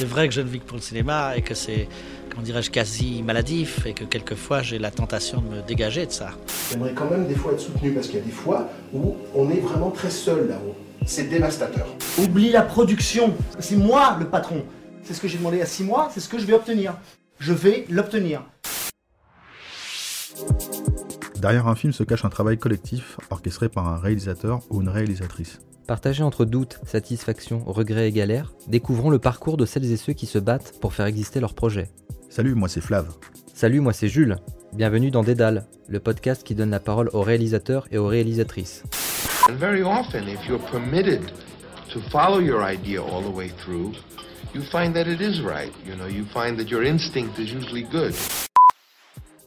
C'est vrai que je ne vis que pour le cinéma et que c'est, comment dirais-je, quasi maladif et que quelquefois j'ai la tentation de me dégager de ça. J'aimerais quand même des fois être soutenu parce qu'il y a des fois où on est vraiment très seul là-haut. C'est dévastateur. Oublie la production. C'est moi le patron. C'est ce que j'ai demandé à six mois, c'est ce que je vais obtenir. Je vais l'obtenir. Derrière un film se cache un travail collectif orchestré par un réalisateur ou une réalisatrice. Partagé entre doute, satisfaction, regret et galère, découvrons le parcours de celles et ceux qui se battent pour faire exister leur projet. Salut, moi c'est Flav. Salut, moi c'est Jules. Bienvenue dans Dédale, le podcast qui donne la parole aux réalisateurs et aux réalisatrices. And very often, if you're permitted to follow your idea all the way through, you find that it is right. You know, you find that your instinct is usually good.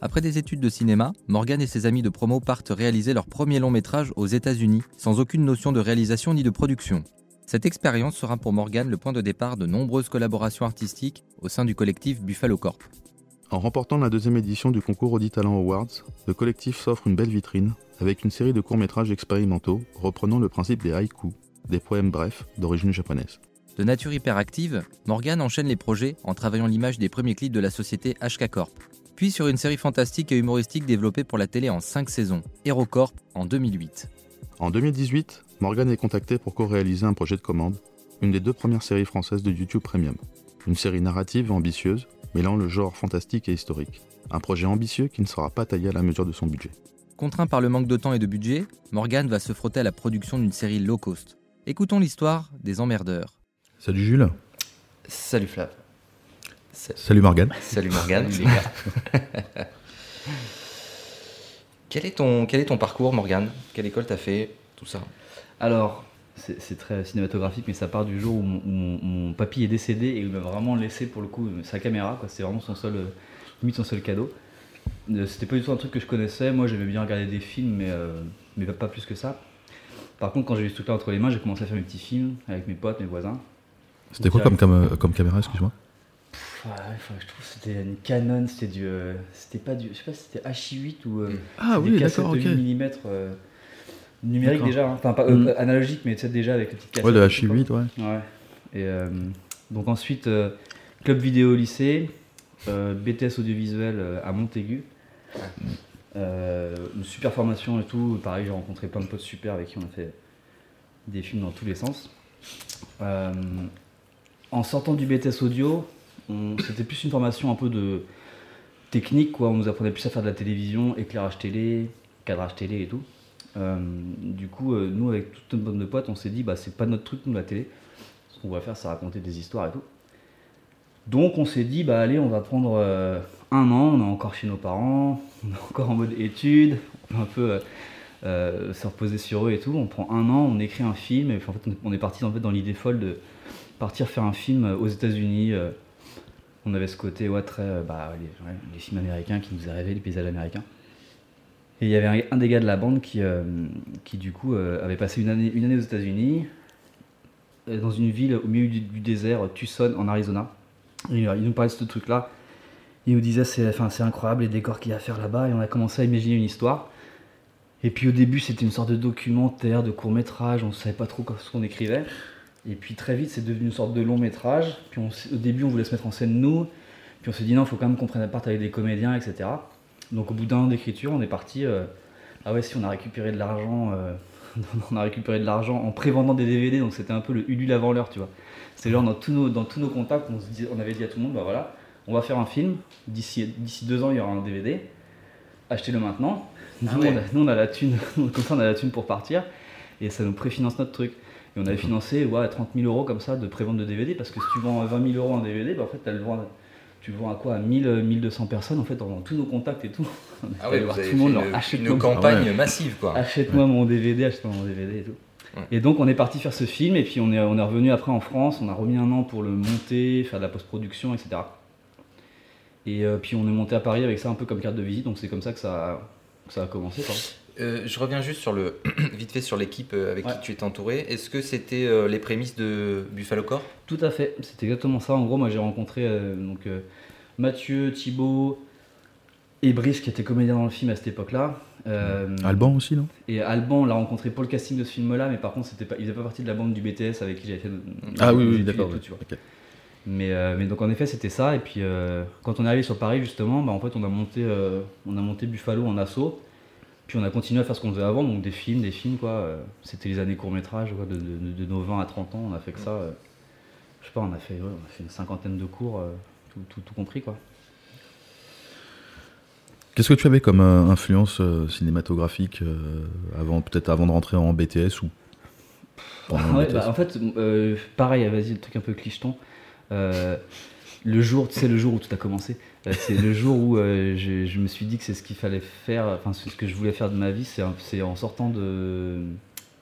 Après des études de cinéma, Morgan et ses amis de promo partent réaliser leur premier long métrage aux États-Unis, sans aucune notion de réalisation ni de production. Cette expérience sera pour Morgan le point de départ de nombreuses collaborations artistiques au sein du collectif Buffalo Corp. En remportant la deuxième édition du concours Audi Talent Awards, le collectif s'offre une belle vitrine avec une série de courts-métrages expérimentaux reprenant le principe des haïkus, des poèmes brefs d'origine japonaise. De nature hyperactive, Morgan enchaîne les projets en travaillant l'image des premiers clips de la société HK Corp, puis sur une série fantastique et humoristique développée pour la télé en 5 saisons, HeroCorp en 2008. En 2018, Morgan est contacté pour co-réaliser un projet de commande, une des deux premières séries françaises de YouTube Premium. Une série narrative ambitieuse, mêlant le genre fantastique et historique. Un projet ambitieux qui ne sera pas taillé à la mesure de son budget. Contraint par le manque de temps et de budget, Morgan va se frotter à la production d'une série low cost. Écoutons l'histoire des emmerdeurs. Salut Jules. Salut Flav. Salut Morgan. Salut Morgan, les gars. quel, est ton, quel est ton parcours, Morgan Quelle école t'as fait? Tout ça Alors, c'est c'est très cinématographique, mais ça part du jour où mon, où mon- mon papy est décédé et il m'a vraiment laissé pour le coup sa caméra. quoi. C'était vraiment son seul, euh, limite son seul cadeau. Euh, C'était pas du tout un truc que je connaissais. Moi, j'aimais bien regarder des films, mais, euh, mais pas- pas plus que ça. Par contre, quand j'ai eu ce truc-là entre les mains, j'ai commencé à faire mes petits films avec mes potes, mes voisins. C'était quoi comme, comme, comme caméra, excuse-moi? Pff, ouais, enfin, je trouve que c'était une Canon, c'était du, euh, c'était pas du, je sais pas si c'était HI8 ou euh, Ah des oui, d'accord, de ok. 8 mm numérique déjà, hein. enfin pas euh, Mm. analogique, mais tu sais déjà avec les petites cassettes. Ouais, pas. HI8, ouais. Ouais. Et euh, donc ensuite, club vidéo au lycée, BTS audiovisuel à Montaigu. Euh, une super formation et tout. Pareil, j'ai rencontré plein de potes super avec qui on a fait des films dans tous les sens. Euh, en sortant du BTS audio, c'était plus une formation un peu de technique, quoi. On nous apprenait plus à faire de la télévision, éclairage télé, cadrage télé et tout. Euh, du coup, euh, nous, avec toute notre bande de on s'est dit, bah, c'est pas notre truc, nous, la télé. Ce qu'on va faire, c'est raconter des histoires et tout. Donc, on s'est dit, bah, allez, on va prendre euh, un an, on est encore chez nos parents, on est encore en mode études, on va un peu se reposer sur eux et tout. On prend un an, on écrit un film, et en fait, on est- parti dans l'idée folle de partir faire un film aux États-Unis. On avait ce côté, ouais, très, euh, bah, les, films américains qui nous arrivaient, les paysages américains. Et il y avait un, des gars de la bande qui, euh, du coup, euh, avait passé une année, aux États-Unis, dans une ville au milieu du, désert, Tucson, en Arizona. Il nous parlait de ce truc-là. Il nous disait, c'est incroyable les décors qu'il y a à faire là-bas. Et on a commencé à imaginer une histoire. Et puis au début, c'était une sorte de documentaire, de court-métrage. On ne savait pas trop ce qu'on écrivait. Et puis très vite, c'est devenu une sorte de long métrage. Puis on au début, on voulait se mettre en scène nous. Puis on s'est dit, non, il faut quand même qu'on prenne part avec des comédiens, etc. Donc au bout d'un an d'écriture, on est parti. euh, ah ouais, si on a récupéré de l'argent, euh, on a récupéré de l'argent en prévendant des DVD, donc c'était un peu le Ulule avant l'heure, tu vois. C'est genre dans tous nos, dans tous nos contacts, on, se dit- on avait dit à tout le monde, bah voilà, on va faire un film. D'ici d'ici deux ans, il y aura un DVD. Achetez-le maintenant. Nous, Ah ouais. on a, nous, on a la thune, comme ça on a la thune pour partir et ça nous préfinance notre truc. Et on avait financé ouais, 30 000 euros comme ça de prévente de DVD parce que si tu vends à 20 000 euros un DVD, bah, en fait, t'as le tu le vends à quoi? À 1000, 1200 personnes en fait, dans tous nos contacts et tout. On Ah ouais, voir tout le monde, leur une, achète une nos- campagne Ah ouais. massive, quoi. Achète-moi mon DVD, achète-moi mon DVD et tout. Et donc on est parti faire ce film et puis on est, on est revenu après en France, on a remis un an pour le monter, faire de la post-production, etc. Et euh, puis on est monté à Paris avec ça un peu comme carte de visite, donc c'est comme ça que ça, a- que ça a commencé. quoi. Euh, je reviens juste sur le vite fait sur l'équipe euh, avec Ouais. qui tu étais entouré. Est-ce que c'était euh, les prémices de Buffalo Corp Tout à fait, c'est exactement ça. En gros, moi j'ai rencontré euh, donc, euh, Mathieu, Thibaut et Brice qui étaient comédiens dans le film à cette époque-là. Euh, Alban aussi, non? Et Alban, on l'a rencontré pour le casting de ce film-là, mais par contre, c'était pas, il faisait pas partie de la bande du BTS avec qui j'avais fait. Ah oui, d'accord. tout, ouais. tu vois. Mais, euh, mais donc en effet c'était ça et puis euh, quand on est arrivé sur Paris justement bah, en fait on a monté euh, on a monté Buffalo en assaut puis on a continué à faire ce qu'on faisait avant donc des films des films quoi. Euh, c'était les années court métrage de, de- de nos 20 à 30 ans on a fait que ça euh, je sais pas on a fait ouais, on a fait une cinquantaine de cours euh, tout, tout, tout compris quoi. Qu'est-ce que tu avais comme euh, influence euh, cinématographique euh, avant, peut-être avant de rentrer en BTS ou Ouais, BTS bah, en fait, euh, pareil, vas-y, le truc un peu clicheton. Euh, le jour, tu sais, le jour où tout a commencé, euh, c'est le jour où euh, je, je me suis dit que c'est ce qu'il fallait faire, enfin, ce que je voulais faire de ma vie, c'est en sortant de,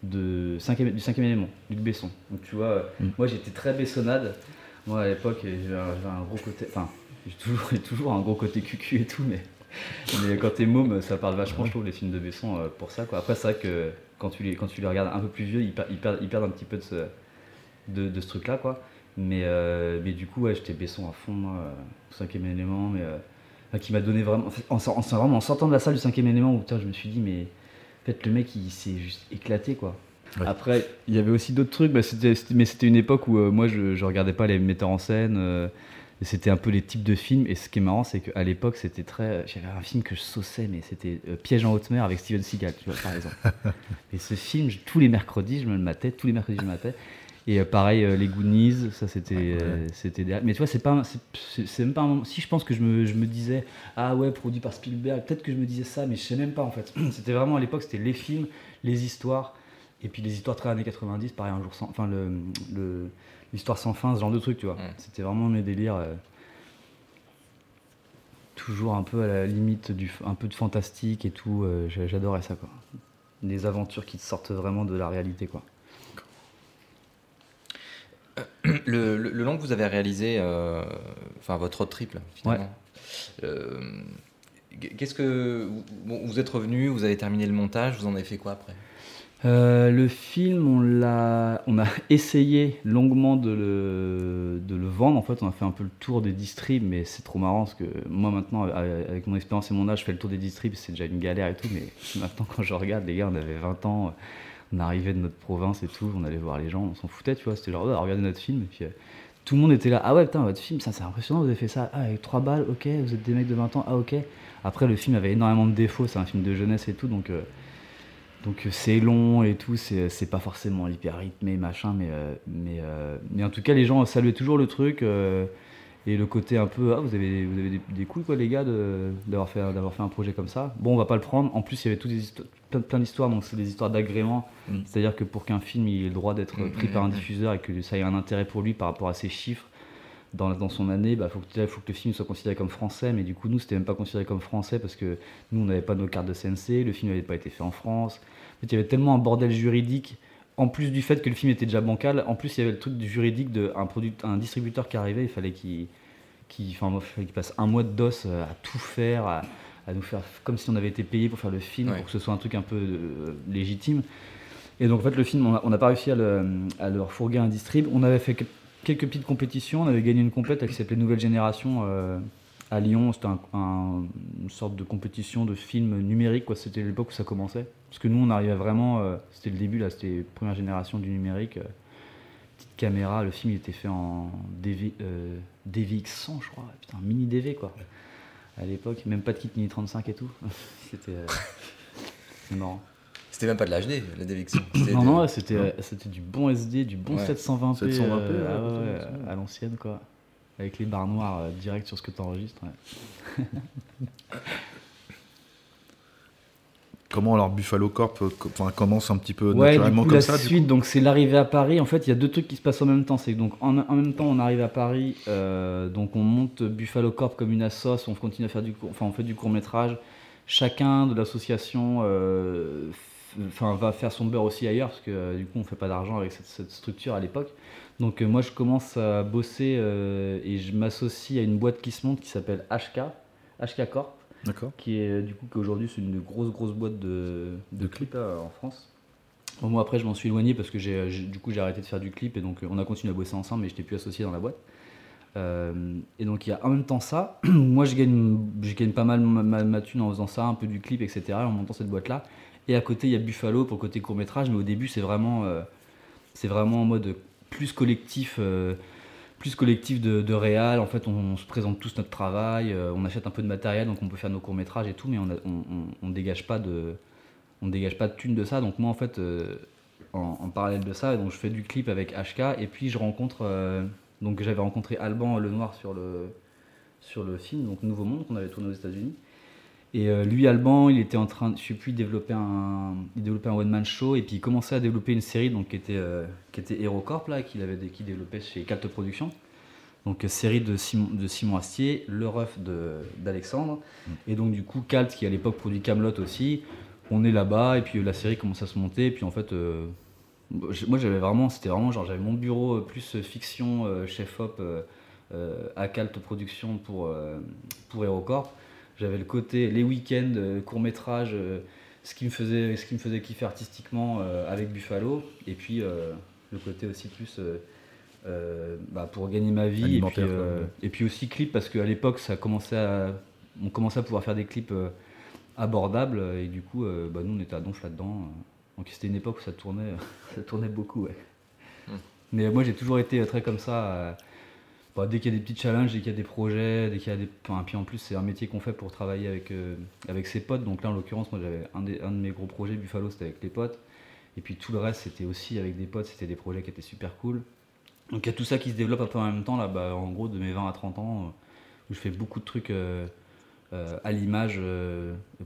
de cinquième, du cinquième élément, Luc Besson. Donc, tu vois, euh, Mm. moi j'étais très bessonnade. Moi à l'époque, j'avais un, gros côté, enfin, j'ai toujours, un gros côté cucu et tout, mais, mais quand t'es môme, ça parle vachement, je trouve, les films de Besson euh, pour ça. Quoi. Après, c'est vrai que quand tu, les, quand tu les regardes un peu plus vieux, ils, per- ils perdent, ils perdent un petit peu de ce, de, de ce truc-là, quoi. Mais, euh, mais du coup, ouais, j'étais Besson à fond, moi, euh, au cinquième élément, mais euh, qui m'a donné vraiment. En, sortant de la salle du cinquième élément, où putain, je me suis dit, mais en fait, le mec, il s'est juste éclaté, quoi. Ouais. Après, il y avait aussi d'autres trucs, bah, c'était- mais c'était une époque où euh, moi, je, je regardais pas les metteurs en scène. et c'était un peu les types de films. Et ce qui est marrant, c'est qu'à l'époque, c'était très. J'avais un film que je saussais, mais c'était Piège en haute mer avec Steven Seagal, tu vois, par exemple. et ce film, je- tous les mercredis, je me le matais. Tous les mercredis, je me le matais. Et euh, pareil, euh, les Goonies, ça c'était. euh, c'était derrière. Mais tu vois, c'est pas. c'est- même pas un moment. Si je pense que je me, je me disais, ah ouais, produit par Spielberg, peut-être que je me disais ça, mais je sais même pas en fait. C'était vraiment à l'époque, c'était les films, les histoires. Et puis les histoires très années 90, pareil, un jour sans. Enfin, le. le- L'histoire sans fin, ce genre de truc, tu vois. Mm. C'était vraiment mes délires. euh, toujours un peu à la limite du un peu de fantastique et tout. euh, j'a- J'adorais ça, quoi. Des aventures qui sortent vraiment de la réalité, quoi. Le, le- le long que vous avez réalisé, euh, enfin votre road trip, là, finalement. euh, Qu'est-ce que. Bon, vous êtes revenu, vous avez terminé le montage, vous en avez fait quoi après? Euh, le film, on l'a, on a essayé longuement de le, de le vendre. En fait, on a fait un peu le tour des distribs, mais c'est trop marrant parce que moi maintenant, avec mon expérience et mon âge, je fais le tour des distribs, c'est déjà une galère et tout. Mais maintenant, quand je regarde, les gars, on avait 20 ans, on arrivait de notre province et tout, on allait voir les gens, on s'en foutait, tu vois. C'était genre, oh, regardez notre film. Et puis, euh, tout le monde était là, ah ouais, putain, votre film, ça c'est impressionnant, vous avez fait ça, ah, avec 3 balles, ok, vous êtes des mecs de 20 ans, ah ok. Après, le film avait énormément de défauts, c'est un film de jeunesse et tout, donc. euh, donc euh, c'est long et tout, c'est pas forcément hyper rythmé, machin, mais, mais, mais en tout cas, les gens saluaient toujours le truc. Et le côté un peu, ah, vous avez, vous avez des, des couilles, quoi, les gars, d'avoir fait, d'avoir fait un projet comme ça. Bon, on va pas le prendre. En plus, il y avait toutes des plein, plein d'histoires, donc c'est des histoires d'agrément. Mm. C'est-à-dire que pour qu'un film il ait le droit d'être Mm, pris par un mm. diffuseur et que ça ait un intérêt pour lui par rapport à ses chiffres dans, dans son année, il bah, faut, faut que le film soit considéré comme français. Mais du coup, nous, c'était même pas considéré comme français parce que nous, on n'avait pas nos cartes de CNC, le film n'avait pas été fait en France. En fait, il y avait tellement un bordel juridique. En plus du fait que le film était déjà bancal, en plus il y avait le truc juridique d'un un distributeur qui arrivait, il fallait qu'il passe un mois de dos euh, à tout faire, à, à nous faire comme si on avait été payé pour faire le film, Ouais. pour que ce soit un truc un peu euh, légitime. Et donc en fait le film, on n'a pas réussi à le, à le refourguer à un distrib. On avait fait que- quelques petites compétitions, on avait gagné une compète qui s'appelait Nouvelle Génération euh, à Lyon. C'était un- un- une sorte de compétition de film numérique, quoi. C'était l'époque où ça commençait. Parce que nous on arrivait vraiment, euh, c'était le début là, c'était la première génération du numérique. euh, petite caméra, le film il était fait en DV, euh, DVX100 je crois, putain mini DV quoi. À l'époque, même pas de kit mini 35 et tout. C'était c'est marrant. C'était même pas de l'HD, la DVX. Non, non, ouais, c'était c'était du bon SD, du bon Ouais. 720p, 720p, euh, ouais, ah à l'ancienne quoi. Avec les barres noires euh, direct sur ce que tu enregistres. Comment alors Buffalo Corp euh, commence un petit peu Ouais, naturellement coup, comme la ça suite, donc c'est l'arrivée à Paris. En fait, il y a deux trucs qui se passent en même temps. C'est donc en, en même temps, on arrive à Paris, euh, donc on monte Buffalo Corp comme une assoce, on continue à faire du, court- enfin on fait du court métrage. Chacun de l'association, euh, enfin va faire son beurre aussi ailleurs parce que du coup on fait pas d'argent avec cette, cette structure à l'époque. Donc euh, moi je commence à bosser euh, et je m'associe à une boîte qui se monte qui s'appelle HK, HK Corp D'accord. qui est du coup qu'aujourd'hui c'est une grosse grosse boîte de, de clips euh, en France. Bon, moi après je m'en suis éloigné parce que j'ai du coup j'ai arrêté de faire du clip et donc euh, on a continué à bosser ensemble mais j'étais plus associé dans la boîte. Euh, et donc il y a en même temps ça, moi je gagne, je gagne pas mal ma, ma, ma thune en faisant ça, un peu du clip etc. en montant cette boîte là. Et à côté il y a Buffalo pour le côté court métrage mais au début c'est vraiment, euh, c'est vraiment en mode plus collectif. euh, de, réal. En fait, on, se présente tous notre travail, euh, on achète un peu de matériel, donc on peut faire nos courts métrages et tout, mais on, a- on, on- dégage pas de, on dégage pas de thunes de ça. Donc moi, en fait, euh, en, parallèle de ça, je fais du clip avec HK et puis je rencontre, donc j'avais rencontré Alban Lenoir sur le, sur le film, donc Nouveau Monde qu'on avait tourné aux États-Unis. Et euh, lui, Alban, il était en train, de- je sais plus, développer un, il développait un one man show et puis il commençait à développer une série donc qui était, euh, qui était HeroCorp là, qu'il avait, qui développait chez Calt Productions. Donc euh, série de Simon, de Simon Astier, le ref de- d'Alexandre. Et donc du coup, Calt qui à l'époque produit Camelot aussi, on est là-bas et puis euh, la série commence à se monter. Et puis en fait, euh, moi j'avais vraiment, c'était vraiment genre j'avais mon bureau plus fiction, chef op euh, à Calt Productions pour, pour HeroCorp. J'avais le côté, les week-ends, euh, court-métrage, euh, ce, qui me faisait, ce qui me faisait kiffer artistiquement euh, avec Buffalo. Et puis euh, le côté aussi plus euh, euh, bah, pour gagner ma vie. Et puis, euh, ouais. et puis aussi clip, parce qu'à l'époque, ça commençait à, on commençait à pouvoir faire des clips euh, abordables. Et du coup, euh, bah, nous, on était à donf là-dedans. Donc c'était une époque où ça tournait, ça tournait beaucoup. ouais. Hmm. Mais moi, j'ai toujours été très comme ça. Bah, dès qu'il y a des petits challenges, dès qu'il y a des projets, dès qu'il y a des. Enfin, puis en plus, c'est un métier qu'on fait pour travailler avec, euh, avec ses potes. Donc là, en l'occurrence, moi, j'avais un, de mes gros projets, Buffalo, c'était avec les potes. Et puis tout le reste, c'était aussi avec des potes, c'était des projets qui étaient super cool. Donc il y a tout ça qui se développe un peu en même temps, là, bah, en gros, de mes 20 à 30 ans, euh, où je fais beaucoup de trucs euh, à l'image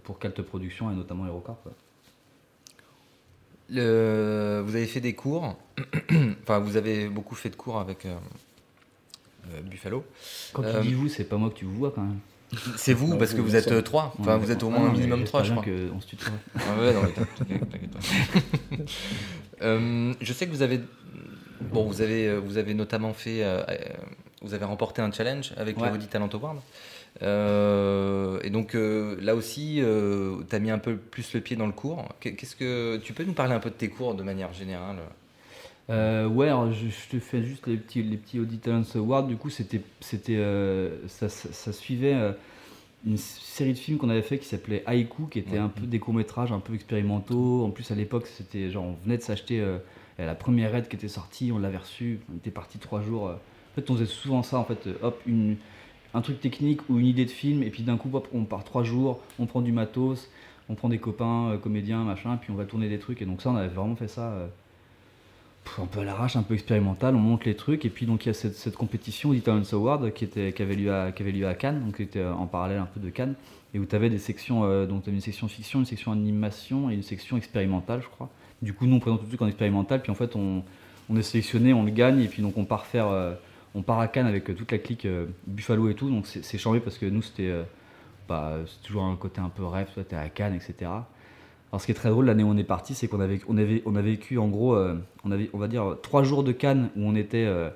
pour Calt Productions et notamment HeroCorp. vous avez fait des cours, enfin vous avez beaucoup fait de cours avec Buffalo. Quand Euh, tu dis vous, c'est pas moi que tu vois quand même. C'est vous Non, parce que vous, vous êtes euh, trois. Enfin Ouais. vous êtes au moins un minimum trois, je crois. qu'on se tutoie. Ah ouais, non, mais t'inquiète, pas. Euh, je sais que vous avez, bon, vous avez, euh, vous avez notamment fait, euh, euh, vous avez remporté un challenge avec Ouais. le Audi Talent Award. Euh, et donc euh, là aussi, tu as mis un peu plus le pied dans le cours. Qu'est- Qu'est-ce que tu peux nous parler un peu de tes cours de manière générale? Euh, ouais, alors je, je te fais juste les petits, les petits Audi Talents Awards. Du coup, c'était, c'était, euh, ça, ça- ça suivait euh, une série de films qu'on avait fait qui s'appelait Haïku, qui était un peu des courts-métrages un peu expérimentaux. En plus, à l'époque, c'était genre, on venait de s'acheter euh, la première raid qui était sortie, on l'avait reçue, on était parti trois jours. En fait, on faisait souvent ça, en fait, hop, une, un truc technique ou une idée de film, et puis d'un coup, hop, on part trois jours, on prend du matos, on prend des copains, comédiens, machin, puis on va tourner des trucs. Et donc ça, on avait vraiment fait ça. Un peu à l'arrache, un peu expérimental, on monte les trucs, et puis donc il y a cette, compétition Audi Talents Award qui, avait lieu à, Cannes, donc qui était euh, en parallèle un peu de Cannes, et où tu avais des sections, euh, donc tu une section fiction, une section animation et une section expérimentale, je crois. Du coup, nous on présente tout le truc en expérimental, puis en fait on, est sélectionné, on le gagne, et puis donc on part faire, euh, on part à Cannes avec toute la clique Buffalo et tout, donc c'est chambé parce que nous c'était, bah, toujours un côté un peu rêve, toi t'es à Cannes, etc. Alors ce qui est très drôle l'année où on est parti, c'est qu'on avait, on avait, a vécu en gros, euh, on avait, on va dire trois jours de Cannes où on était euh,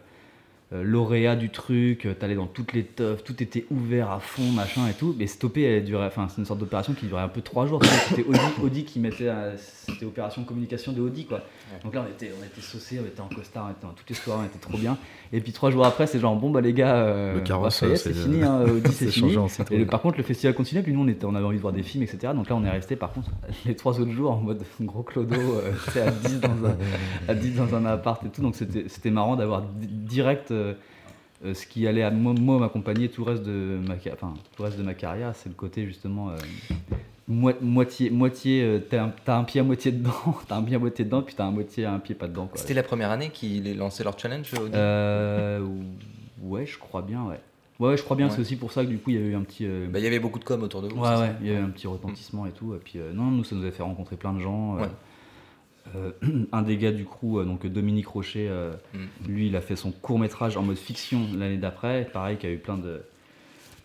lauréat du truc, euh, t'allais dans toutes les teufs, tout était ouvert à fond, machin et tout. Mais stoppé, elle durait, enfin c'est une sorte d'opération qui durait un peu trois jours. C'était Audi, Audi qui mettait, euh, c'était opération communication de Audi quoi. Donc là on était, on était saucés, on était en costard, on était dans toutes les soirées, on était trop bien. Et puis trois jours après c'est genre bon bah les gars, euh, Le carrosse, bah, est, c'est- fini, hein, Audi c'est fini. en. Et le- par contre, le festival continuait, puis nous, on, était, on avait envie de voir des films, etc. Donc là, on est resté, par contre, les trois autres jours en mode gros clodo, euh, à 10 dans un, à 10 dans un appart et tout. Donc c'était c'était marrant d'avoir di- direct euh, euh, ce qui allait à moi, m'accompagner tout le reste de ma, enfin, tout le reste de ma carrière. C'est le côté, justement, euh, moi- moitié, moitié euh, t'as un, pied à moitié dedans, t'as un pied à moitié dedans, puis t'as un moitié à un pied pas dedans. C'était la première année qu'ils lançaient leur challenge Audi? Euh, ouais, je crois bien, ouais. Ouais, je crois bien, Ouais. c'est aussi pour ça que du coup, il y a eu un petit. euh, Bah, Il y avait beaucoup de com autour de vous. Ouais, ouais, il y a eu un petit retentissement et tout. Et puis, euh, non, nous, ça nous a fait rencontrer plein de gens. euh, Ouais. Euh, un des gars du crew, euh, donc Dominique Rocher, euh, Mm. lui, il a fait son court métrage en mode fiction l'année d'après. Pareil, qui a eu plein de.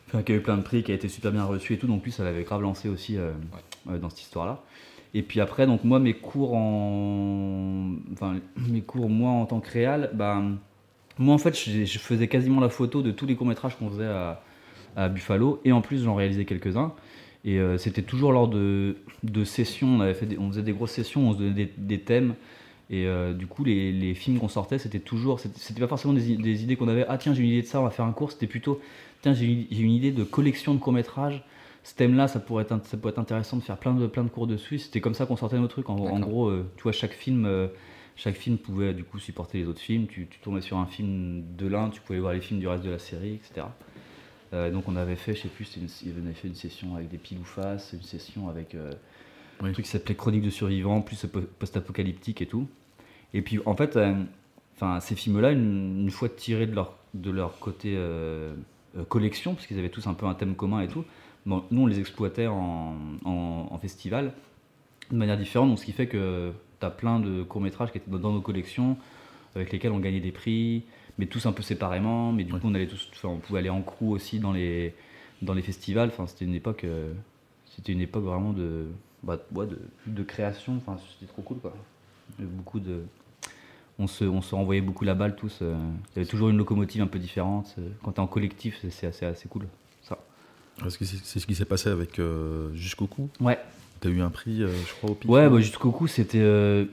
Enfin, qui a eu plein de prix, qui a été super bien reçu et tout. Donc, lui, ça l'avait grave lancé aussi euh, dans cette histoire-là. Et puis après, donc moi, mes cours en. Enfin, mes cours, moi, en tant que réal, bah, moi, en fait, je, je faisais quasiment la photo de tous les courts-métrages qu'on faisait à, à Buffalo. Et en plus, j'en réalisais quelques-uns. Et euh, c'était toujours lors de, de sessions, on, avait fait des- on faisait des grosses sessions, on se donnait des, des thèmes. Et euh, du coup, les, les films qu'on sortait, c'était toujours. C'était pas forcément des, idées qu'on avait. Ah, tiens, j'ai une idée de ça, on va faire un cours. C'était plutôt. Tiens, j'ai une, idée de collection de courts-métrages. Ce thème-là, ça pourrait, être, ça pourrait être intéressant de faire plein de, plein de cours dessus. C'était comme ça qu'on sortait nos trucs. En, gros, euh, tu vois, chaque film. chaque film pouvait du coup supporter les autres films. Tu, tu tournais sur un film de l'un, tu pouvais voir les films du reste de la série, etc. Euh, donc on avait fait, je sais plus, une- il avait fait une session avec des pile ou face, une session avec euh, Oui. un truc qui s'appelait Chronique de survivants, plus po- post-apocalyptique et tout. Et puis en fait, euh, ces films-là, une, une fois tirés de leur, de leur côté collection, parce qu'ils avaient tous un peu un thème commun et tout, bon, nous on les exploitait en, en- en festival de manière différente, donc ce qui fait que tu as plein de courts-métrages qui étaient dans nos collections, avec lesquels on gagnait des prix, mais tous un peu séparément, mais du coup on allait tous, on pouvait aller en crew aussi dans les, dans les festivals, enfin c'était une époque, euh, c'était une époque vraiment de, bah, ouais, de, de création, enfin c'était trop cool quoi. Avait beaucoup de, on se, on se renvoyait beaucoup la balle tous, euh, il y avait toujours une locomotive un peu différente, euh, quand tu es en collectif c'est- assez, assez cool. Ça. Parce que c'est c'est ce qui s'est passé avec euh, Jusqu'au cou. Ouais. T'as eu un prix, euh, je crois, au PIF. Ouais, bah, jusqu'au coup, c'était. euh,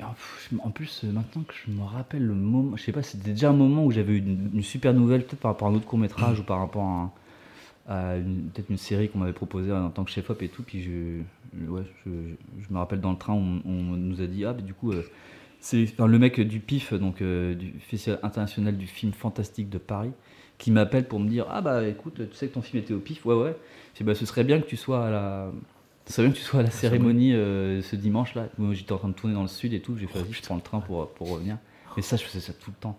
En plus, euh, maintenant que je me rappelle le moment, je sais pas, c'était déjà un moment où j'avais eu une, une super nouvelle, peut-être par rapport à un autre court-métrage ou par rapport à, un- à une- peut-être une série qu'on m'avait proposée en tant que chef-op et tout. Puis je, ouais, je, je me rappelle dans le train, on, on nous a dit Ah, mais du coup, euh, c'est enfin, le mec du PIF, donc euh, du Festival international du film fantastique de Paris, qui m'appelle pour me dire Ah, bah écoute, tu sais que ton film était au PIF Ouais, ouais. Je dis, bah, ce serait bien que tu sois à la. Serait bien que tu sois à la cérémonie euh, ce dimanche-là? Moi, j'étais en train de tourner dans le sud et tout. J'ai fait, vas-y, je prends le train pour, pour revenir. Mais ça, je faisais ça tout le temps.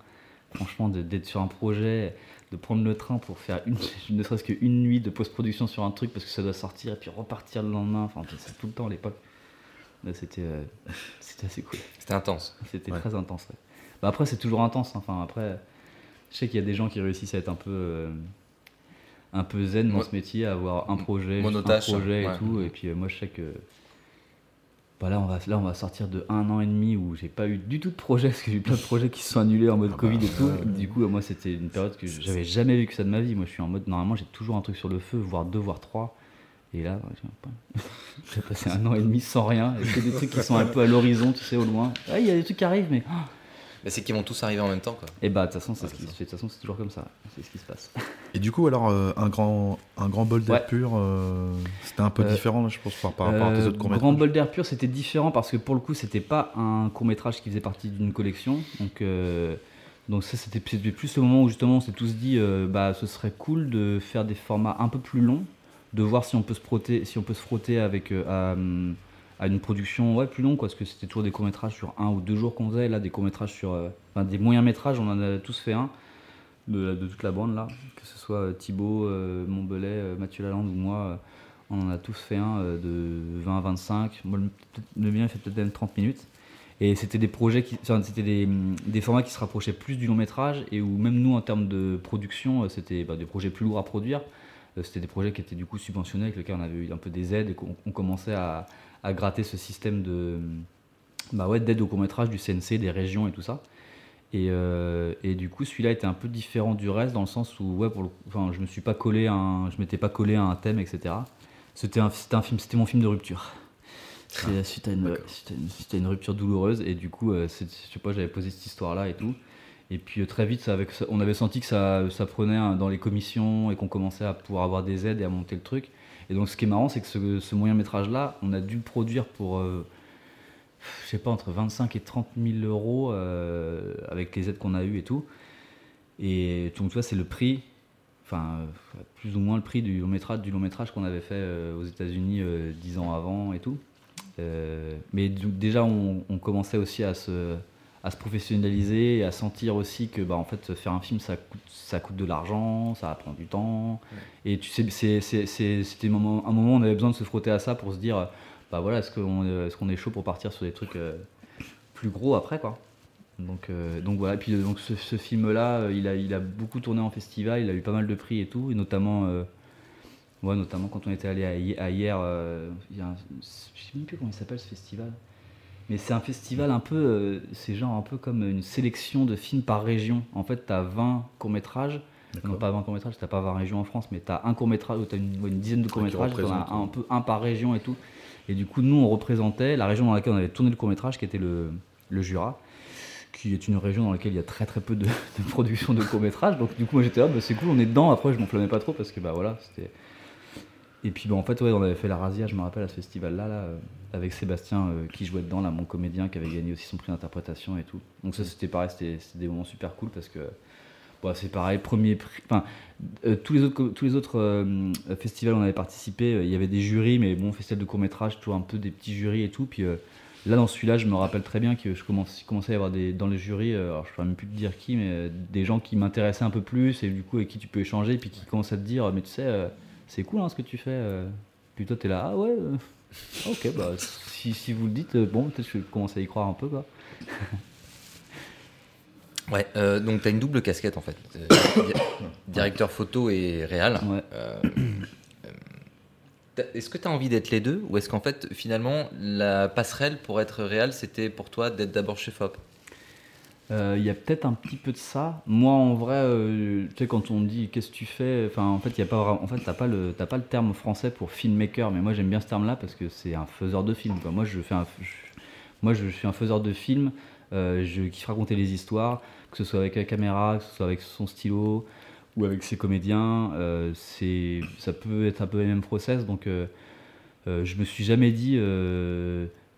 Franchement, d'être sur un projet, de prendre le train pour faire une, ne serait-ce qu'une nuit de post-production sur un truc parce que ça doit sortir et puis repartir le lendemain. Enfin, c'est tout le temps à l'époque. C'était euh, c'était assez cool. C'était intense. C'était Ouais. très intense. ouais. Bah, après, c'est toujours intense. hein. Enfin, après, je sais qu'il y a des gens qui réussent à être un peu, euh, un peu zen dans ce métier, à avoir un projet, un projet ouais. et tout. Et puis euh, moi, je sais que bah, là, on va, là, on va sortir de un an et demi où j'ai pas eu du tout de projet parce que j'ai eu plein de projets qui se sont annulés en mode Ah bah, Covid et tout. Du coup, moi, c'était une période que j'avais jamais vécu ça de ma vie. Moi, je suis en mode normalement, j'ai toujours un truc sur le feu, voire deux, voire trois. Et là, j'ai pas- j'ai passé un an et demi sans rien. Et que des trucs qui sont un peu à l'horizon, tu sais, au loin. Ah, Il y a des trucs qui arrivent, mais Mais c'est qu'ils vont tous arriver en même temps, quoi. et bah, de toute façon, c'est Ouais, ce qui c'est se fait. De toute façon, c'est toujours comme ça. C'est ce qui se passe. Et du coup, alors, euh, un, grand, un grand bol d'air Ouais. pur, euh, c'était un peu Euh, différent, là, je pense, par, par rapport à tes Euh, autres courts Grand bol d'air pur, c'était différent parce que pour le coup, c'était pas un court métrage qui faisait partie d'une collection. Donc, euh, donc ça, c'était plus le moment où justement on s'est tous dit, euh, bah, ce serait cool de faire des formats un peu plus longs, de voir si on peut se frotter, si on peut se frotter avec euh, à, une production ouais, plus longue, quoi, parce que c'était toujours des courts métrages sur un ou deux jours qu'on faisait. Là, des courts métrages sur, euh, des moyens métrages, on en a tous fait un. De, toute la bande là, que ce soit euh, Thibaut, euh, euh, Mathieu Lalande ou moi, on en a tous fait un de 20 à 25. Moi, le, le mien, fait peut-être même 30 minutes. Et c'était des projets qui, c'était des, des formats qui se rapprochaient plus du long métrage et où même nous, en termes de production, c'était bah, des projets plus lourds à produire. C'était des projets qui étaient du coup subventionnés, avec lesquels on avait eu un peu des aides et qu'on on commençait à, à gratter ce système de, bah ouais, d'aide au court métrage du CNC, des régions et tout ça. Et, euh, et du coup, celui-là était un peu différent du reste dans le sens où, ouais, pour le, enfin, je me suis pas collé, à un, je m'étais pas collé à un thème, etc. C'était un, c'était un film, c'était mon film de rupture. Suite, à une- d'accord. suite à une- suite à une rupture douloureuse et du coup, euh, je sais pas, j'avais posé cette histoire-là et tout. Et puis euh, très vite, ça, avec, ça- on avait senti que ça, ça prenait hein, dans les commissions et qu'on commençait à pouvoir avoir des aides et à monter le truc. Et donc, ce qui est marrant, c'est que ce, moyen métrage-là, on a dû le produire pour, euh, je sais pas, entre 25 et 30 000 euros euh, avec les aides qu'on a eues et tout. Et donc, tu vois, c'est le prix, enfin, euh, plus ou moins le prix du long métrage, qu'on avait fait euh, aux États-Unis euh, 10 ans avant et tout. Euh, mais déjà, on commençait aussi à se, à se professionnaliser et à sentir aussi que, bah, en fait, faire un film, ça coûte, ça coûte de l'argent, ça prend du temps. Et tu sais, c'était un moment, un moment où on avait besoin de se frotter à ça pour se dire, bah voilà, est-ce qu'on est, est, qu'on est chaud pour partir sur des trucs euh, plus gros après, quoi. Donc, euh, donc voilà, et puis euh, donc ce, ce film-là, euh, il a, il a beaucoup tourné en festival, il a eu pas mal de prix et tout, et notamment, euh, ouais, notamment quand on était allé à, à hier, euh, je sais même plus comment il s'appelle ce festival, mais c'est un festival un peu, euh, c'est genre un peu comme une sélection de films par région. En fait, tu as 20 courts-métrages, non pas 20 courts-métrages, t'as pas 20 régions en France, mais tu as un court-métrage ou tu as une, ouais, une dizaine de courts-métrages, t'en as un, peu un par région et tout. Et du coup, nous, on représentait la région dans laquelle on avait tourné le court-métrage, qui était le, le Jura, qui est une région dans laquelle il y a très très peu de, de production de courts-métrages. Donc du coup, moi j'étais là, bah, c'est cool, on est dedans. Après, je m'enflammais pas trop parce que bah voilà, c'était. Et puis bah, en fait, ouais, on avait fait la razzia, je me rappelle, à ce festival-là, là, euh, avec Sébastien euh, qui jouait dedans, là, mon comédien qui avait gagné aussi son prix d'interprétation et tout. Donc ça, c'était pareil, c'était des moments super cool parce que bon, c'est pareil, premier prix. Enfin, euh, tous les autres, tous les autres euh, festivals où on avait participé, il y avait des jurys, mais bon, festival de court métrage, toujours un peu des petits jurys et tout. Puis là, dans celui-là, je me rappelle très bien que je commençait à y avoir des, dans les jurys, alors je ne saurais même plus te dire qui, mais des gens qui m'intéressaient un peu plus et du coup avec qui tu peux échanger, puis qui commencent à te dire, mais tu sais, c'est cool hein, ce que tu fais. euh. Puis toi, tu es là, ah ouais, euh, ok, bah si, si vous le dites, euh, bon, peut-être que je commence à y croire un peu, quoi. Ouais, euh, donc tu as une double casquette en fait. Euh, di- directeur photo et réal. Ouais. Euh, est-ce que tu as envie d'être les deux ou est-ce qu'en fait finalement la passerelle pour être réal c'était pour toi d'être d'abord chef Euh, Il y a peut-être un petit peu de ça. Moi, en vrai, euh, tu sais, quand on dit qu'est-ce que tu fais, enfin, en fait, il y a pas, en fait, pas le, pas le terme français pour filmmaker, mais moi, j'aime bien ce terme-là parce que c'est un faiseur de film. Moi, je fais un, moi, je suis un faiseur de film. euh, je kiffe raconter les histoires, que ce soit avec la caméra, que ce soit avec son stylo ou avec ses comédiens. euh, ça peut être un peu le même process. Donc, je me suis jamais dit.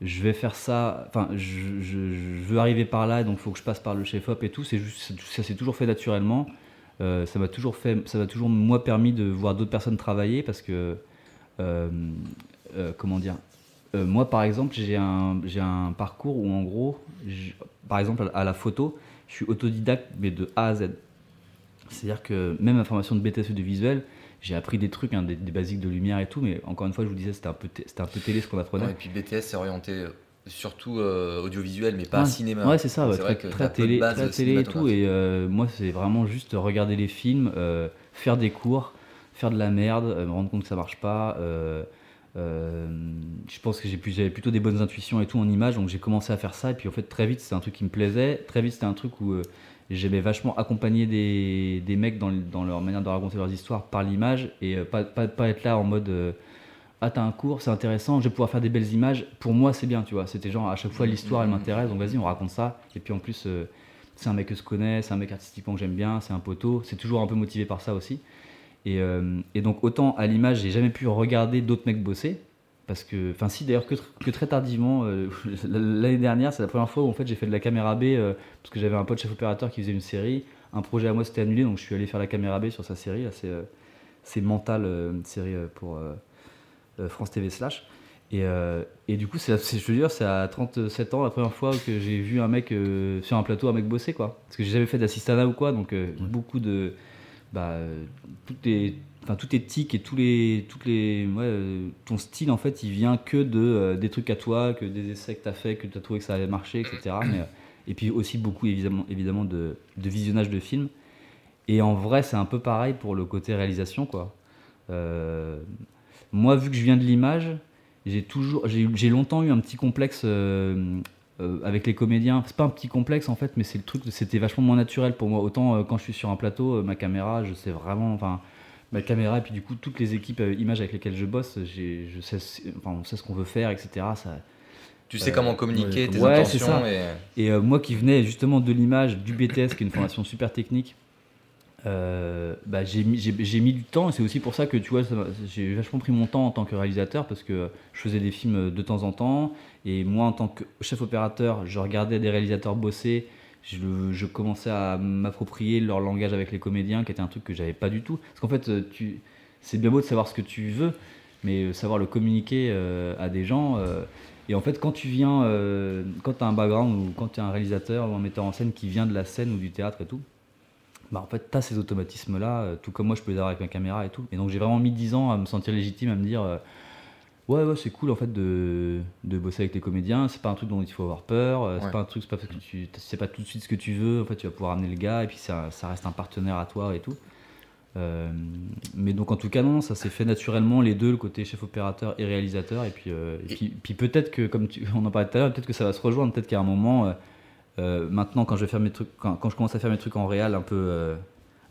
Je vais faire ça, enfin, je, veux arriver par là, donc il faut que je passe par le chef-op et tout. C'est juste, ça s'est toujours fait naturellement. Euh, ça m'a toujours fait, ça m'a toujours moi permis de voir d'autres personnes travailler parce que, euh, euh, comment dire, moi par exemple, j'ai un, un parcours où en gros, par exemple à la photo, je suis autodidacte mais de A à Z. C'est-à-dire que même ma formation de BTS de visuel, j'ai appris des trucs, hein, des, des basiques de lumière et tout, mais encore une fois, je vous disais, c'était un peu, t- c'était un peu télé ce qu'on apprenait. Ouais, Et puis BTS c'est orienté euh, surtout euh, audiovisuel mais pas Ouais. cinéma. Ouais, c'est ça, ouais, très, que très télé, très télé et tout. Et euh, moi, c'est vraiment juste regarder les films, euh, faire des cours, faire de la merde, me rendre compte que ça marche pas. je pense que j'avais plutôt des bonnes intuitions et tout en image, donc j'ai commencé à faire ça. Et puis en fait, très vite, c'était un truc qui me plaisait. Très vite, c'était un truc où j'aimais vachement accompagner des, des mecs dans, dans leur manière de raconter leurs histoires par l'image et euh, pas, pas, pas être là en mode. euh, ah t'as un cours, c'est intéressant, je vais pouvoir faire des belles images. Pour moi c'est bien, tu vois. C'était genre à chaque fois l'histoire elle m'intéresse, donc vas-y on raconte ça. Et puis en plus euh, c'est un mec que je connais, c'est un mec artistiquement que j'aime bien, c'est un poteau. C'est toujours un peu motivé par ça aussi. Et, et donc autant à l'image j'ai jamais pu regarder d'autres mecs bosser. Parce que, enfin si d'ailleurs que, tr- que très tardivement, euh, l'année dernière c'est la première fois où en fait j'ai fait de la caméra B euh, parce que j'avais un pote chef opérateur qui faisait une série. Un projet à moi s'était annulé donc je suis allé faire la caméra B sur sa série. là, C'est euh, Mental, euh, une série pour France TV slash. Et, et du coup, c'est, je veux dire, c'est à 37 ans la première fois que j'ai vu un mec sur un plateau, un mec bosser quoi. Parce que j'ai jamais fait d'assistanat ou quoi, donc beaucoup de, bah, euh, tout est, enfin tout est tic et tous les, toutes les, euh, ton style en fait, il vient que de euh, des trucs à toi, que des essais que t'as fait, que t'as trouvé que ça allait marcher, etc. Mais, euh, et puis aussi beaucoup évidemment, évidemment de, de visionnage de films. Et en vrai, c'est un peu pareil pour le côté réalisation quoi. Moi, vu que je viens de l'image, j'ai toujours, j'ai longtemps eu un petit complexe avec les comédiens. C'est pas un petit complexe en fait, mais c'est le truc, c'était vachement moins naturel pour moi. Autant quand je suis sur un plateau, ma caméra, je sais vraiment, enfin, ma caméra et puis du coup toutes les équipes euh, images avec lesquelles je bosse, j'ai, je sais, enfin, on sait ce qu'on veut faire, etc. Ça, Tu sais Euh, comment communiquer tes ouais, c'est intentions ça. et et euh, moi qui venais justement de l'image, du BTS, qui est une formation super technique, bah, j'ai mis, j'ai- j'ai mis du temps et c'est aussi pour ça que tu vois, ça j'ai vachement pris mon temps en tant que réalisateur parce que je faisais des films de temps en temps et moi en tant que chef opérateur, je regardais des réalisateurs bosser. Je, commençais à m'approprier leur langage avec les comédiens, qui était un truc que j'avais pas du tout. Parce qu'en fait, euh, c'est bien beau de savoir ce que tu veux, mais euh, savoir le communiquer euh, à des gens. et en fait, quand tu viens, quand tu as un background ou quand tu es un réalisateur ou un metteur en scène qui vient de la scène ou du théâtre et tout, bah en fait, tu as ces automatismes-là, tout comme moi je peux les avoir avec ma caméra et tout. Et donc j'ai vraiment mis 10 ans à me sentir légitime, à me dire ouais, ouais, c'est cool en fait de, de bosser avec les comédiens, c'est pas un truc dont il faut avoir peur, euh, c'est Ouais. pas un truc, c'est pas parce que tu sais pas tout de suite ce que tu veux, en fait tu vas pouvoir amener le gars et puis ça, ça reste un partenaire à toi et tout. Euh, mais donc en tout cas non, ça s'est fait naturellement les deux, le côté chef opérateur et réalisateur. Et puis, euh, et puis, puis peut-être que, comme tu, on en parlait tout à l'heure, peut-être que ça va se rejoindre, peut-être qu'à un moment, euh, maintenant quand je vais faire mes trucs, quand, quand je commence à faire mes trucs en réel un peu,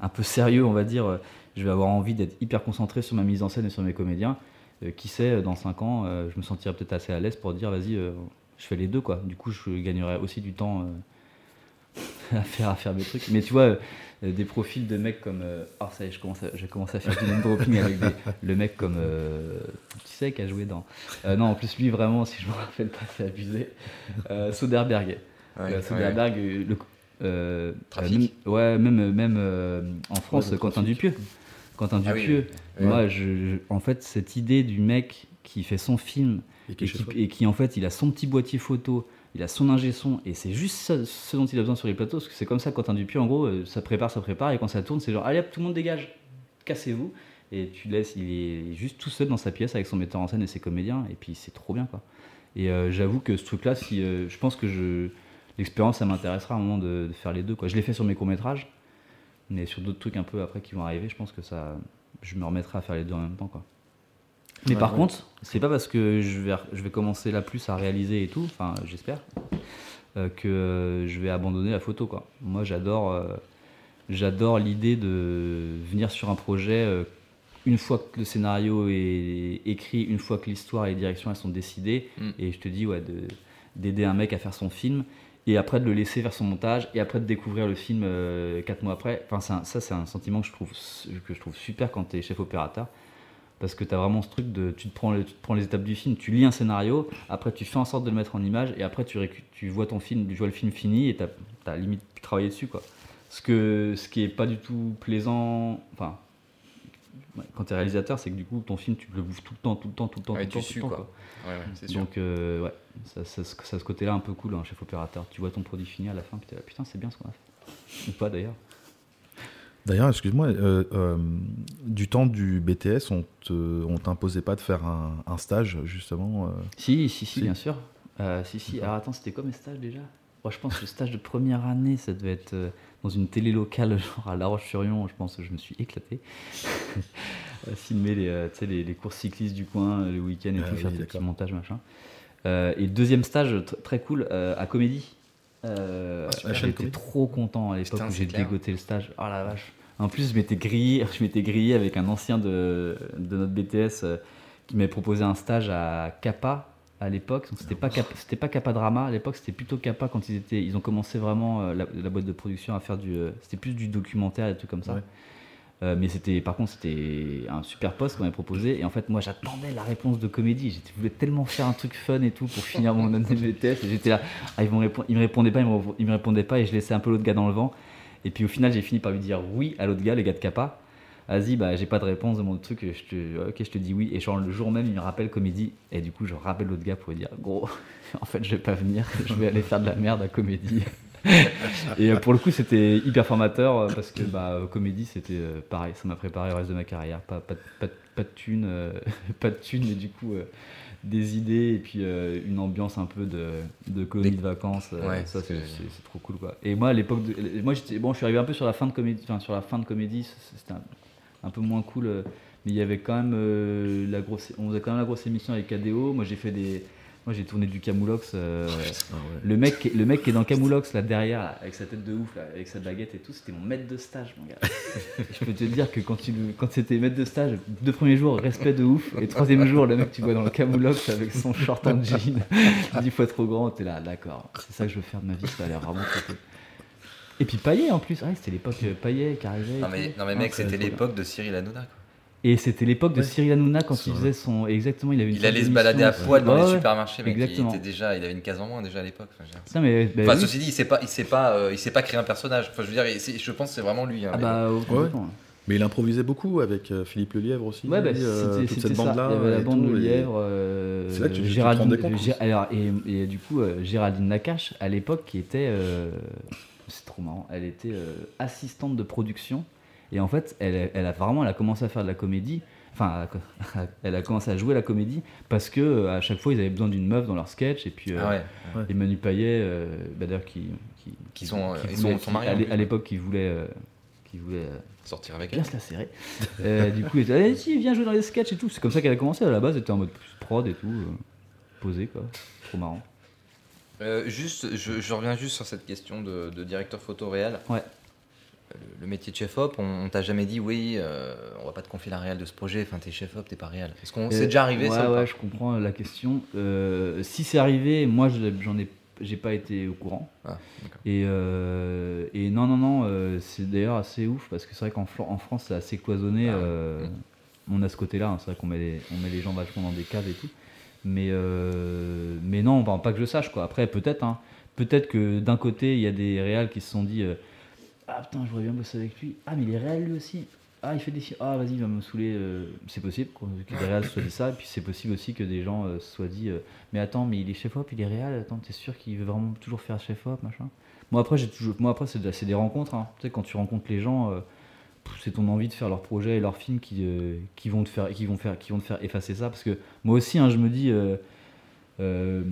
un peu sérieux, on va dire, je vais avoir envie d'être hyper concentré sur ma mise en scène et sur mes comédiens. Euh, qui sait, dans 5 ans, euh, je me sentirai peut-être assez à l'aise pour dire vas-y, euh, je fais les deux quoi. Du coup, je gagnerai aussi du temps à faire, à faire mes trucs. Mais tu vois, euh, des profils de mecs comme. euh, Ah, ça y est, je commence à, j'ai commencé à faire du name dropping avec des- le mec comme. euh, tu sais, qui a joué dans. euh, non, en plus, lui, vraiment, si je me rappelle pas, c'est abusé. Euh, Soderbergh. Ouais, Euh, ouais, Soderbergh, euh, le. euh, Trafic. euh, même- ouais, même, même euh, en France, Quentin. Dupieux. Quentin Ah oui, Dupieux. oui. Moi, je, je- en fait, cette idée du mec qui fait son film Et qui et est chez qui, soi. et qui, en fait, il a son petit boîtier photo, il a son ingé son, et c'est juste ça- ce dont il a besoin sur les plateaux, parce que c'est comme ça, Quentin Dupieux, en gros, euh, ça prépare, ça prépare, et quand ça tourne, c'est genre, allez hop, tout le monde dégage, cassez-vous, et tu laisses, il est juste tout seul dans sa pièce avec son metteur en scène et ses comédiens, et puis c'est trop bien, quoi. Et euh, j'avoue que ce truc-là, si, euh, je pense que je, l'expérience, ça m'intéressera à un moment de, de faire les deux, quoi. Je l'ai fait sur mes courts-métrages, mais sur d'autres trucs un peu après qui vont arriver, je pense que ça, je me remettrai à faire les deux en même temps, quoi. Mais Ouais, par ouais. contre, c'est pas parce que je vais, je vais commencer là plus à réaliser et tout, enfin j'espère, euh, que je vais abandonner la photo quoi. Moi j'adore, euh, j'adore l'idée de venir sur un projet euh, une fois que le scénario est écrit, une fois que l'histoire et les directions elles sont décidées, Mm. et je te dis ouais de- d'aider un mec à faire son film et après de le laisser faire son montage et après de découvrir le film euh, quatre mois après. Enfin ça c'est un sentiment que je trouve que je trouve super quand tu es chef opérateur parce que tu as vraiment ce truc de tu te, prends tu prends les étapes du film, tu lis un scénario, après tu fais en sorte de le mettre en image et après tu, tu vois ton film, tu vois le film fini et tu as, limite pu travailler dessus quoi. Ce, que, ce qui est pas du tout plaisant, enfin quand tu es réalisateur, c'est que du coup ton film tu le bouffes tout le temps, tout le temps, tout le temps, Ouais, tout le tu temps, tout le temps, quoi. Ouais, ouais, c'est sûr. Donc euh, ouais, ça, ça, ça, ce côté-là un peu cool, un chef opérateur. Tu vois ton produit fini à la fin, puis t'es là, putain c'est bien ce qu'on a fait. Ou pas d'ailleurs. D'ailleurs, excuse-moi, euh, euh, du temps du BTS, on te, on t'imposait pas de faire un, un stage justement euh, Si, si, si, Si. bien sûr. Euh, si, si. Alors attends, c'était quoi mes stages déjà? Moi, Je pense que le stage de première année, ça devait être euh, dans une télé locale, genre à La Roche-sur-Yon. Je pense que je me suis éclaté. Filmer les, euh, les, les courses cyclistes du coin, euh, le week-end et Ah tout, oui, faire des petits montages, machin. Euh, et deuxième stage tr- très cool euh, à Comédie. Euh, Ah. J'étais trop content à l'époque où j'ai dégoté le stage. Oh la vache. En plus, je m'étais grillé, je m'étais grillé avec un ancien de, de notre BTS qui m'avait proposé un stage à Kappa à l'époque. Donc, C'était pas Kappa, c'était pas Kappa Drama à l'époque, c'était plutôt Kappa quand ils étaient, ils ont commencé vraiment euh, la, la boîte de production à faire du, euh, c'était plus du documentaire et des trucs comme ça. Ouais. Euh, mais c'était, par contre, c'était un super poste qu'on m'avait proposé. Et en fait, moi, j'attendais la réponse de comédie. Je voulais tellement faire un truc fun et tout pour finir mon année de BTS. Et j'étais là, ah, ils, vont répondre, ils me répondaient pas, ils me, ils me répondaient pas, et je laissais un peu l'autre gars dans le vent. Et puis au final, j'ai fini par lui dire oui à l'autre gars, les gars de Kappa. Vas-y, bah, j'ai pas de réponse de mon truc, je te, ok, je te dis oui. Et genre, le jour même, il me rappelle comédie. Et du coup, je rappelle l'autre gars pour lui dire gros, en fait, je vais pas venir, je vais aller faire de la merde à comédie. et euh, pour le coup, c'était hyper formateur euh, parce que bah, euh, comédie, c'était pareil, ça m'a préparé le reste de ma carrière. Pas, pas, de- pas, de- pas de thunes, euh, pas de thunes, mais du coup, euh, des idées et puis euh, une ambiance un peu de, de colonie Des- de vacances. Ouais, ça, c'est trop cool. Quoi. Et moi, à l'époque, moi, j'étais, bon, je suis arrivé un peu sur la fin de comédie, enfin, sur la fin de comédie, c'était un, un peu moins cool. euh, mais il y avait quand même euh, la grosse, on faisait quand même la grosse émission avec KDO. Moi, j'ai fait des, moi, j'ai tourné du Camoulox. euh, Ah ouais. le mec, qui- le mec qui est dans Camoulox là derrière, là, avec sa tête de ouf, là, avec sa baguette et tout, c'était mon maître de stage, mon gars. je peux te dire que quand, tu, quand c'était maître de stage, deux premiers jours, respect de ouf, et troisième jour, le mec, tu vois dans le Camoulox avec son short en jean, dix fois trop grand, t'es là, d'accord, c'est ça que je veux faire de ma vie, ça a l'air vraiment trop cool. Et puis Payet en plus, ouais, c'était l'époque euh, Payet qui arrivait. et Non mais, non mais Ah, mec, c'était l'époque de Cyril Hanouna. quoi. Et c'était l'époque de Ouais. Cyril Hanouna quand il faisait son. Exactement, il avait une Il allait se balader à poil dans Ouais, les supermarchés, mec. Exactement. Il était déjà, il avait une case en moins déjà à l'époque. enfin, mais, bah Enfin, oui. ceci dit, il sait pas, il sait pas, euh, il sait pas créer un personnage. Enfin, je veux dire, je pense que c'est vraiment lui. hein, Ah mais bah, complètement. Mais il improvisait beaucoup avec euh, Philippe Lelièvre aussi. Ouais, bah, euh, c'était toute cette bande-là. Il y avait la bande tout, de et- lièvre. euh, C'est là que tu- tu te Géraldine- rendais compte alors, et, et du coup, euh, Géraldine Nakache, à l'époque, qui était. C'est trop marrant. Elle était euh, assistante de production. Et en fait, elle, elle a vraiment elle a commencé à faire de la comédie. Enfin, elle a commencé à jouer la comédie parce que euh, à chaque fois, ils avaient besoin d'une meuf dans leur sketch. Et puis, euh, Ah ouais. Manu Payet, euh, bah, d'ailleurs, qui, qui, Qui sont, ils voulait- sont- sont mariés, à l'époque, qui voulait, euh, qui voulait Sortir avec bien elle. se la serrer. Euh, du coup, il était allez, si, viens jouer dans les sketchs et tout. C'est comme ça qu'elle a commencé. À la base, elle était en mode plus prod et tout, euh, posé quoi. Trop marrant. Euh, juste, je, je reviens juste sur cette question de, de directeur photo réel. Ouais. Le, le métier de chef-op, on, on t'a jamais dit oui, euh, on va pas te confier la réelle de ce projet, enfin t'es chef-op, t'es pas réel. Est-ce qu'on Euh, c'est déjà arrivé ouais, ça ou Ouais, je comprends la question. Euh, si c'est arrivé, moi je- j'en ai j'ai pas été au courant. Ah. Et, euh, et non, non, non, euh, c'est d'ailleurs assez ouf parce que c'est vrai qu'en en France, c'est assez cloisonné. Ah, euh, On a ce côté-là, hein, c'est vrai qu'on met, les, on met les gens vachement dans des caves et tout. Mais, euh, mais non, pas que je sache, quoi. Après, peut-être, hein, peut-être que d'un côté, il y a des réals qui se sont dit euh, Ah putain, je voudrais bien bosser avec lui. Ah, mais il est réel lui aussi. Ah, il fait des. Ah, vas-y, il va me saouler. euh, C'est possible que des réals se soient dit ça. Et puis c'est possible aussi que des gens se soient dit Mais attends, mais il est chef-op, il est réel. Attends, t'es sûr qu'il veut vraiment toujours faire chef-op, machin? Moi, après, j'ai toujours... Moi, après c'est des rencontres. hein. Tu sais, quand tu rencontres les gens. C'est ton envie de faire leur projet et leur film qui, euh, qui, vont te faire, qui, vont faire, qui vont te faire effacer ça. Parce que moi aussi, hein, je me dis, euh, euh,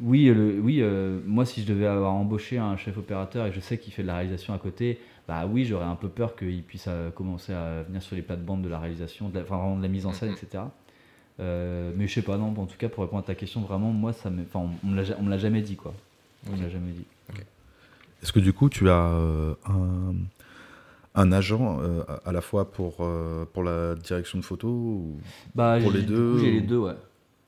oui, le, oui moi, si je devais avoir embauché un chef opérateur et que je sais qu'il fait de la réalisation à côté, bah oui, j'aurais un peu peur qu'il puisse commencer à venir sur les plates-bandes de la réalisation, de la, enfin, vraiment de la mise en scène, Mhm. etc. Mais je sais pas, non, en tout cas, pour répondre à ta question, vraiment, moi, ça me, enfin, on, on me l'a ja- on me l'a jamais dit, quoi. On me l'a jamais dit. Est-ce que du coup, tu as un, un agent euh, à, la fois pour, euh, pour la direction de photo ou- Bah, Pour j'ai- les deux, J'ai ou- les deux, ouais.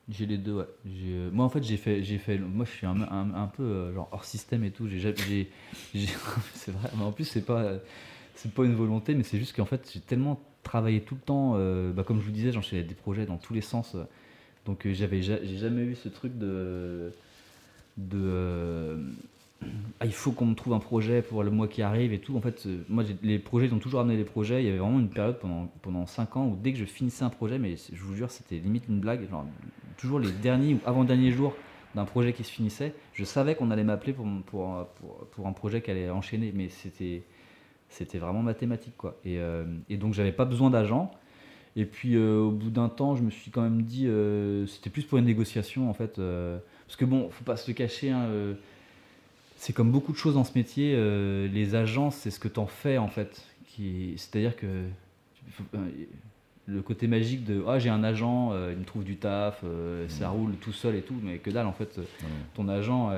J'ai les deux, ouais. Euh, Moi, en fait, j'ai fait, j'ai fait. Moi, je suis un, un, un peu genre hors système et tout. J'ai, ja- j'ai, j'ai- c'est vrai. Mais en plus, c'est pas, c'est pas une volonté, mais c'est juste qu'en fait, j'ai tellement travaillé tout le temps. bah, comme je vous disais, j'enchaînais des projets dans tous les sens. donc, j'avais, ja- j'ai jamais eu ce truc de, de. ah, il faut qu'on me trouve un projet pour le mois qui arrive et tout. En fait, euh, moi, les projets, ils ont toujours amené les projets. Il y avait vraiment une période pendant, pendant 5 ans où dès que je finissais un projet, mais je vous jure, c'était limite une blague. Toujours les derniers ou avant-derniers jours d'un projet qui se finissait, je savais qu'on allait m'appeler pour, pour, pour, un projet qui allait enchaîner. Mais c'était, c'était vraiment mathématique, quoi. Et, euh, et donc, j'avais pas besoin d'agent. Et puis, euh, au bout d'un temps, je me suis quand même dit, euh, c'était plus pour une négociation, en fait. parce que bon, faut pas se cacher, hein, c'est comme beaucoup de choses dans ce métier, euh, les agences, c'est ce que t'en fais en fait. C'est-à-dire que le côté magique de ah j'ai un agent, euh, il me trouve du taf, euh, ça roule tout seul et tout, mais que dalle en fait. Ton agent,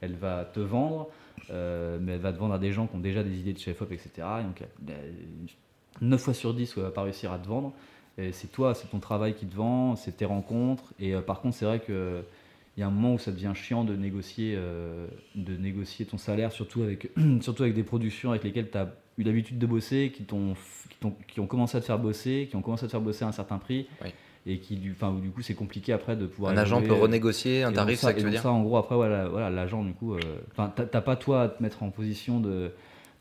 elle va te vendre, mais elle va te vendre à des gens qui ont déjà des idées de chef-op, etc. Et donc, euh, 9 fois sur 10, où elle va pas réussir à te vendre. C'est toi, c'est ton travail qui te vend, c'est tes rencontres. Et par contre, c'est vrai que il y a un moment où ça devient chiant de négocier, euh, de négocier ton salaire, surtout avec, surtout avec des productions avec lesquelles tu as eu l'habitude de bosser, qui, t'ont, qui, ont commencé à te faire bosser, qui ont commencé à te faire bosser à un certain prix, Oui. et qui, du, où du coup, c'est compliqué après de pouvoir. Un agent peut renégocier un tarif, ça et que tu veux dire ça, en gros, après, voilà, voilà, l'agent, du coup, euh, t'as pas toi à te mettre en position de,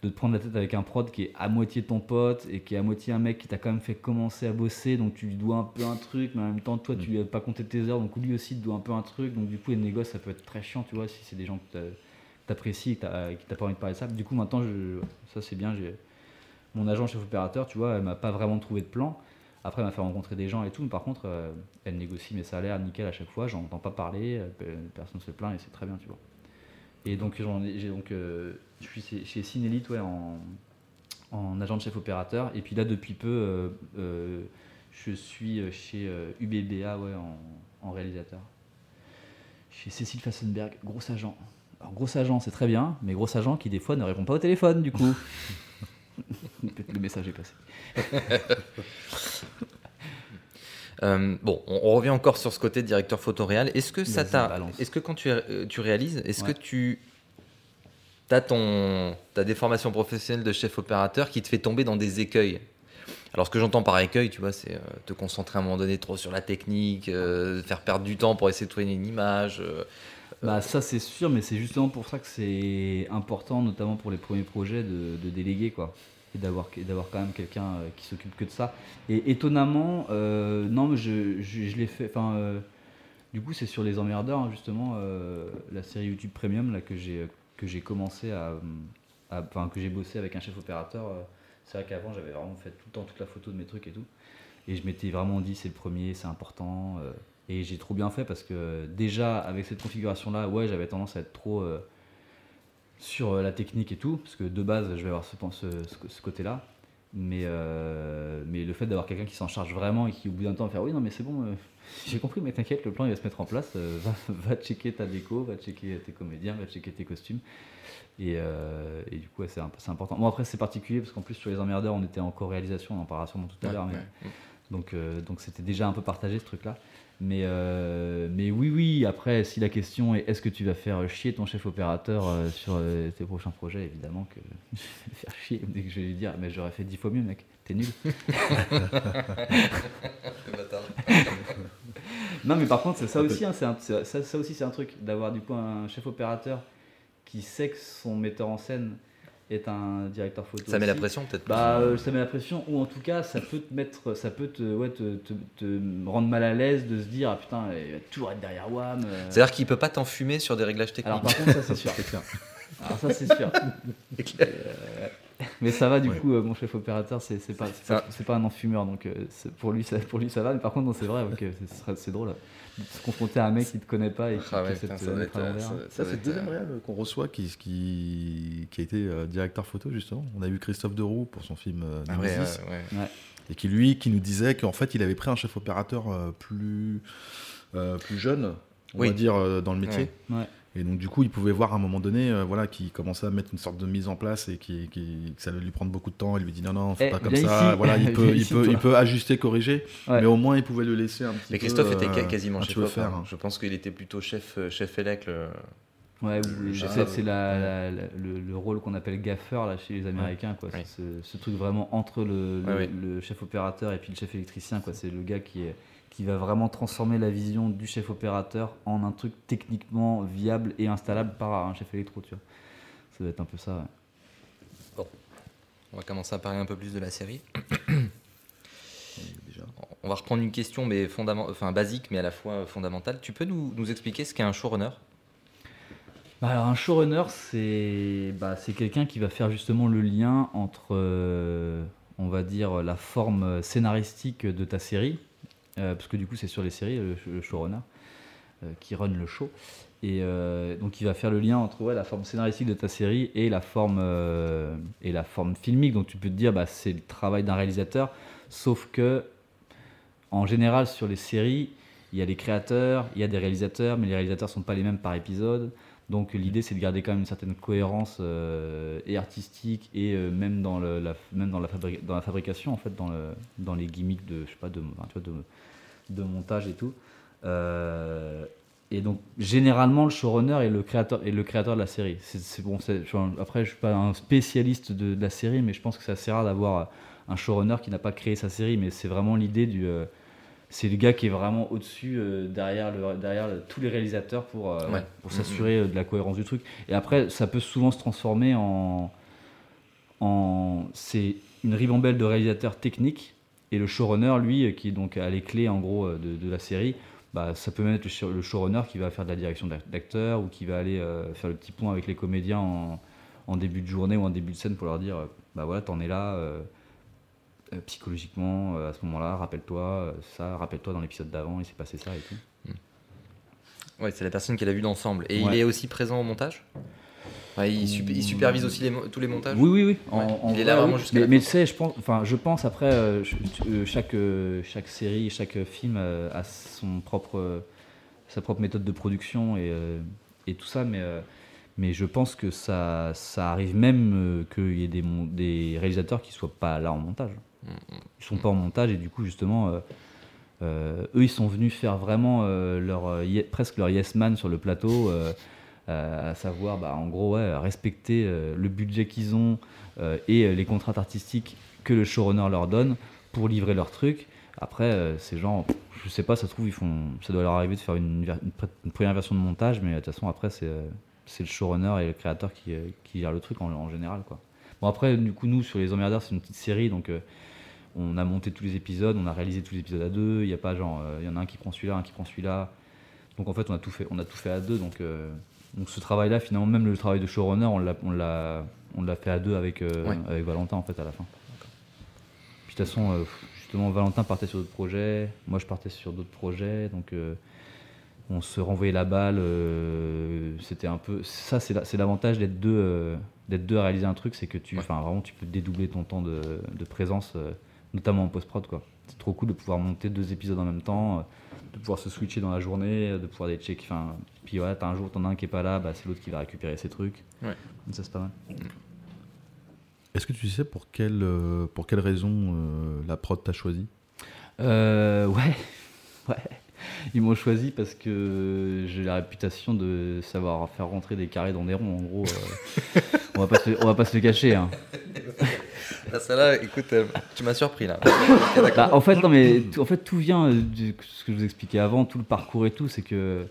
de te prendre la tête avec un prod qui est à moitié ton pote et qui est à moitié un mec qui t'a quand même fait commencer à bosser, donc tu lui dois un peu un truc, mais en même temps, toi, tu lui as pas compté tes heures, donc lui aussi te doit un peu un truc, donc du coup, les négoces, ça peut être très chiant, tu vois, si c'est des gens que t'a- que t'apprécies qui t'as pas envie de parler de ça. Du coup, maintenant, je, ça c'est bien, j'ai mon agent chef opérateur, tu vois, elle m'a pas vraiment trouvé de plan. Après, elle m'a fait rencontrer des gens et tout, mais par contre, euh, elle négocie mes salaires nickel à chaque fois, j'en entends pas parler, euh, pe- personne se plaint et c'est très bien, tu vois. Et donc, j'en ai- j'ai donc, euh, je suis chez- chez Cinelite, ouais, en, en agent de chef opérateur, et puis là, depuis peu, euh, euh, je suis chez euh, UBBA, ouais, en, en réalisateur. Chez Cécile Fassenberg, gros agent. Alors, gros agent, c'est très bien, mais gros agent qui, des fois, ne répond pas au téléphone, du coup. Le message est passé. Euh, bon, on, on revient encore sur ce côté de directeur photoréal. Est-ce que ça t'a, est-ce que quand tu, euh, tu réalises, est-ce Ouais. que tu as ton, t'as des formations professionnelles de chef opérateur qui te fait tomber dans des écueils Alors ce que j'entends par écueil, tu vois, c'est euh, te concentrer à un moment donné trop sur la technique, euh, faire perdre du temps pour essayer de trouver une image. euh, Bah ça c'est sûr, mais c'est justement pour ça que c'est important, notamment pour les premiers projets, de, déléguer quoi, et d'avoir quand même quelqu'un qui s'occupe que de ça. Et étonnamment, non, mais je, je, l'ai fait. Enfin, du coup, c'est sur les emmerdeurs hein, justement, la série YouTube Premium là que j'ai que j'ai commencé à, enfin que j'ai bossé avec un chef opérateur. euh, c'est vrai qu'avant j'avais vraiment fait tout le temps toute la photo de mes trucs et tout. Et je m'étais vraiment dit c'est le premier, c'est important. euh, et j'ai trop bien fait parce que déjà avec cette configuration là, ouais, j'avais tendance à être trop euh, sur la technique et tout, parce que de base je vais avoir ce, ce côté-là. Mais, mais le fait d'avoir quelqu'un qui s'en charge vraiment et qui au bout d'un temps va faire oui non mais c'est bon, j'ai compris mais t'inquiète le plan il va se mettre en place, euh, va, va checker ta déco, va checker tes comédiens, va checker tes costumes. Et, euh, et du coup ouais, c'est important. Bon après c'est particulier parce qu'en plus sur les emmerdeurs on était en co-réalisation, on en parlera sûrement tout à ouais, l'heure, ouais. Donc, euh, donc c'était déjà un peu partagé ce truc-là. Mais, mais oui, oui, après, si la question est est-ce que tu vas faire chier ton chef opérateur sur tes prochains projets, évidemment que je vais faire chier. Dès que je vais lui dire, mais j'aurais fait dix fois mieux, mec, t'es nul. non, mais par contre, c'est ça aussi, hein, c'est un- ça, ça aussi, c'est un truc d'avoir du coup un chef opérateur qui sait que son metteur en scène est un directeur photo. Ça met la pression peut-être Bah, euh, ça met la pression, ou en tout cas, ça peut te mettre, ça peut te, ouais, te, te- te rendre mal à l'aise de se dire, ah putain, il va toujours être derrière WAM. euh. C'est-à-dire qu'il peut pas t'enfumer sur des réglages techniques. Alors par contre, ça c'est sûr. Alors ça c'est sûr. Euh, mais ça va du coup, euh, mon chef opérateur, c'est c'est pas, c'est pas, c'est pas un enfumeur, donc euh, pour lui, ça, pour lui ça va. Mais par contre, non, c'est vrai, ok, c'est- drôle de se confronter à un mec qui te connaît pas et qui, Ah ouais, putain, ça à être, l'envers. ça- Ça, ça c'est le deuxième euh, réal qu'on reçoit qui, qui, qui a été euh, directeur photo, justement. On a vu Christophe Deroux pour son film euh, Ah ouais, Nemesis. ouais, ouais. Ouais. Et qui, lui, qui nous disait qu'en fait, il avait pris un chef opérateur euh, plus, euh, plus jeune, on Oui. va dire, euh, dans le métier. Et donc, du coup, il pouvait voir à un moment donné, euh, voilà, qu'il commençait à mettre une sorte de mise en place et qui, qui- que ça allait lui prendre beaucoup de temps. Il lui dit non, non, fais Eh, pas comme ça. Voilà, il peut, il peut, il peut ajuster, corriger, Ouais. mais au moins, il pouvait le laisser un petit Mais peu. Christophe était euh, quasiment chef tu veux op, faire. hein. Je pense qu'il était plutôt chef, euh, chef élec. le- Ouais, c'est chef. c'est la- la- la- le, le rôle qu'on appelle gaffeur là, chez les Américains. Quoi. Ouais. C'est Ce, ce truc vraiment entre le, le- Ouais, ouais. le chef opérateur et puis le chef électricien. quoi. C'est le gars qui, est, qui va vraiment transformer la vision du chef opérateur en un truc techniquement viable et installable par un chef électro. Tu vois. Ça doit être un peu ça. ouais. On va commencer à parler un peu plus de la série. Déjà. On va reprendre une question mais fondament- enfin, basique mais à la fois fondamentale. Tu peux nous, nous expliquer ce qu'est un showrunner? Bah, alors un showrunner, c'est bah, c'est quelqu'un qui va faire justement le lien entre, euh, on va dire, la forme scénaristique de ta série, parce que du coup c'est sur les séries, le, showrunner, euh, qui run le show. Et euh, donc il va faire le lien entre la forme scénaristique de ta série et la forme, euh, et la forme filmique. Donc tu peux te dire, bah, c'est le travail d'un réalisateur, sauf que en général sur les séries, il y a des créateurs, il y a des réalisateurs, mais les réalisateurs sont pas les mêmes par épisode. Donc l'idée c'est de garder quand même une certaine cohérence euh, et artistique et euh, même dans la même dans la, fabrication en fait dans, le, dans les gimmicks de, de montage et tout. Euh, et donc généralement le showrunner est le créateur est le créateur de la série. C'est bon. je- après je suis pas un spécialiste de, de la série mais je pense que c'est assez rare d'avoir un showrunner qui n'a pas créé sa série mais c'est vraiment l'idée du euh, c'est le gars qui est vraiment au-dessus, euh, derrière, le, derrière le- tous les réalisateurs pour, euh, Ouais. pour s'assurer euh, de la cohérence du truc. Et après, ça peut souvent se transformer en. en c'est une ribambelle de réalisateurs techniques. Et le showrunner, lui, qui est donc à les clés en gros euh, de, de la série, bah, ça peut même être le show- le showrunner qui va faire de la direction d'ac- d'acteurs ou qui va aller euh, faire le petit point avec les comédiens en, en début de journée ou en début de scène pour leur dire euh, bah voilà, t'en es là. euh, psychologiquement euh, à ce moment-là, rappelle-toi ça, rappelle-toi dans l'épisode d'avant, il s'est passé ça et tout. Ouais, c'est la personne qui l'a vu d'ensemble. Et il est aussi présent au montage? Ouais, il, sup- il supervise aussi les tous les montages Oui, oui, oui. Ouais, En- en il est là vrai, vraiment jusqu'à Mais, tu sais, je pense, enfin, je pense après, euh, euh, chaque, euh, chaque série, chaque film euh, a son propre, sa propre méthode de production et, et tout ça, mais, mais je pense que ça, ça arrive même qu'il y ait des, des réalisateurs qui soient pas là en montage. Mm, Ils sont pas en montage et du coup, justement, eux, ils sont venus faire vraiment leur, presque leur yes man sur le plateau. Euh, à savoir, bah, en gros, respecter euh, le budget qu'ils ont euh, et les contraintes artistiques que le showrunner leur donne pour livrer leur truc. Après, ces gens, je sais pas, ça trouve, ils font, ça doit leur arriver de faire une, première version de montage, mais de toute façon, après, c'est le showrunner et le créateur qui, gère le truc en, général. Quoi. Bon, après, du coup, nous, sur Les Emmerdeurs, c'est une petite série, donc on a monté tous les épisodes, on a réalisé tous les épisodes à deux. Il y a pas genre, il y en a un qui prend celui-là, un qui prend celui-là. Donc en fait, on a tout fait, on a tout fait à deux. Donc, donc ce travail-là, finalement, même le travail de showrunner, on l'a, on l'a, on l'a fait à deux avec, euh, Ouais. avec Valentin en fait à la fin. Puis de toute façon, euh, justement, Valentin partait sur d'autres projets, moi je partais sur d'autres projets, donc euh, on se renvoyait la balle. c'était un peu, ça c'est, la- c'est l'avantage d'être deux, d'être deux à réaliser un truc, c'est que tu, enfin vraiment, tu peux dédoubler ton temps de, de présence, notamment en post prod quoi. C'est trop cool de pouvoir monter deux épisodes en même temps, de pouvoir se switcher dans la journée, de pouvoir les check. Enfin, puis voilà, t'as un jour, t'en as un qui est pas là, bah, c'est l'autre qui va récupérer ses trucs. Ouais. Donc ça c'est pas mal. Est-ce que tu sais pour quelle, euh, pour quelle raison euh, la prod t'a choisi? Euh, ouais, ouais. Ils m'ont choisi parce que j'ai la réputation de savoir faire rentrer des carrés dans des ronds. En gros, euh, on, va pas se, on va pas se le cacher. Hein. Ah, ça là, écoute, euh, tu m'as surpris là. Bah, en fait, non, mais tout, en fait, tout vient euh, de ce que je vous expliquais avant, tout le parcours et tout. C'est que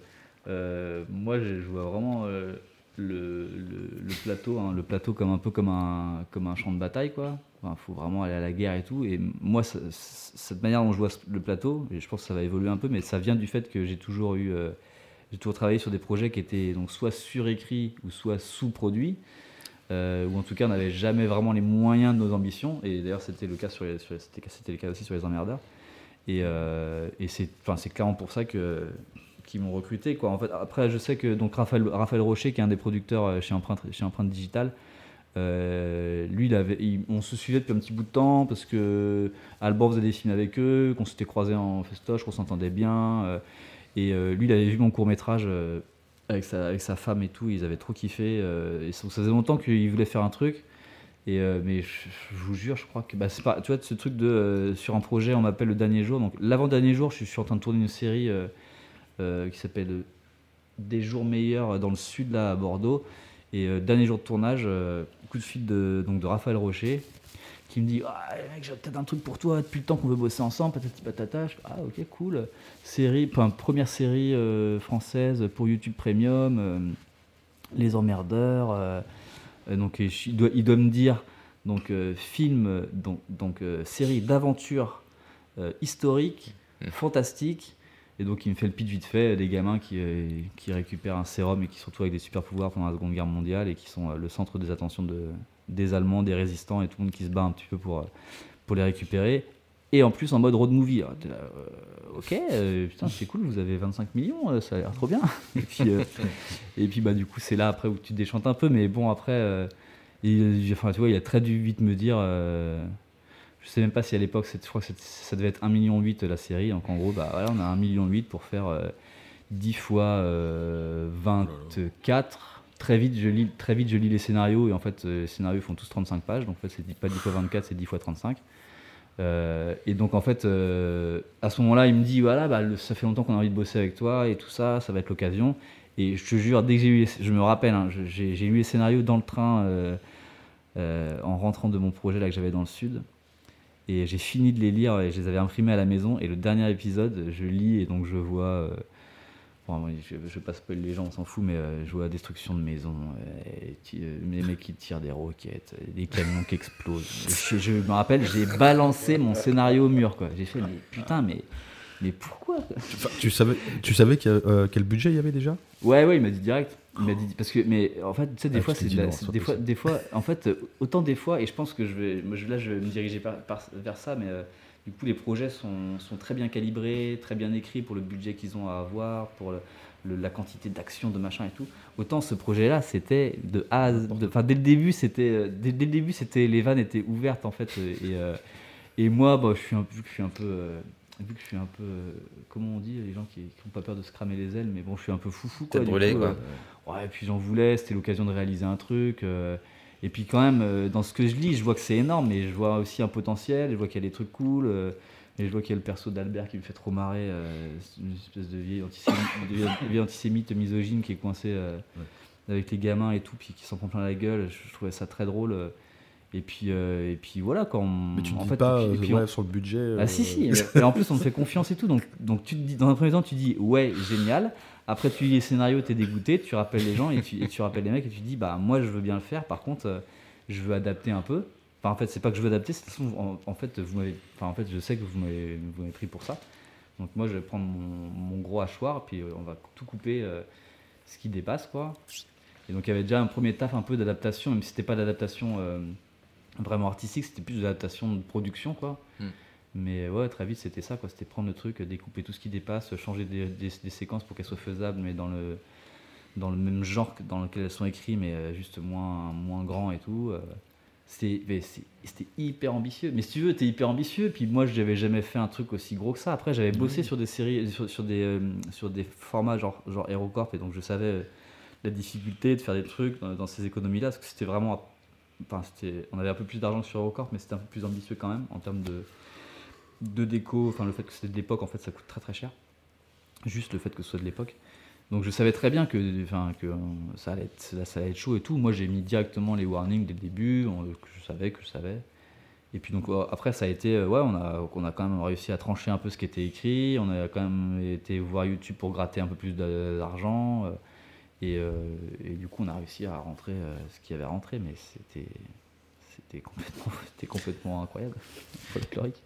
euh, moi, je vois vraiment euh, le, le- le plateau, hein, le plateau comme un peu comme un, comme un champ de bataille, quoi. Il faut vraiment aller à la guerre et tout. Et moi, ça- cette manière dont je vois le plateau, et je pense que ça va évoluer un peu, mais ça vient du fait que j'ai toujours eu, j'ai toujours travaillé sur des projets qui étaient donc soit surécrits ou soit sous-produits. Euh, ou en tout cas on n'avait jamais vraiment les moyens de nos ambitions. Et d'ailleurs c'était le cas aussi sur les emmerdeurs. Et, euh, et c'est enfin c'est clairement pour ça qu'ils m'ont recruté après je sais que donc Raphaël, Rocher qui est un des producteurs euh, chez Empreinte chez euh, lui on se suivait depuis un petit bout de temps parce que Alban faisait des films avec eux qu'on s'était croisés en festoche qu'on s'entendait bien et lui il avait vu mon court métrage avec sa, femme et tout, ils avaient trop kiffé. euh, ça, faisait longtemps qu'ils voulaient faire un truc. Et euh, mais je, je vous jure, je crois que bah, tu vois, ce truc de euh, sur un projet, on m'appelle le dernier jour. Donc l'avant-dernier jour, je suis en train de tourner une série qui s'appelle Des jours meilleurs dans le sud là à Bordeaux. Et dernier jour de tournage, coup de fil de, donc de Raphaël Rocher qui me dit ah mec j'ai peut-être un truc pour toi depuis le temps qu'on veut bosser ensemble patati patata. Je ah ok cool. Série enfin, première série euh, française pour YouTube Premium euh, les emmerdeurs euh, donc je- il doit, il doit me dire donc film donc, donc série d'aventure historique fantastique. Et donc il me fait le pitch vite fait des gamins qui, qui récupèrent un sérum et qui se retrouvent avec des super pouvoirs pendant la Seconde Guerre mondiale et qui sont le centre des attentions de, des Allemands, des résistants et tout le monde qui se bat un petit peu pour, euh, pour les récupérer. Et en plus en mode road movie. Là, euh, ok, euh, putain, c'est cool, vous avez 25 millions, euh, ça a l'air trop bien. et puis, euh, et puis bah, du coup, c'est là après où tu te déchantes un peu, mais bon, après, euh, il, tu vois, il a très dû vite me dire. euh, je sais même pas si à l'époque, je crois que ça devait être 1,8 million la série. Donc en gros, bah, voilà, on a 1,8 million pour faire euh, 10 fois euh, 24. Très vite, je lis, très vite, je lis les scénarios et en fait, euh, les scénarios font tous 35 pages. Donc en fait, c'est pas 10 fois 24, c'est 10 fois 35. Euh, et donc en fait, euh, à ce moment-là, il me dit voilà, bah, ça fait longtemps qu'on a envie de bosser avec toi et tout ça, ça va être l'occasion. Et je te jure, dès que j'ai eu, les- je me rappelle, hein, j'ai lu les scénarios dans le train en rentrant de mon projet là que j'avais dans le sud. Et j'ai fini de les lire et je les avais imprimés à la maison. Et le dernier épisode, je lis et donc je vois. Bon, je ne vais pas les gens, on s'en fout, mais euh, je vois la destruction de maisons, euh, euh, les mecs qui tirent des roquettes, euh, des camions qui explosent. Je, je me rappelle, j'ai balancé mon scénario au mur. quoi. J'ai fait, mais putain, mais, mais pourquoi Enfin, tu savais, tu savais a- euh, quel budget il y avait déjà? Ouais, ouais, il m'a dit direct. Il m'a dit parce que, mais en fait, tu sais, des Ah, fois, je c'est des fois, des fois, en fait, autant des fois, et je pense que je vais, moi, je- là, je vais me diriger par- par- vers ça, mais du coup, les projets sont, sont très bien calibrés, très bien écrits pour le budget qu'ils ont à avoir, pour le- le- la quantité d'actions, de machin et tout. Autant ce projet-là, c'était de A à Z- de- enfin, dès le début, c'était, euh, dès, dès le début, c'était, les vannes étaient ouvertes en fait, euh, et, euh, et moi, bah, je suis un, vu que je suis un peu. euh, vu que je suis un peu, euh, comment on dit, les gens qui n'ont pas peur de se cramer les ailes, mais bon, je suis un peu foufou. Quoi, brûlée, coup, quoi. euh, ouais, et puis j'en voulais, c'était l'occasion de réaliser un truc. euh, et puis quand même, euh, dans ce que je lis, je vois que c'est énorme, mais je vois aussi un potentiel, je vois qu'il y a des trucs cool. euh, et je vois qu'il y a le perso d'Albert qui me fait trop marrer, euh, une espèce de vieil antisémite, antisémite misogyne qui est coincé avec les gamins et tout, puis qui s'en prend plein la gueule. Je, trouvais ça très drôle. Et puis, euh, et puis voilà, quand on- Mais tu ne en dis fait, pas et puis- et puis ouais, on- sur le budget. ah si, si. Et en plus, on te fait confiance et tout. Donc, donc tu te dis, dans un premier temps, tu dis ouais, génial. Après, tu lis les scénarios, t'es dégoûté, tu rappelles les gens et tu, rappelles les mecs et tu dis bah moi je veux bien le faire. Par contre, euh, je veux adapter un peu. Enfin, en fait, c'est pas que je veux adapter, c'est en, en fait, vous en fait, je sais que vous m'avez, vous pris pour ça. Donc moi, je vais prendre mon, gros hachoir puis euh, on va tout couper euh, ce qui dépasse quoi. Et donc il y avait déjà un premier taf un peu d'adaptation, même si c'était pas d'adaptation vraiment artistique, c'était plus de l'adaptation de production quoi. Hmm. Mais ouais, très vite c'était ça quoi, c'était prendre le truc, découper tout ce qui dépasse, changer des, des- des séquences pour qu'elles soient faisables, mais dans le dans le même genre que dans lequel elles sont écrites, mais euh, juste moins moins grand et tout. euh. C'était hyper ambitieux. Mais si tu veux, t'es hyper ambitieux. Puis moi, j'avais jamais fait un truc aussi gros que ça. Après, j'avais bossé sur des séries, sur, sur des euh, sur des formats genre genre HeroCorp, et donc je savais euh, la difficulté de faire des trucs dans, dans ces économies-là, parce que c'était vraiment, enfin, on avait un peu plus d'argent que sur HeroCorp, mais c'était un peu plus ambitieux quand même en termes de de déco, enfin le fait que c'était de l'époque, en fait, ça coûte très très cher. Juste le fait que ce soit de l'époque. Donc je savais très bien que, que euh, ça, allait être, ça allait être chaud et tout. Moi j'ai mis directement les warnings dès le début, que je savais, que je savais. Et puis donc euh, après ça a été, euh, ouais, on a, on a quand même réussi à trancher un peu ce qui était écrit. On a quand même été voir YouTube pour gratter un peu plus d'a- d'argent. et, et du coup on a réussi à rentrer ce qui avait rentré, mais c'était, c'était complètement, c'était complètement incroyable, folklorique.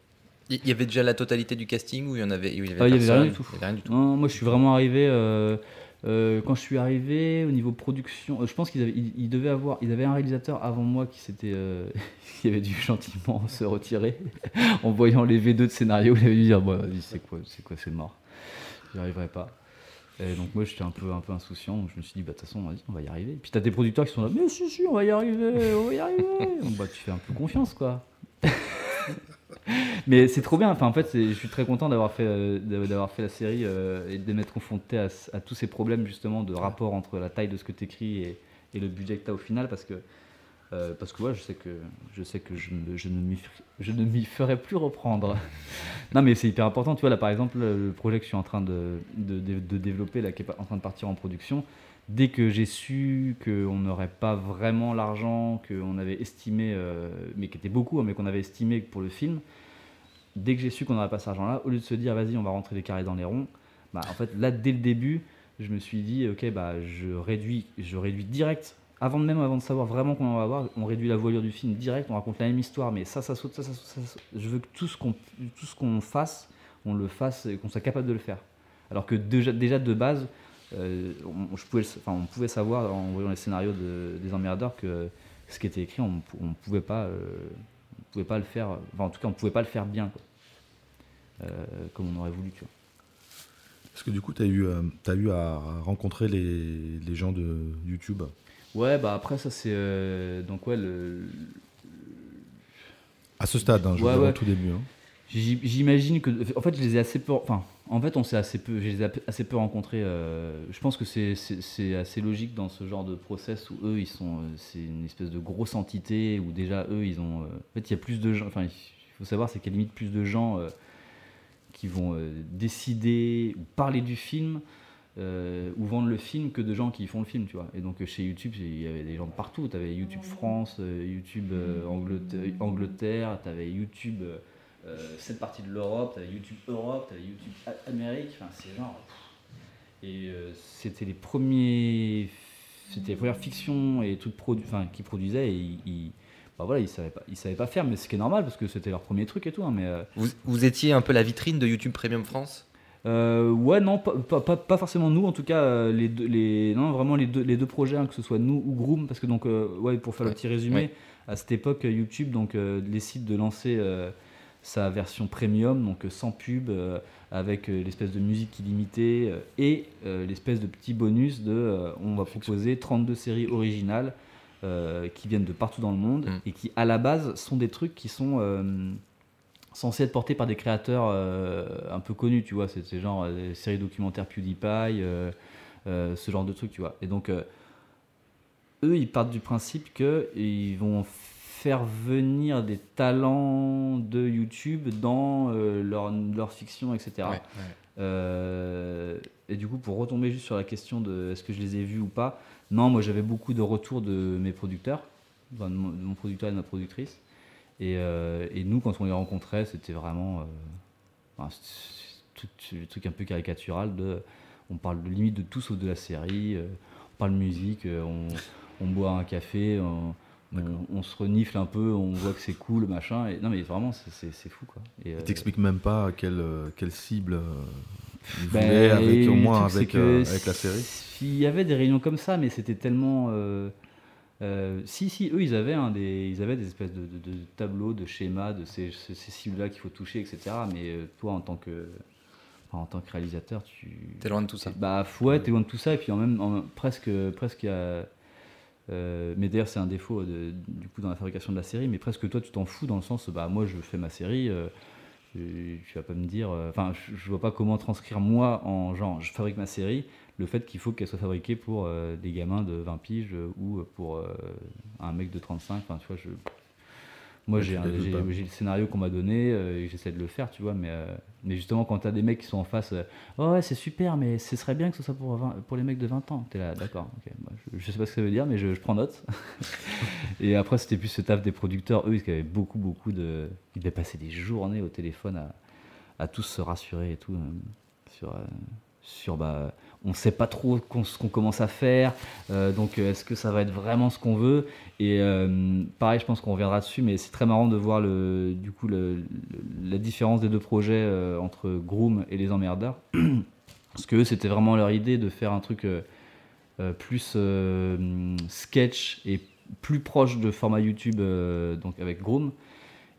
Il y avait déjà la totalité du casting ou il y en avait, il y avait Ah, avait rien du tout. Rien du. Non, moi je suis vraiment arrivé. euh, euh, quand je suis arrivé au niveau production, euh, je pense qu'ils avaient, ils, ils devaient avoir, ils avaient un réalisateur avant moi qui s'était, qui avait dû gentiment se retirer en voyant les V2 de scénario. Il avait dû dire, bon, c'est quoi, c'est quoi, c'est mort. J'y arriverai pas. Et donc moi j'étais un peu, un peu insouciant. donc je me suis dit, bah de toute façon, vas-y, on va y arriver. Puis t'as des producteurs qui sont là, mais si, si, on va y arriver, on va y arriver. Donc, bah tu fais un peu confiance, quoi. Mais c'est trop bien. Enfin, en fait, je suis très content d'avoir fait, euh, d'avoir fait la série euh, et de m'être confronté à, à tous ces problèmes justement de rapport entre la taille de ce que tu écris et, et le budget que tu as au final, parce que euh, parce que ouais, je sais que je sais que je, je ne m'y f- je ne m'y ferai plus reprendre. non, mais c'est hyper important. Tu vois là, par exemple, le projet que je suis en train de, de, de- de développer, là, qui est en train de partir en production. Dès que j'ai su qu'on n'aurait pas vraiment l'argent qu'on avait estimé, euh, mais qui était beaucoup, hein, mais qu'on avait estimé pour le film, dès que j'ai su qu'on n'aurait pas cet argent-là, au lieu de se dire vas-y, on va rentrer des carrés dans les ronds, bah, en fait, là, dès le début, je me suis dit ok, bah, je réduis, je réduis direct, avant même, avant de savoir vraiment qu'on va avoir, on réduit la voilure du film direct, on raconte la même histoire, mais ça, ça saute, ça, ça saute, ça, saute. Je veux que tout ce qu'on, qu'on fasse, on le fasse et qu'on soit capable de le faire. Alors que déjà, déjà de base, euh, on, je pouvais, le- enfin, on pouvait savoir en voyant les scénarios de- des emmerdeurs que ce qui était écrit, on ne pouvait pas. euh, on pouvait pas le faire, enfin, en tout cas on pouvait pas le faire bien, quoi. Euh, comme on aurait voulu. Tu vois. Parce que du coup, tu as, eu, eu à rencontrer les, les gens de YouTube. Ouais, bah après ça c'est donc ouais le, À ce stade, hein, je Ouais, ouais. au tout début. hein. J'im- J'imagine que, en fait, je les ai assez peu, enfin, en fait, on s'est assez peu, je les ai assez peu rencontrés. euh, je pense que c'est- assez logique dans ce genre de process où eux, ils sont, euh, c'est une espèce de grosse entité où déjà eux, ils ont, euh, en fait, il y a plus de gens. Enfin, il faut savoir, c'est qu'il y a limite plus de gens euh, qui vont décider ou parler du film. ou vendre le film que de gens qui font le film, tu vois. Et donc chez YouTube, il y avait des gens de partout. Tu avais YouTube France, YouTube euh, Angleterre, Angleterre tu avais YouTube cette partie de l'Europe, tu avais YouTube Europe, tu avais YouTube Amérique, enfin c'est genre. Et euh, c'était les premiers. C'était les premières fictions et trucs produ enfin, qui produisaient et ils. bah voilà, ils savaient pas, ils savaient pas faire, mais ce qui est normal parce que c'était leur premier truc et tout. hein, mais euh, Vous, vous étiez un peu la vitrine de YouTube Premium France? Euh, ouais, non, pas, pas, pas- pas forcément nous, en tout cas, euh, les deux, les, non, vraiment les deux, les deux projets, hein, que ce soit nous ou Groom, parce que donc, euh, ouais, pour faire Ouais, le petit résumé, ouais. à cette époque, euh, YouTube donc, euh, décide de lancer euh, sa version premium, donc euh, sans pub, euh, avec euh, l'espèce de musique illimitée euh, et l'espèce de petit bonus de on va proposer 32 séries originales qui viennent de partout dans le monde Mm. et qui, à la base, sont des trucs qui sont censés être portés par des créateurs un peu connus, tu vois. C'était genre des séries documentaires PewDiePie, ce genre de trucs, tu vois. Et donc, eux, ils partent du principe qu'ils vont faire venir des talents de YouTube dans euh, leur, leur fiction, etc. Ouais. Euh, et du coup, pour retomber juste sur la question de est-ce que je les ai vus ou pas, non, moi j'avais beaucoup de retours de mes producteurs, enfin, de, mon, producteur et de ma productrice. Et, euh, et nous, quand on les rencontrait, c'était vraiment. euh, enfin, tout- le truc un peu caricatural de. On parle de limite de tout sauf de la série, euh, on parle musique, on, on boit un café, on, on- on se renifle un peu, on voit que c'est cool, machin. Et, non, mais vraiment, c'est- fou quoi. Et, euh, Ils t'expliquent même pas quelle, euh, quelle cible euh, ils Ben, avec, et au moins avec, euh, la série. Il y avait des réunions comme ça, mais c'était tellement. euh, euh, si, si, eux, ils avaient, un des, ils avaient des espèces de, de- de tableaux, de schémas, de ces, ces- ces cibles-là qu'il faut toucher, etc. Mais euh, toi, en tant que, enfin, en tant que réalisateur, tu. T'es loin de tout ça. Bah, ouais, t'es loin de tout ça, et puis en même, en- presque, presque, il y a- euh, mais d'ailleurs, c'est un défaut de- du coup dans la fabrication de la série, mais presque toi, tu t'en fous dans le sens, bah, moi, je fais ma série. euh, tu vas pas me dire, euh, enfin, je, je vois pas comment transcrire moi en genre, je fabrique ma série, le fait qu'il faut qu'elle soit fabriquée pour euh, des gamins de 20 piges ou pour un mec de 35. Enfin, tu vois, je, Moi, j'ai le scénario qu'on m'a donné et j'essaie de le faire, tu vois. Mais, mais justement, quand t'as des mecs qui sont en face, euh, oh ouais, c'est super, mais ce serait bien que ce soit pour, 20 pour les mecs de 20 ans. T'es là, d'accord, je, je sais pas ce que ça veut dire, mais je, prends note. et après, c'était plus ce taf des producteurs, eux, ils avaient beaucoup, beaucoup de. Ils devaient passer des journées au téléphone à, à tous se rassurer et tout. euh, sur. euh, sur bah, on sait pas trop ce qu'on commence à faire, euh, donc euh, est-ce que ça va être vraiment ce qu'on veut? Et euh, pareil, je pense qu'on reviendra dessus, mais c'est très marrant de voir le, du coup la différence des deux projets entre Groom et Les Emmerdeurs. Parce que c'était vraiment leur idée de faire un truc plus sketch et plus proche de format YouTube, donc avec Groom.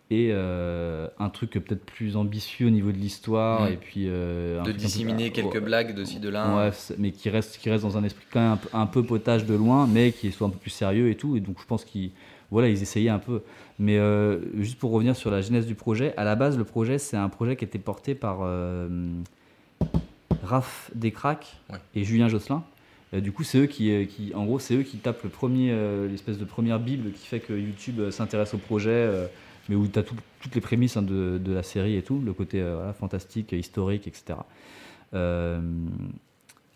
Et euh, un truc peut-être plus ambitieux au niveau de l'histoire, et puis euh, De peu- disséminer quelques blagues de ci, de là. Ouais, c'est- mais qui reste, qui reste dans un esprit quand même un, peu- un peu potage de loin, mais qui soit un peu plus sérieux et tout. Et donc je pense qu'ils voilà, ils essayaient un peu. Mais euh, juste pour revenir sur la genèse du projet, à la base, le projet, c'est un projet qui était porté par Raph Descraques Ouais. et Julien Josselin. Du coup, c'est eux qui, qui, en gros, c'est eux qui tapent le premier, l'espèce de première bible qui fait que YouTube s'intéresse au projet, mais où tu as toutes les prémices hein, de, de la série et tout, le côté euh, voilà, fantastique, historique, etc. Euh,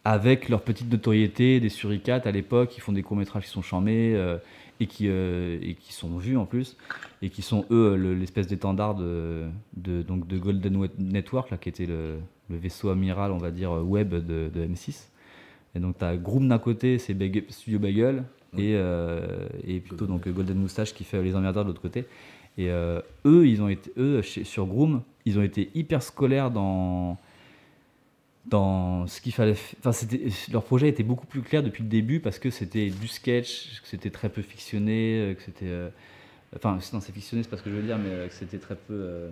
avec leur petite notoriété, des suricates à l'époque, qui font des courts-métrages qui sont charmés euh, et, qui, euh, et qui sont vus en plus, et qui sont eux le- l'espèce d'étendard de, de, donc de Golden Network, là, qui était le, le vaisseau amiral, on va dire, web de, de M6. Et donc tu as Groom d'un côté, c'est Studio Bagel, et, euh, et plutôt donc Golden Moustache qui fait les emmerdeurs de l'autre côté. Et euh, eux, ils ont été, eux, sur Groom, ils ont été hyper scolaires dans ce qu'il fallait. Enfin, leur projet était beaucoup plus clair depuis le début parce que c'était du sketch, que c'était très peu fictionné, euh, que c'était. euh, Enfin, non, c'est fictionné, c'est pas ce que je veux dire, mais euh, que c'était très peu. euh,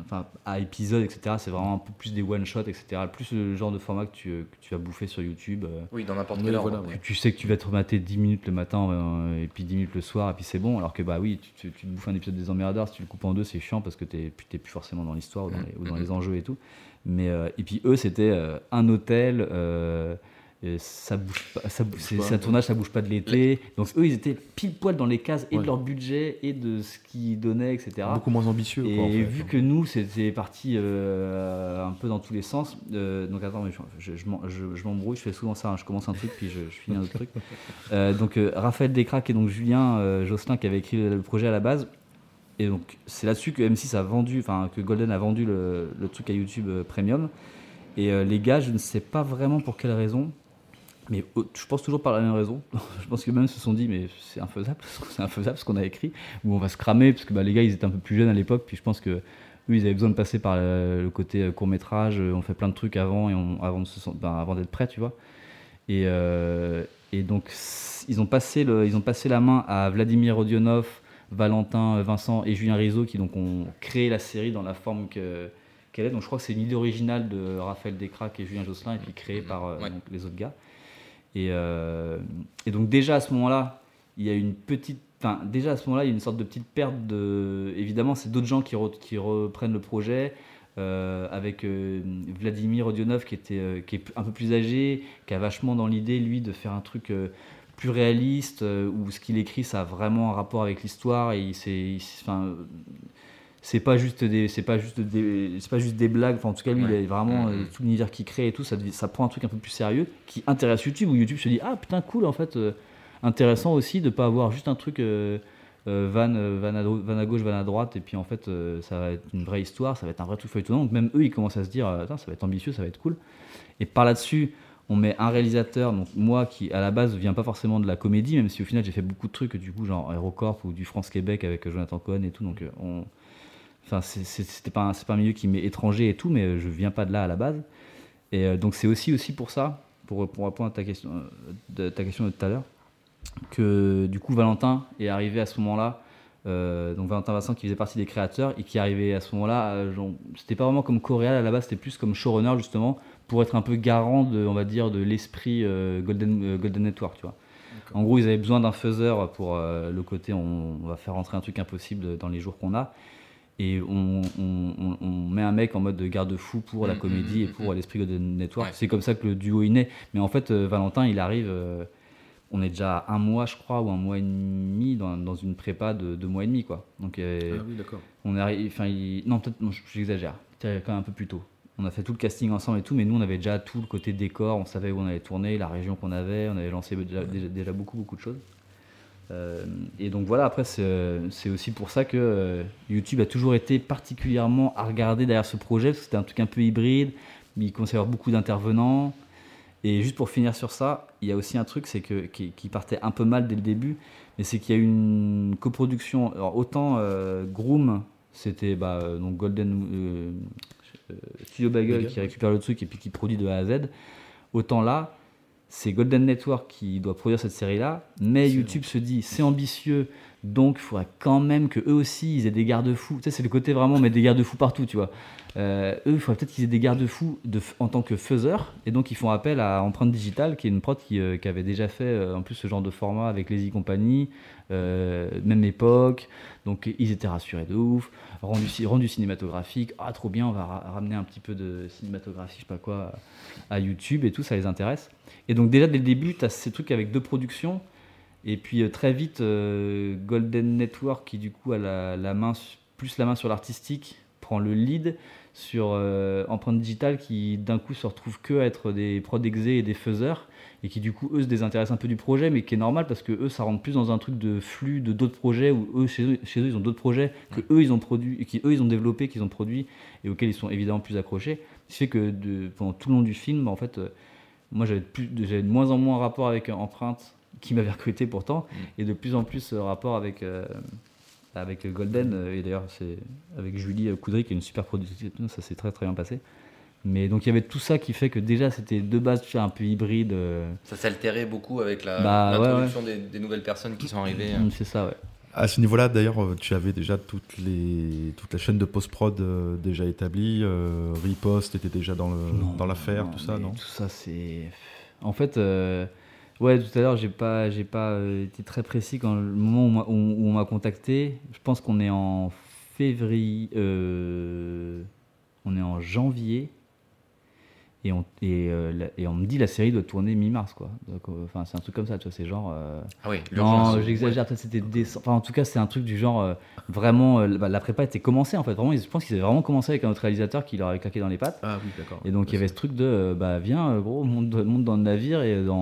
enfin, à épisode, etc. C'est vraiment un peu plus des one-shots, etc. Plus le genre de format que tu, que tu vas bouffer sur YouTube. euh, Oui, dans n'importe Oui, quel ordre. voilà, que ouais. tu sais que tu vas te remater 10 minutes le matin euh, et puis 10 minutes le soir et puis c'est bon alors que bah oui tu, tu- tu te bouffes un épisode des emmerdeurs si tu le coupes en deux c'est chiant parce que t'es t'es plus forcément dans l'histoire ou dans, les, ou dans les enjeux et tout mais euh, et puis eux c'était euh, un hôtel euh, ça bouge pas, ça, bouge- pas, un tournage ça bouge pas de l'été donc eux ils étaient pile poil dans les cases et Ouais. de leur budget et de ce qu'ils donnaient etc Beaucoup moins ambitieux. et quoi, en fait. vu que nous, c'était parti euh, un peu dans tous les sens, euh, donc attends, mais je, je, je m'en- je- je m'embrouille, je fais souvent ça, hein, je commence un truc puis je, finis un autre truc. Euh, donc Raphaël Descraques et donc Julien Josselin qui avait écrit le, projet à la base. Et donc c'est là-dessus que M6 a vendu, enfin que Golden a vendu le, le truc à YouTube Premium. Et les gars, je ne sais pas vraiment pour quelle raison, mais euh, je pense toujours par la même raison. je pense que même se sont dit, mais c'est infaisable, c'est infaisable ce qu'on a écrit, ou on va se cramer, parce que bah, les gars, ils étaient un peu plus jeunes à l'époque, puis je pense que eux, ils avaient besoin de passer par le, le côté court métrage. On fait plein de trucs avant et on- avant ben, avant d'être prêt, tu vois. Et, euh, et donc ils ont passé le, ils ont passé la main à Vladimir Rodionov, Valentin, Vincent et Julien Rizzo qui donc ont créé la série dans la forme que qu'elle est. Donc je crois que c'est une idée originale de Raphaël Descraques et Julien Josselin et puis créée par euh, Ouais. donc, les autres gars. Et, euh, et donc déjà à ce moment-là, il y a une petite, enfin déjà à ce moment-là, il y a une sorte de petite perte de. Évidemment, c'est d'autres gens qui, re- reprennent le projet. euh, avec euh, Vladimir Rodionov qui, était, qui est un peu plus âgé, qui a vachement dans l'idée, lui, de faire un truc plus réaliste, où ce qu'il écrit, ça a vraiment un rapport avec l'histoire, et il c'est pas juste des c'est pas juste des c'est pas juste des blagues enfin en tout cas lui Ouais. il est vraiment Mhm. euh, tout l'univers qu'il crée et tout ça ça prend un truc un peu plus sérieux qui intéresse YouTube où YouTube se dit ah putain cool en fait euh, intéressant aussi de pas avoir juste un truc euh, euh, van, euh, van, à, dro- van à gauche van à droite et puis en fait ça va être une vraie histoire ça va être un vrai truc feuilletonnant donc même eux ils commencent à se dire ça va être ambitieux ça va être cool et par là-dessus on met un réalisateur, donc moi qui à la base vient pas forcément de la comédie, même si au final j'ai fait beaucoup de trucs du coup genre Aérocorp ou du France Québec avec Jonathan Cohen et tout, donc on, enfin c'était pas un- c'est pas un milieu qui m'est étranger et tout, mais euh, je viens pas de là à la base. Et euh, donc c'est aussi aussi pour ça, pour, pour répondre à ta question euh, de ta question de tout à l'heure, que du coup Valentin est arrivé à ce moment-là. euh, donc Valentin Vincent qui faisait partie des créateurs et qui arrivait à ce moment-là, euh, c'était pas vraiment comme coréal à la base, c'était plus comme showrunner justement pour être un peu garant de, on va dire, de l'esprit euh, Golden, Golden Network, tu vois. En gros, ils avaient besoin d'un faiseur pour le côté on, on va faire rentrer un truc impossible dans les jours qu'on a. Et on, on- met un mec en mode garde-fou pour la Mm, comédie mm, et pour mm. l'esprit Golden Network. Ouais. C'est comme ça que le duo est né. Mais en fait, euh, Valentin, il arrive. euh, on est déjà un mois, je crois, ou un mois et demi dans, dans une prépa de deux mois et demi, quoi. Donc, euh, Ah oui, d'accord. on est arri- enfin, il- non, peut-être, j'exagère. Quand même un peu plus tôt. On a fait tout le casting ensemble et tout, mais nous, on avait déjà tout le côté décor, on savait où on allait tourner, la région qu'on avait, on avait lancé déjà, déjà, déjà beaucoup, beaucoup de choses. Euh, et donc voilà, après, c'est c'est aussi pour ça que euh, YouTube a toujours été particulièrement à regarder derrière ce projet, parce que c'était un truc un peu hybride, mais il avoir beaucoup d'intervenants. Et juste pour finir sur ça, il y a aussi un truc c'est que, qui, qui partait un peu mal dès le début, mais c'est qu'il y a une coproduction. Alors, autant euh, Groom, c'était bah, euh, donc Golden euh, euh, Studio Bagel qui récupère le truc et puis qui produit de A à Z. Autant là, c'est Golden Network qui doit produire cette série-là, mais YouTube se dit c'est ambitieux, donc il faudrait quand même que eux aussi ils aient des garde-fous. Tu sais, c'est le côté vraiment mettre des garde-fous partout, tu vois. Euh, eux, il faudrait peut-être qu'ils aient des garde-fous de, en tant que faiseurs, et donc ils font appel à Empreinte Digitale, qui est une prod qui, euh, qui avait déjà fait euh, en plus ce genre de format avec les Company, euh, même époque, donc ils étaient rassurés de ouf, rendu, ci- rendu cinématographique, ah trop bien, on va ra- ramener un petit peu de cinématographie, je sais pas quoi, à YouTube et tout, ça les intéresse. Et donc déjà dès le début, tu as ces trucs avec deux productions, et puis euh, très vite, euh, Golden Network, qui du coup a la, la main, plus la main sur l'artistique, prend le lead sur euh, Empreinte Digitale, qui d'un coup se retrouve que à être des prod et des faiseurs, et qui du coup eux se désintéressent un peu du projet, mais qui est normal parce que eux ça rentre plus dans un truc de flux de d'autres projets, où eux chez, eux chez eux ils ont d'autres projets que eux ils ont produit, qui eux ils ont développé, qu'ils ont produit, et auxquels ils sont évidemment plus accrochés. Ce qui fait que de, pendant tout le long du film, en fait, euh, moi j'avais de, de moins en moins rapport avec euh, Empreinte, qui m'avait recruté pourtant, et de plus en plus euh, rapport avec, euh, avec Golden, et d'ailleurs c'est avec Julie Coudry qui est une super productrice, ça s'est très très bien passé. Mais donc il y avait tout ça qui fait que déjà c'était de base tu sais, un peu hybride. Ça s'altérait beaucoup avec la- Bah, ouais, des, des nouvelles personnes qui sont arrivées. Mm, C'est ça, ouais. À ce niveau-là, d'ailleurs, euh, tu avais déjà toutes les, toute la chaîne de post-prod euh, déjà établie. euh, Riposte était déjà dans le- Non, dans l'affaire, non, tout ça, non? Tout ça, c'est. En fait, euh, ouais, tout à l'heure, j'ai pas, j'ai pas été très précis quand le moment où, on m'a- où- où on m'a contacté. Je pense qu'on est en février, on est en janvier. Et on, et, euh, et on me dit la série doit tourner mi-mars quoi. Euh, Enfin c'est un truc comme ça, tu vois, c'est genre. euh, Ah oui, non, j'exagère, c'était. Enfin, en tout cas, c'est un truc du genre vraiment. bah, la prépa était commencée en fait. Vraiment, je pense qu'ils avaient vraiment commencé avec un autre réalisateur qui leur avait claqué dans les pattes. Ah oui, d'accord. Et donc il y avait ce truc de bah viens gros monte, monte dans le navire et dans,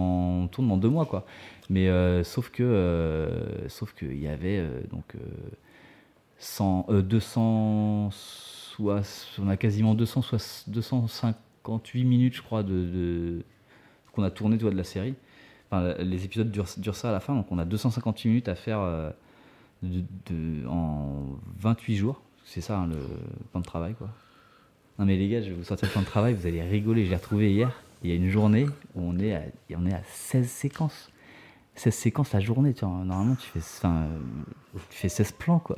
on tourne dans deux mois quoi. Mais sauf que sauf qu'il y avait donc euh, 100, euh, 200 soit on a quasiment 200, soit 258 minutes je crois qu'on a tourné de la série. Les épisodes durent, ça à la fin donc on a 258 minutes à faire euh, en 28 jours. C'est ça hein, le plan de travail quoi. Non mais les gars, je vais vous sortir le plan de travail, vous allez rigoler. Je l'ai retrouvé hier. Il y a une journée où on est à 16 séquences. 16 séquences la journée, tu vois. Normalement, tu fais, enfin, euh, tu fais 16 plans, quoi.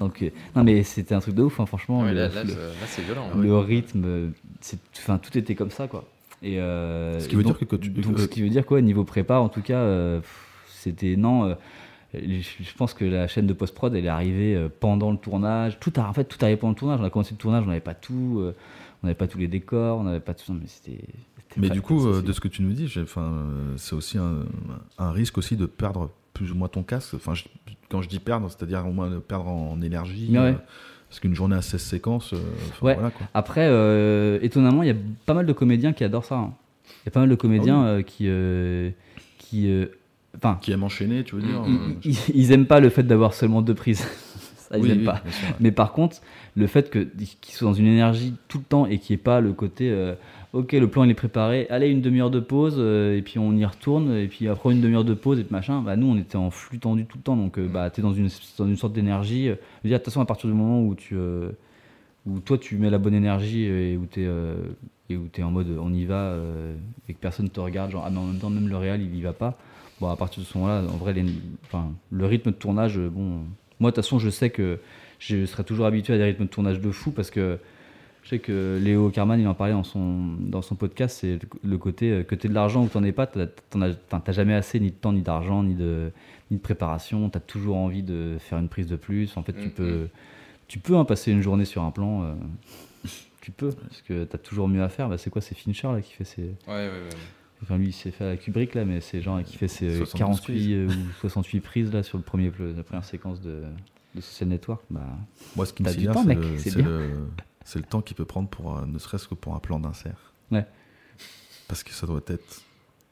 Donc, euh, non mais c'était un truc de ouf, hein, franchement. Ouais, le, là, c'est- là, c'est violent. hein. le rythme, euh, enfin, tout était comme ça, quoi. Et, euh, Ce qui veut donc- dire que quand tu- donc, ce qui veut dire quoi, niveau prépa, en tout cas, euh, c'était non. euh, je pense que la chaîne de post-prod, elle est arrivée pendant le tournage. Tout a, en fait, tout arrivait pendant le tournage. On a commencé le tournage, on n'avait pas tout, on n'avait pas tous les décors, on n'avait pas tout. Mais c'était. Mais du coup, euh, de ce que tu nous dis, euh, c'est aussi un, un risque aussi de perdre plus ou moins ton casque. Enfin, je- quand je dis perdre, c'est-à-dire au moins de perdre en, énergie. Ouais, euh, parce qu'une journée à 16 séquences, enfin, Ouais. voilà quoi. Après, étonnamment, il y a pas mal de comédiens qui adorent ça. hein. Il y a pas mal de comédiens Ah qui, qui, enfin, Qui aime enchaîner, tu veux dire ils, ils- aiment pas le fait d'avoir seulement deux prises. ils Oui, aiment oui, pas. bien sûr, ouais. Mais par contre, le fait qu'ils soient dans une énergie tout le temps et qu'il n'y ait pas le côté euh, ok, le plan il est préparé, allez, une demi-heure de pause, euh, et puis on y retourne, et puis après une demi-heure de pause, et puis machin, bah nous on était en flux tendu tout le temps, donc euh, bah, tu es dans une, dans une sorte d'énergie. euh, je veux de toute façon, à partir du moment où, tu, euh, où toi tu mets la bonne énergie et où tu es, et où es en mode on y va, et que personne te regarde, genre ah, mais en même temps, même le réel il y va pas, bon, à partir de ce moment-là, en vrai, les- enfin, le rythme de tournage, bon, moi de toute façon, je sais que je serai toujours habitué à des rythmes de tournage de fou parce que je sais que Léo Carman, il en parlait dans son, dans son podcast, c'est le- côté euh, que tu de l'argent ou que tu n'en es pas, tu n'as jamais assez ni de temps, ni d'argent, ni de, ni de préparation, tu as toujours envie de faire une prise de plus. En fait, tu Mm, peux, tu peux hein, passer une journée sur un plan, euh, tu peux, parce que tu as toujours mieux à faire. Bah, c'est quoi, c'est Fincher là, qui fait ses... Ouais, ouais, ouais. Enfin, lui, il s'est fait à Kubrick là, mais c'est genre qui fait ses 72 48 euh, ou 68 prises là sur le premier, la première séquence de, de Social Network. Bah, Moi, ce qui me T'as du sidère, c'est le, c'est le- temps qu'il peut prendre pour, un- ne serait-ce que pour un plan d'insert. Ouais. Parce que ça doit être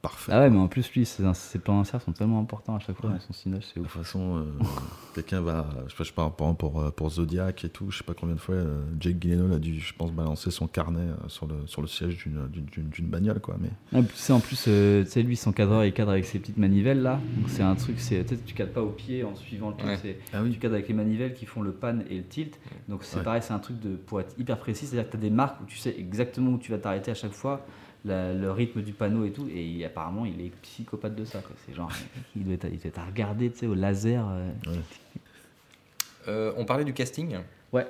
parfait. Ah ouais, mais en plus, lui, ses, ses plans d'insert sont tellement importants à chaque fois Ouais. dans son c'est De toute façon, euh, quelqu'un va. Je sais pas, je sais pas, par exemple, pour, euh, pour Zodiac et tout, je sais pas combien de fois euh, Jake Gyllenhaal a dû, je pense, balancer son carnet euh, sur le, sur le siège d'une- bagnole, quoi. Mais Ah, sais, en plus, tu sais, lui, son cadreur, il cadre avec ses petites manivelles là. Donc c'est un truc, c'est, tu sais, tu cadres pas au pied en suivant le truc, Ouais. c'est, Ah tu cadres avec les manivelles qui font le pan et le tilt. Donc c'est Ouais. pareil, c'est un truc de, pour être hyper précis, c'est-à-dire que tu as des marques où tu sais exactement où tu vas t'arrêter à chaque fois, la- le rythme du panneau et tout. Et il- apparemment, il est psychopathe de ça. quoi. C'est genre, il doit être, il doit être à regarder, tu sais, au laser. euh. Euh, on parlait du casting. Ouais.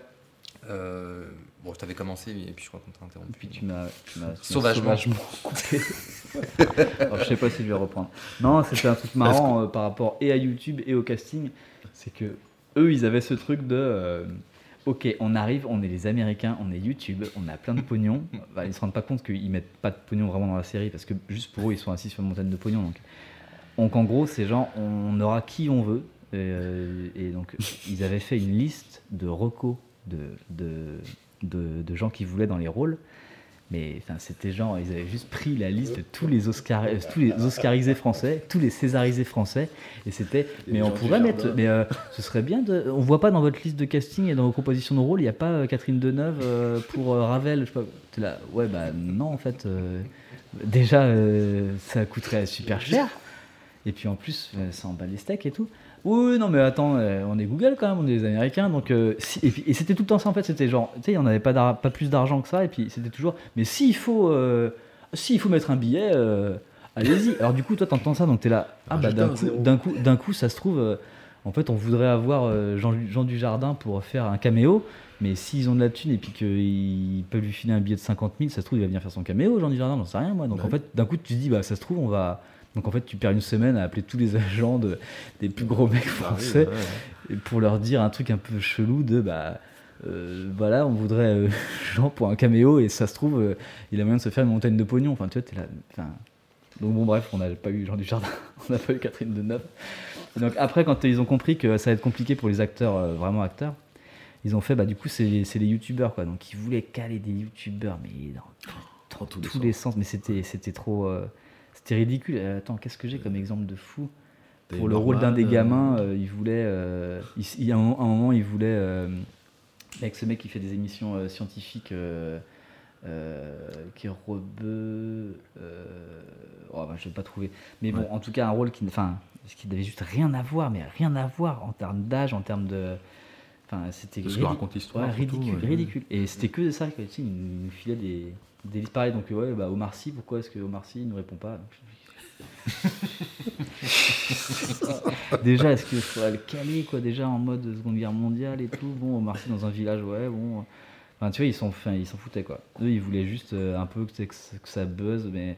Euh, bon, je t'avais commencé et puis je crois qu'on t'a Et interrompu. puis tu m'as, Sauvagement. coupé. Alors, je sais pas si je vais reprendre. Non, c'était un truc marrant euh, par rapport et à YouTube et au casting. C'est que eux, ils avaient ce truc de. Ok, on arrive, on est les Américains, on est YouTube, on a plein de pognon. Bah, ils se rendent pas compte qu'ils mettent pas de pognon vraiment dans la série parce que juste pour eux, ils sont assis sur une montagne de pognon. Donc, donc en gros, c'est genre, on aura qui on veut. Et, euh, et donc, ils avaient fait une liste de recos de, de, de, de gens qui voulaient dans les rôles. Mais c'était genre, ils avaient juste pris la liste de tous les, Oscar, euh, tous les Oscarisés français, tous les Césarisés français, et c'était. Mais on pourrait mettre. Mais euh, ce serait bien de. On voit pas dans votre liste de casting et dans vos propositions de rôle, il n'y a pas euh, Catherine Deneuve euh, pour Ravel. Je sais pas. Là, ouais, bah non, en fait. déjà, ça coûterait super cher. Et puis en plus, ça en bat les steaks et tout. Oui, non, mais attends, euh, on est Google quand même, on est des Américains. Donc, euh, si- et, c'était tout le temps ça en fait. C'était genre, tu sais, on n'avait pas, pas plus d'argent que ça. Et puis c'était toujours, mais s'il faut, euh, s'il faut mettre un billet, euh, allez-y. Alors du coup, toi, t'entends ça, donc t'es là. Ah bah d'un un coup, d'un coup, d'un coup, ça se trouve, en fait, on voudrait avoir Jean, Jean Dujardin pour faire un caméo. Mais s'ils ont de la thune et puis qu'ils peuvent lui filer un billet de 50 000, ça se trouve, il va venir faire son caméo, Jean Dujardin, j'en sais rien moi. Donc Bah en fait, d'un coup, tu te dis, bah ça se trouve, on va. Donc en fait, tu perds une semaine à appeler tous les agents de, des plus gros mecs français et pour leur dire un truc un peu chelou de bah euh, voilà, on voudrait euh, Jean pour un caméo et ça se trouve, euh, il a moyen de se faire une montagne de pognon. Enfin, tu vois, t'es là. Enfin, donc bon, bref, on n'a pas eu Jean Dujardin, on n'a pas eu Catherine Deneuve. Donc après, quand ils ont compris que ça allait être compliqué pour les acteurs, vraiment acteurs, ils ont fait, bah du coup, c'est les youtubeurs quoi. Donc ils voulaient caler des youtubeurs, mais dans, dans tous, les, sens. Mais c'était c'était trop. Euh, c'était ridicule. Euh, Attends, qu'est-ce que j'ai comme exemple de fou Pour le rôle d'un des euh, gamins, euh, il voulait. euh, il, il y a un, moment, il voulait. euh, avec ce mec qui fait des émissions euh, scientifiques. euh, euh, qui est rebeu. Euh, oh, bah, je vais pas trouver. Mais bon, Ouais. en tout cas, un rôle qui, enfin, qui n'avait juste rien à voir, mais rien à voir en termes d'âge, en termes de. Enfin, c'était ce que raconte l'histoire, ouais, ridicule, ridicule. Et c'était que ça. Tu sais, il nous filait des, listes pareilles. Donc, ouais, bah, Omar Sy, pourquoi est-ce que Omar Sy ne répond pas? Déjà, est-ce qu'il faudrait le caler, quoi, déjà en mode Seconde Guerre mondiale et tout? Bon, Omar Sy dans un village, ouais, bon. Enfin, tu vois, ils s'en enfin, ils s'en foutaient, quoi. Eux, ils voulaient juste euh, un peu que, ça buzz, mais,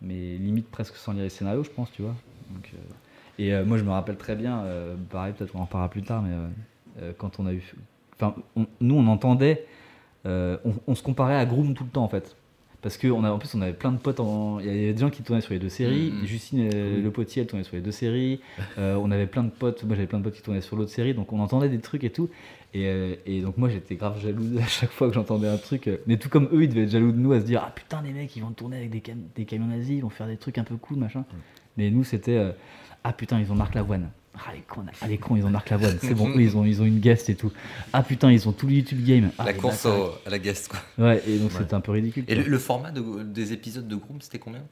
mais limite presque sans lire les scénarios, je pense, tu vois. Euh, et euh, moi, je me rappelle très bien, euh, pareil, peut-être qu'on en parlera plus tard, mais euh, euh, quand on a eu. Enfin, on- nous, on entendait. Euh, on, on se comparait à Groom tout le temps, en fait. Parce qu'en en plus, on avait plein de potes. en- Il y avait des gens qui tournaient sur les deux séries. Mhm. Justine euh, Le Potier, elle tournait sur les deux séries. Euh, on avait plein de potes. Moi, j'avais plein de potes qui tournaient sur l'autre série. Donc, on entendait des trucs et tout. Et, et donc, moi, j'étais grave jaloux à chaque fois que j'entendais un truc. Mais tout comme eux, ils devaient être jaloux de nous à se dire Ah putain, les mecs, ils vont tourner avec des, cam- des camions nazis. Ils vont faire des trucs un peu cool, machin. Mais nous, c'était Ah putain, ils ont Marc Lavoine. Ah les cons, ah, les cons, ils ont Marc Lavoine. C'est bon, eux, ils ont, ils ont une guest et tout. Ah putain, ils ont tout le YouTube game. Ah, la course au- à la guest, quoi. Ouais, et donc c'était un peu ridicule. Et le, le format de- des épisodes de Groom, c'était combien?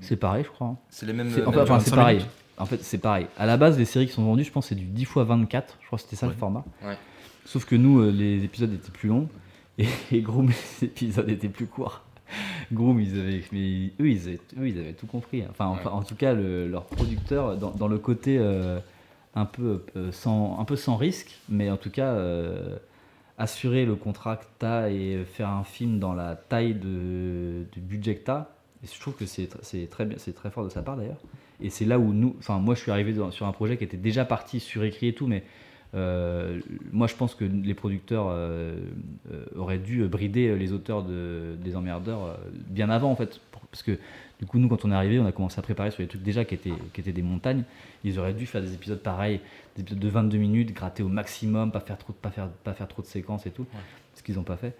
C'est pareil, je crois. hein. C'est les mêmes. C'est- mêmes Enfin, c'est 25 pareil. minutes En fait, c'est pareil. À la base, les séries qui sont vendues, je pense, c'est du 10 x 24. Je crois que c'était ça le Ouais. format. Ouais. Sauf que nous, euh, les épisodes étaient plus longs et, et Groom, les épisodes étaient plus courts. Groom, ils avaient, mais eux, ils avaient, eux, ils avaient tout compris. hein. Enfin, en tout cas, le- leur producteur, dans, dans le côté euh, un, peu, euh, sans, un peu sans risque, mais en tout cas, euh, assurer le contrat que tu as et faire un film dans la taille de, du budget que tu as. Et je trouve que c'est tr- c'est très, bien- c'est très fort de sa part d'ailleurs. Et c'est là où nous, enfin moi je suis arrivé sur un projet qui était déjà parti, surécrit et tout, mais euh, moi je pense que les producteurs auraient dû brider les auteurs de, des emmerdeurs bien avant en fait. Parce que du coup, nous, quand on est arrivé, on a commencé à préparer sur des trucs déjà qui étaient, qui étaient des montagnes. Ils auraient dû faire des épisodes pareils, des épisodes de 22 minutes, gratter au maximum, pas faire trop, pas faire, pas faire trop de séquences et tout, ce qu'ils n'ont pas fait.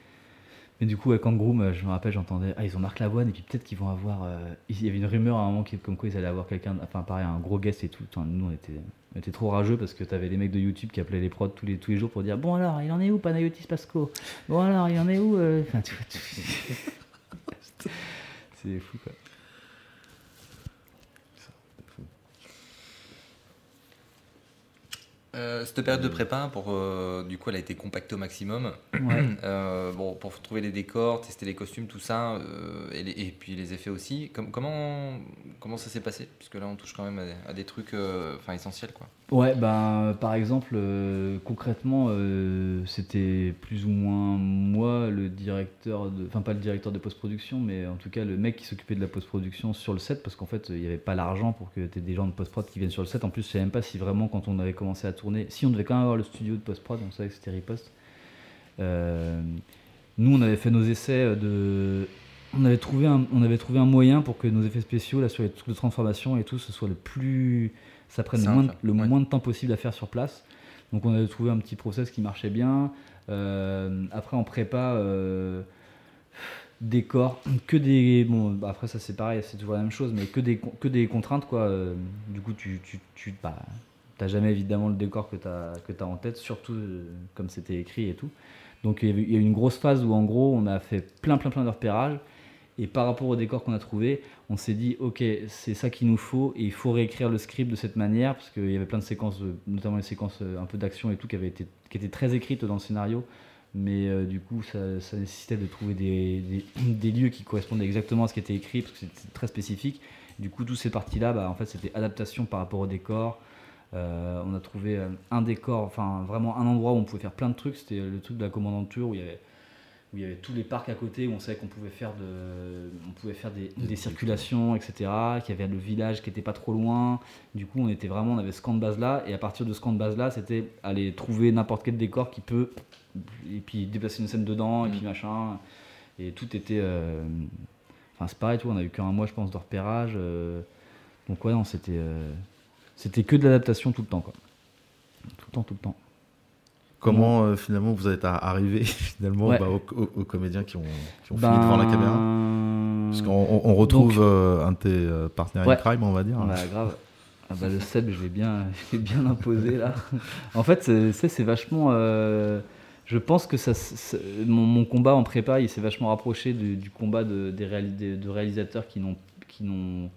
Mais du coup, avec Kangroom, euh, je me rappelle, j'entendais, ah, ils ont Marc Lavoine, et puis peut-être qu'ils vont avoir. euh, il y avait une rumeur à un moment comme quoi ils allaient avoir quelqu'un, enfin pareil, un gros guest et tout. Enfin, nous, on était, on était trop rageux parce que t'avais les mecs de YouTube qui appelaient les prods tous les, tous les jours pour dire Bon alors, il en est où Panayotis Pasco? Bon alors, il en est où euh? Enfin, tu- C'est fou quoi. Euh, cette période de prépa, pour, euh, du coup, elle a été compactée au maximum. Ouais. Euh, bon, pour trouver les décors, tester les costumes, tout ça, et, les- et puis les effets aussi. Com- comment, comment ça s'est passé? Puisque là, on touche quand même à, des- à des trucs essentiels. Quoi. Ouais, ben, par exemple, euh, concrètement, euh, c'était plus ou moins moi le directeur, de, enfin pas le directeur de post-production, mais en tout cas le mec qui s'occupait de la post-production sur le set, parce qu'en fait, il n'y avait pas l'argent pour que tu aies des gens de post-prod qui viennent sur le set. En plus, je sais même pas si vraiment, quand on avait commencé à tourner, si on devait quand même avoir le studio de post-prod, on savait que c'était Riposte. Euh, nous, on avait fait nos essais de. On avait, trouvé un, on avait trouvé un moyen pour que nos effets spéciaux, là, sur les trucs de transformation et tout, ce soit le plus. Ça prenne le, moins, de- le ouais. moins de temps possible à faire sur place. Donc, on avait trouvé un petit process qui marchait bien. Euh, après, en prépa, euh, décor, que des. Bon, bah, après, ça, c'est pareil, c'est toujours la même chose, mais que des, que des contraintes, quoi. Euh, du coup, tu. tu, tu bah, T'as jamais évidemment le décor que tu as, en tête, surtout euh, comme c'était écrit et tout. Donc il y, a eu, il y a eu une grosse phase où en gros on a fait plein plein plein de repérages et par rapport au décor qu'on a trouvé, on s'est dit ok c'est ça qu'il nous faut et il faut réécrire le script de cette manière parce qu'il y avait plein de séquences, notamment les séquences euh, un peu d'action et tout qui avaient été qui étaient très écrites dans le scénario, mais euh, du coup ça, nécessitait de trouver des, des, lieux qui correspondaient exactement à ce qui était écrit parce que c'était très spécifique. Du coup toutes ces parties là, bah, en fait c'était adaptation par rapport au décor. Euh, on a trouvé un décor, enfin vraiment un endroit où on pouvait faire plein de trucs. C'était le truc de la commandanture où il y avait, où il y avait tous les parcs à côté où on savait qu'on pouvait faire, de, on pouvait faire des, des circulations, etc. Qu'il y avait le village qui était pas trop loin. Du coup, on était vraiment, on avait ce camp de base là. Et à partir de ce camp de base là, c'était aller trouver n'importe quel décor qui peut, et puis déplacer une scène dedans, et puis machin. Et tout était. euh, Enfin, c'est pareil, tout, on a eu qu'un mois, je pense, de repérage. euh, donc, ouais, non, c'était. euh, c'était que de l'adaptation tout le temps, quoi. Tout le temps, tout le temps. Comment euh, finalement vous êtes ar- arrivé finalement Ouais. bah, aux, aux- aux comédiens qui ont, qui ont Ben, fini devant la caméra? Parce qu'on on- retrouve donc- euh, un de tes euh, partenaires Ouais. crime, on va dire. Bah, grave. Ah bah, le Seb, je l'ai bien, je bien imposé là. En fait, c'est vachement. je pense que ça, mon, mon combat en prépa, il s'est vachement rapproché du, du combat de, des réali- des- de réalisateurs qui n'ont, qui n'ont,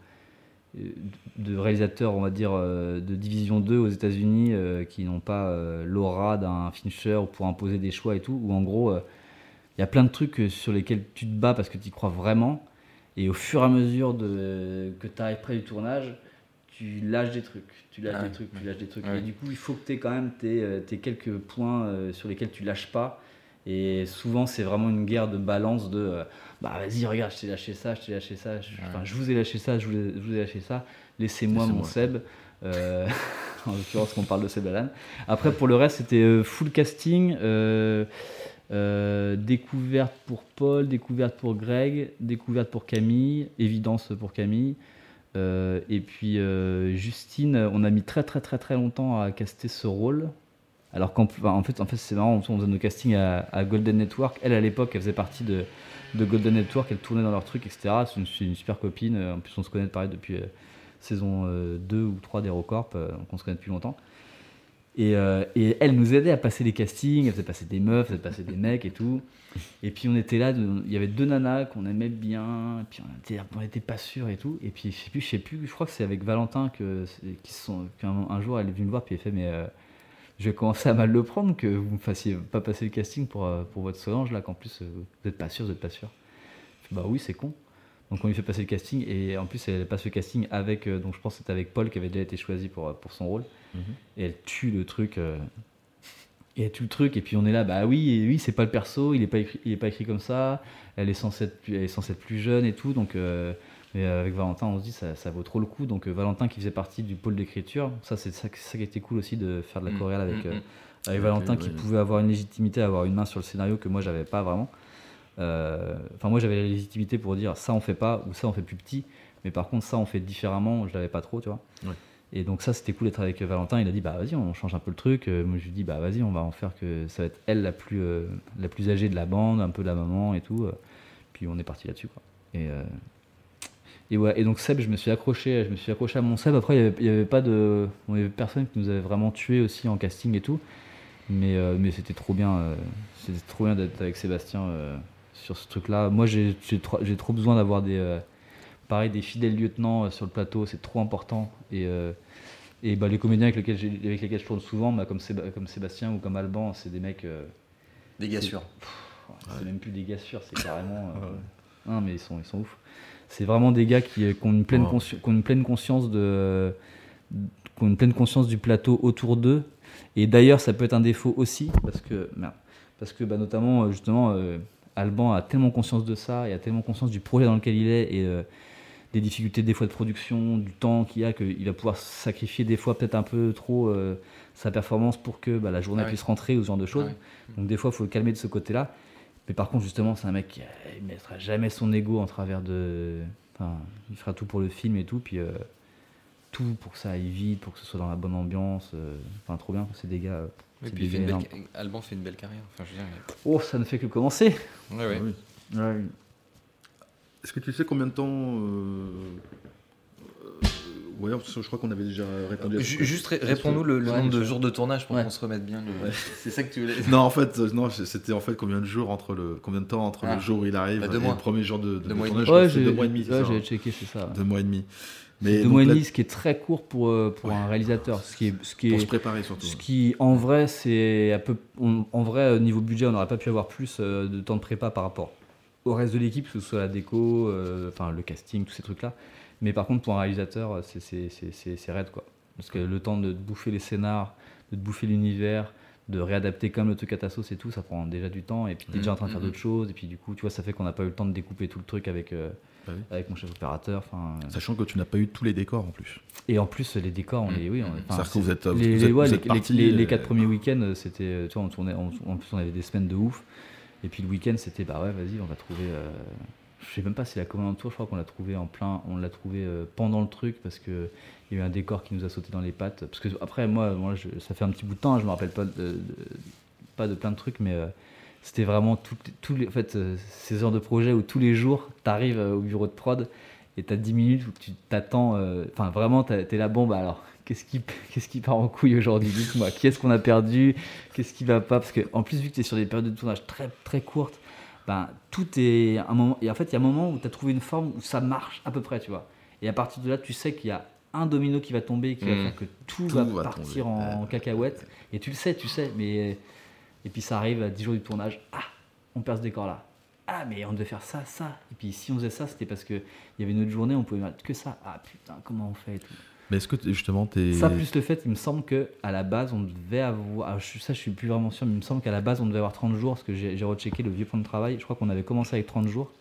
de réalisateurs, on va dire, euh, de division 2 aux États-Unis, euh, qui n'ont pas euh, l'aura d'un Fincher pour imposer des choix et tout. Où en gros, euh, il y a plein de trucs euh, sur lesquels tu te bats parce que tu y crois vraiment. Et au fur et à mesure de, que tu arrives près du tournage, tu lâches des trucs, tu lâches Ah des ouais. trucs, tu lâches des trucs. Ouais. Et du coup, il faut que tu aies quand même tes, euh, tes quelques points euh, sur lesquels tu lâches pas. Et souvent, c'est vraiment une guerre de balance de euh, bah vas-y, regarde, je t'ai lâché ça, je t'ai lâché ça, je, enfin, je vous ai lâché ça, je vous ai, je vous ai lâché ça, laissez-moi mon. Seb. Euh, en l'occurrence, on parle de Seb Alan. Après, pour le reste, c'était euh, full casting. euh, découverte pour Paul, découverte pour Greg, découverte pour Camille, évidence pour Camille. Et puis Justine, on a mis très très très très longtemps à caster ce rôle. Alors qu'en fait, c'est marrant, on faisait nos castings à, Golden Network. Elle, à l'époque, elle faisait partie de, de Golden Network, elle tournait dans leurs trucs, etc. C'est une, super copine. Euh, En plus, on se connaît depuis euh, saison euh, 2 ou 3 d'HeroCorp, euh, donc on se connaît depuis longtemps. Et, euh, et elle nous aidait à passer les castings, elle faisait passer des meufs, elle faisait passer des mecs et tout. Et puis on était là, il y avait deux nanas qu'on aimait bien, puis on était, pas sûr et tout. Et puis je sais plus, je sais plus, je crois que c'est avec Valentin que qu'un un jour elle est venue me voir puis elle fait mais je vais commencer à mal le prendre que vous me fassiez pas passer le casting pour, euh, pour votre Solange là, qu'en plus euh, vous êtes pas sûr, vous êtes pas sûr. Fais, bah oui c'est con. Donc on lui fait passer le casting et en plus elle passe le casting avec, euh, donc je pense que c'était avec Paul qui avait déjà été choisi pour, pour son rôle. Et elle tue le truc. euh, et elle tue le truc et puis on est là, bah oui, oui c'est pas le perso, il est pas écrit, il est pas écrit comme ça. Elle est censée être plus, elle est censée être plus jeune et tout, donc. euh, mais euh, avec Valentin, on se dit ça, ça vaut trop le coup. Donc euh, Valentin qui faisait partie du pôle d'écriture, ça c'est ça, ça qui était cool aussi de faire de la Mm, chorale avec, mm, euh, mm. avec Ok, Valentin qui ouais. pouvait avoir une légitimité, avoir une main sur le scénario que moi j'avais pas vraiment. Euh, Enfin, moi, j'avais la légitimité pour dire ça, on fait pas, ou ça, on fait plus petit. Mais par contre, ça, on fait différemment. Je l'avais pas trop, tu vois. Ouais. Et donc ça, c'était cool d'être avec Valentin. Il a dit, bah vas-y, on change un peu le truc. Euh, Moi, je lui dit, bah vas-y, on va en faire que ça va être elle la plus, euh, la plus âgée de la bande, un peu la maman et tout. euh. Puis on est parti là-dessus, quoi. Et, euh, et ouais. Et donc Seb, je me suis accroché, je me suis accroché à mon Seb. Après, il y avait, il y avait pas de, il y avait personne qui nous avait vraiment tué aussi en casting et tout. Mais, euh, mais c'était trop bien, euh, c'était trop bien d'être avec Sébastien euh, sur ce truc-là. Moi, j'ai j'ai trop, j'ai trop besoin d'avoir des, euh, pareil, des fidèles lieutenants euh, sur le plateau. C'est trop important. Et, euh, et bah, les comédiens avec lesquels, j'ai- avec lesquels je tourne souvent, bah, comme, Séba- comme Sébastien ou comme Alban, c'est des mecs. euh, Des gars sûrs. c'est même plus des gars sûrs, c'est carrément. euh, Non, mais ils sont, ils sont ouf. C'est vraiment des gars qui, euh, qui ont, une pleine Ouais. consci- qui ont une pleine conscience de, qui ont une pleine conscience du plateau autour d'eux. Et d'ailleurs, ça peut être un défaut aussi, parce que, merde, parce que bah, notamment, euh, justement, euh, Alban a tellement conscience de ça, et a tellement conscience du projet dans lequel il est, et euh, des difficultés des fois de production, du temps qu'il y a, qu'il va pouvoir sacrifier des fois peut-être un peu trop euh, sa performance pour que bah, la journée Ah puisse rentrer ou ce genre de choses. Ah Donc des fois, il faut le calmer de ce côté-là. Mais par contre, justement, c'est un mec qui ne mettra jamais son ego en travers de. Enfin, il fera tout pour le film et tout, puis euh, tout pour que ça aille vite, pour que ce soit dans la bonne ambiance. euh, Enfin, trop bien. C'est des gars. euh, Et c'est puis des fait belle... Alban fait une belle carrière. Enfin, je veux dire, Oh, ça ne fait que commencer. ouais, ouais. Oui. Est-ce que tu sais combien de temps euh, euh, Ouais, je crois qu'on avait déjà répondu à Juste ré- réponds-nous le, le Ouais, nombre de jours de tournage pour Ouais. qu'on se remette bien. Le... C'est ça que tu voulais. Non, en fait, euh, non, c'était en fait combien de jours entre le, combien de temps entre Ah. le jour où il arrive Bah, et mois. le premier jour de, de, Deux de mois et tournage. Ouais, deux mois et demi, c'est ouais, ça, j'ai checké, c'est ça. Deux mois et demi. Mais Deux donc mois et demi, ce qui est très court pour, euh, pour un réalisateur. Ce qui est, ce qui pour est, se préparer surtout. Ce qui, en vrai, c'est un peu. on- en vrai, au niveau budget, on n'aurait pas pu avoir plus euh, de temps de prépa par rapport au reste de l'équipe, que ce soit la déco, euh, enfin le casting, tous ces trucs-là. Mais par contre, pour un réalisateur, c'est- c'est c'est- c'est- c'est raide, quoi. Parce que le temps de te bouffer les scénars, de te bouffer l'univers, de réadapter comme le truc à ta sauce et tout, ça prend déjà du temps. Et puis, tu es déjà en train de faire Mhm. d'autres choses. Et puis, du coup, tu vois, ça fait qu'on n'a pas eu le temps de découper tout le truc avec, euh, Bah oui. avec mon chef opérateur. Enfin, euh, Sachant que tu n'as pas eu tous les décors en plus. et en plus, les décors, on les. Oui, C'est-à-dire que vous êtes, vous les, êtes, les- ouais, vous les- êtes partis, les- les euh, quatre premiers week-ends, c'était, tu vois, on tournait, on- en plus on avait des semaines de ouf. Et puis le week-end, c'était, bah ouais, vas-y, on va trouver. euh, je sais même pas si la commande tour, je crois qu'on l'a trouvé en plein, on l'a trouvé euh, pendant le truc parce que il y a eu un décor qui nous a sauté dans les pattes. Parce que après, moi, moi ça fait un petit bout de temps, hein, je me rappelle pas de, pas de plein de trucs, mais euh, c'était vraiment tout, tous les, en fait, euh, ces heures de projet où tous les jours, tu arrives au bureau de prod et tu as 10 minutes où tu t'attends, enfin vraiment, tu es là, bon, bah alors, qu'est-ce qui, qu'est-ce qui part en couille aujourd'hui? Dites-moi, qui est-ce qu'on a perdu? Qu'est-ce qui va pas? Parce que en plus, vu que tu es sur des périodes de tournage très, très courtes, ben, tout est un moment. Et en fait, il y a un moment où tu as trouvé une forme où ça marche à peu près, tu vois. Et à partir de là, tu sais qu'il y a un domino qui va tomber, qui va Mhm. faire que tout, Tout va, va partir tomber. en, cacahuète. Et tu le sais, tu sais. Mais et puis ça arrive à 10 jours du tournage. Ah, on perd ce décor là. Ah, mais on devait faire ça, ça. Et puis si on faisait ça, c'était parce qu'il y avait une autre journée, on pouvait mettre que ça. Ah putain, comment on fait et tout. Mais est-ce que justement t'es. Ça plus le fait, il me semble que à la base on devait avoir, ah, je- ça je suis plus vraiment sûr, mais il me semble qu'à la base on devait avoir 30 jours parce que j'ai rechecké le vieux plan de travail. Je crois qu'on avait commencé avec 30 jours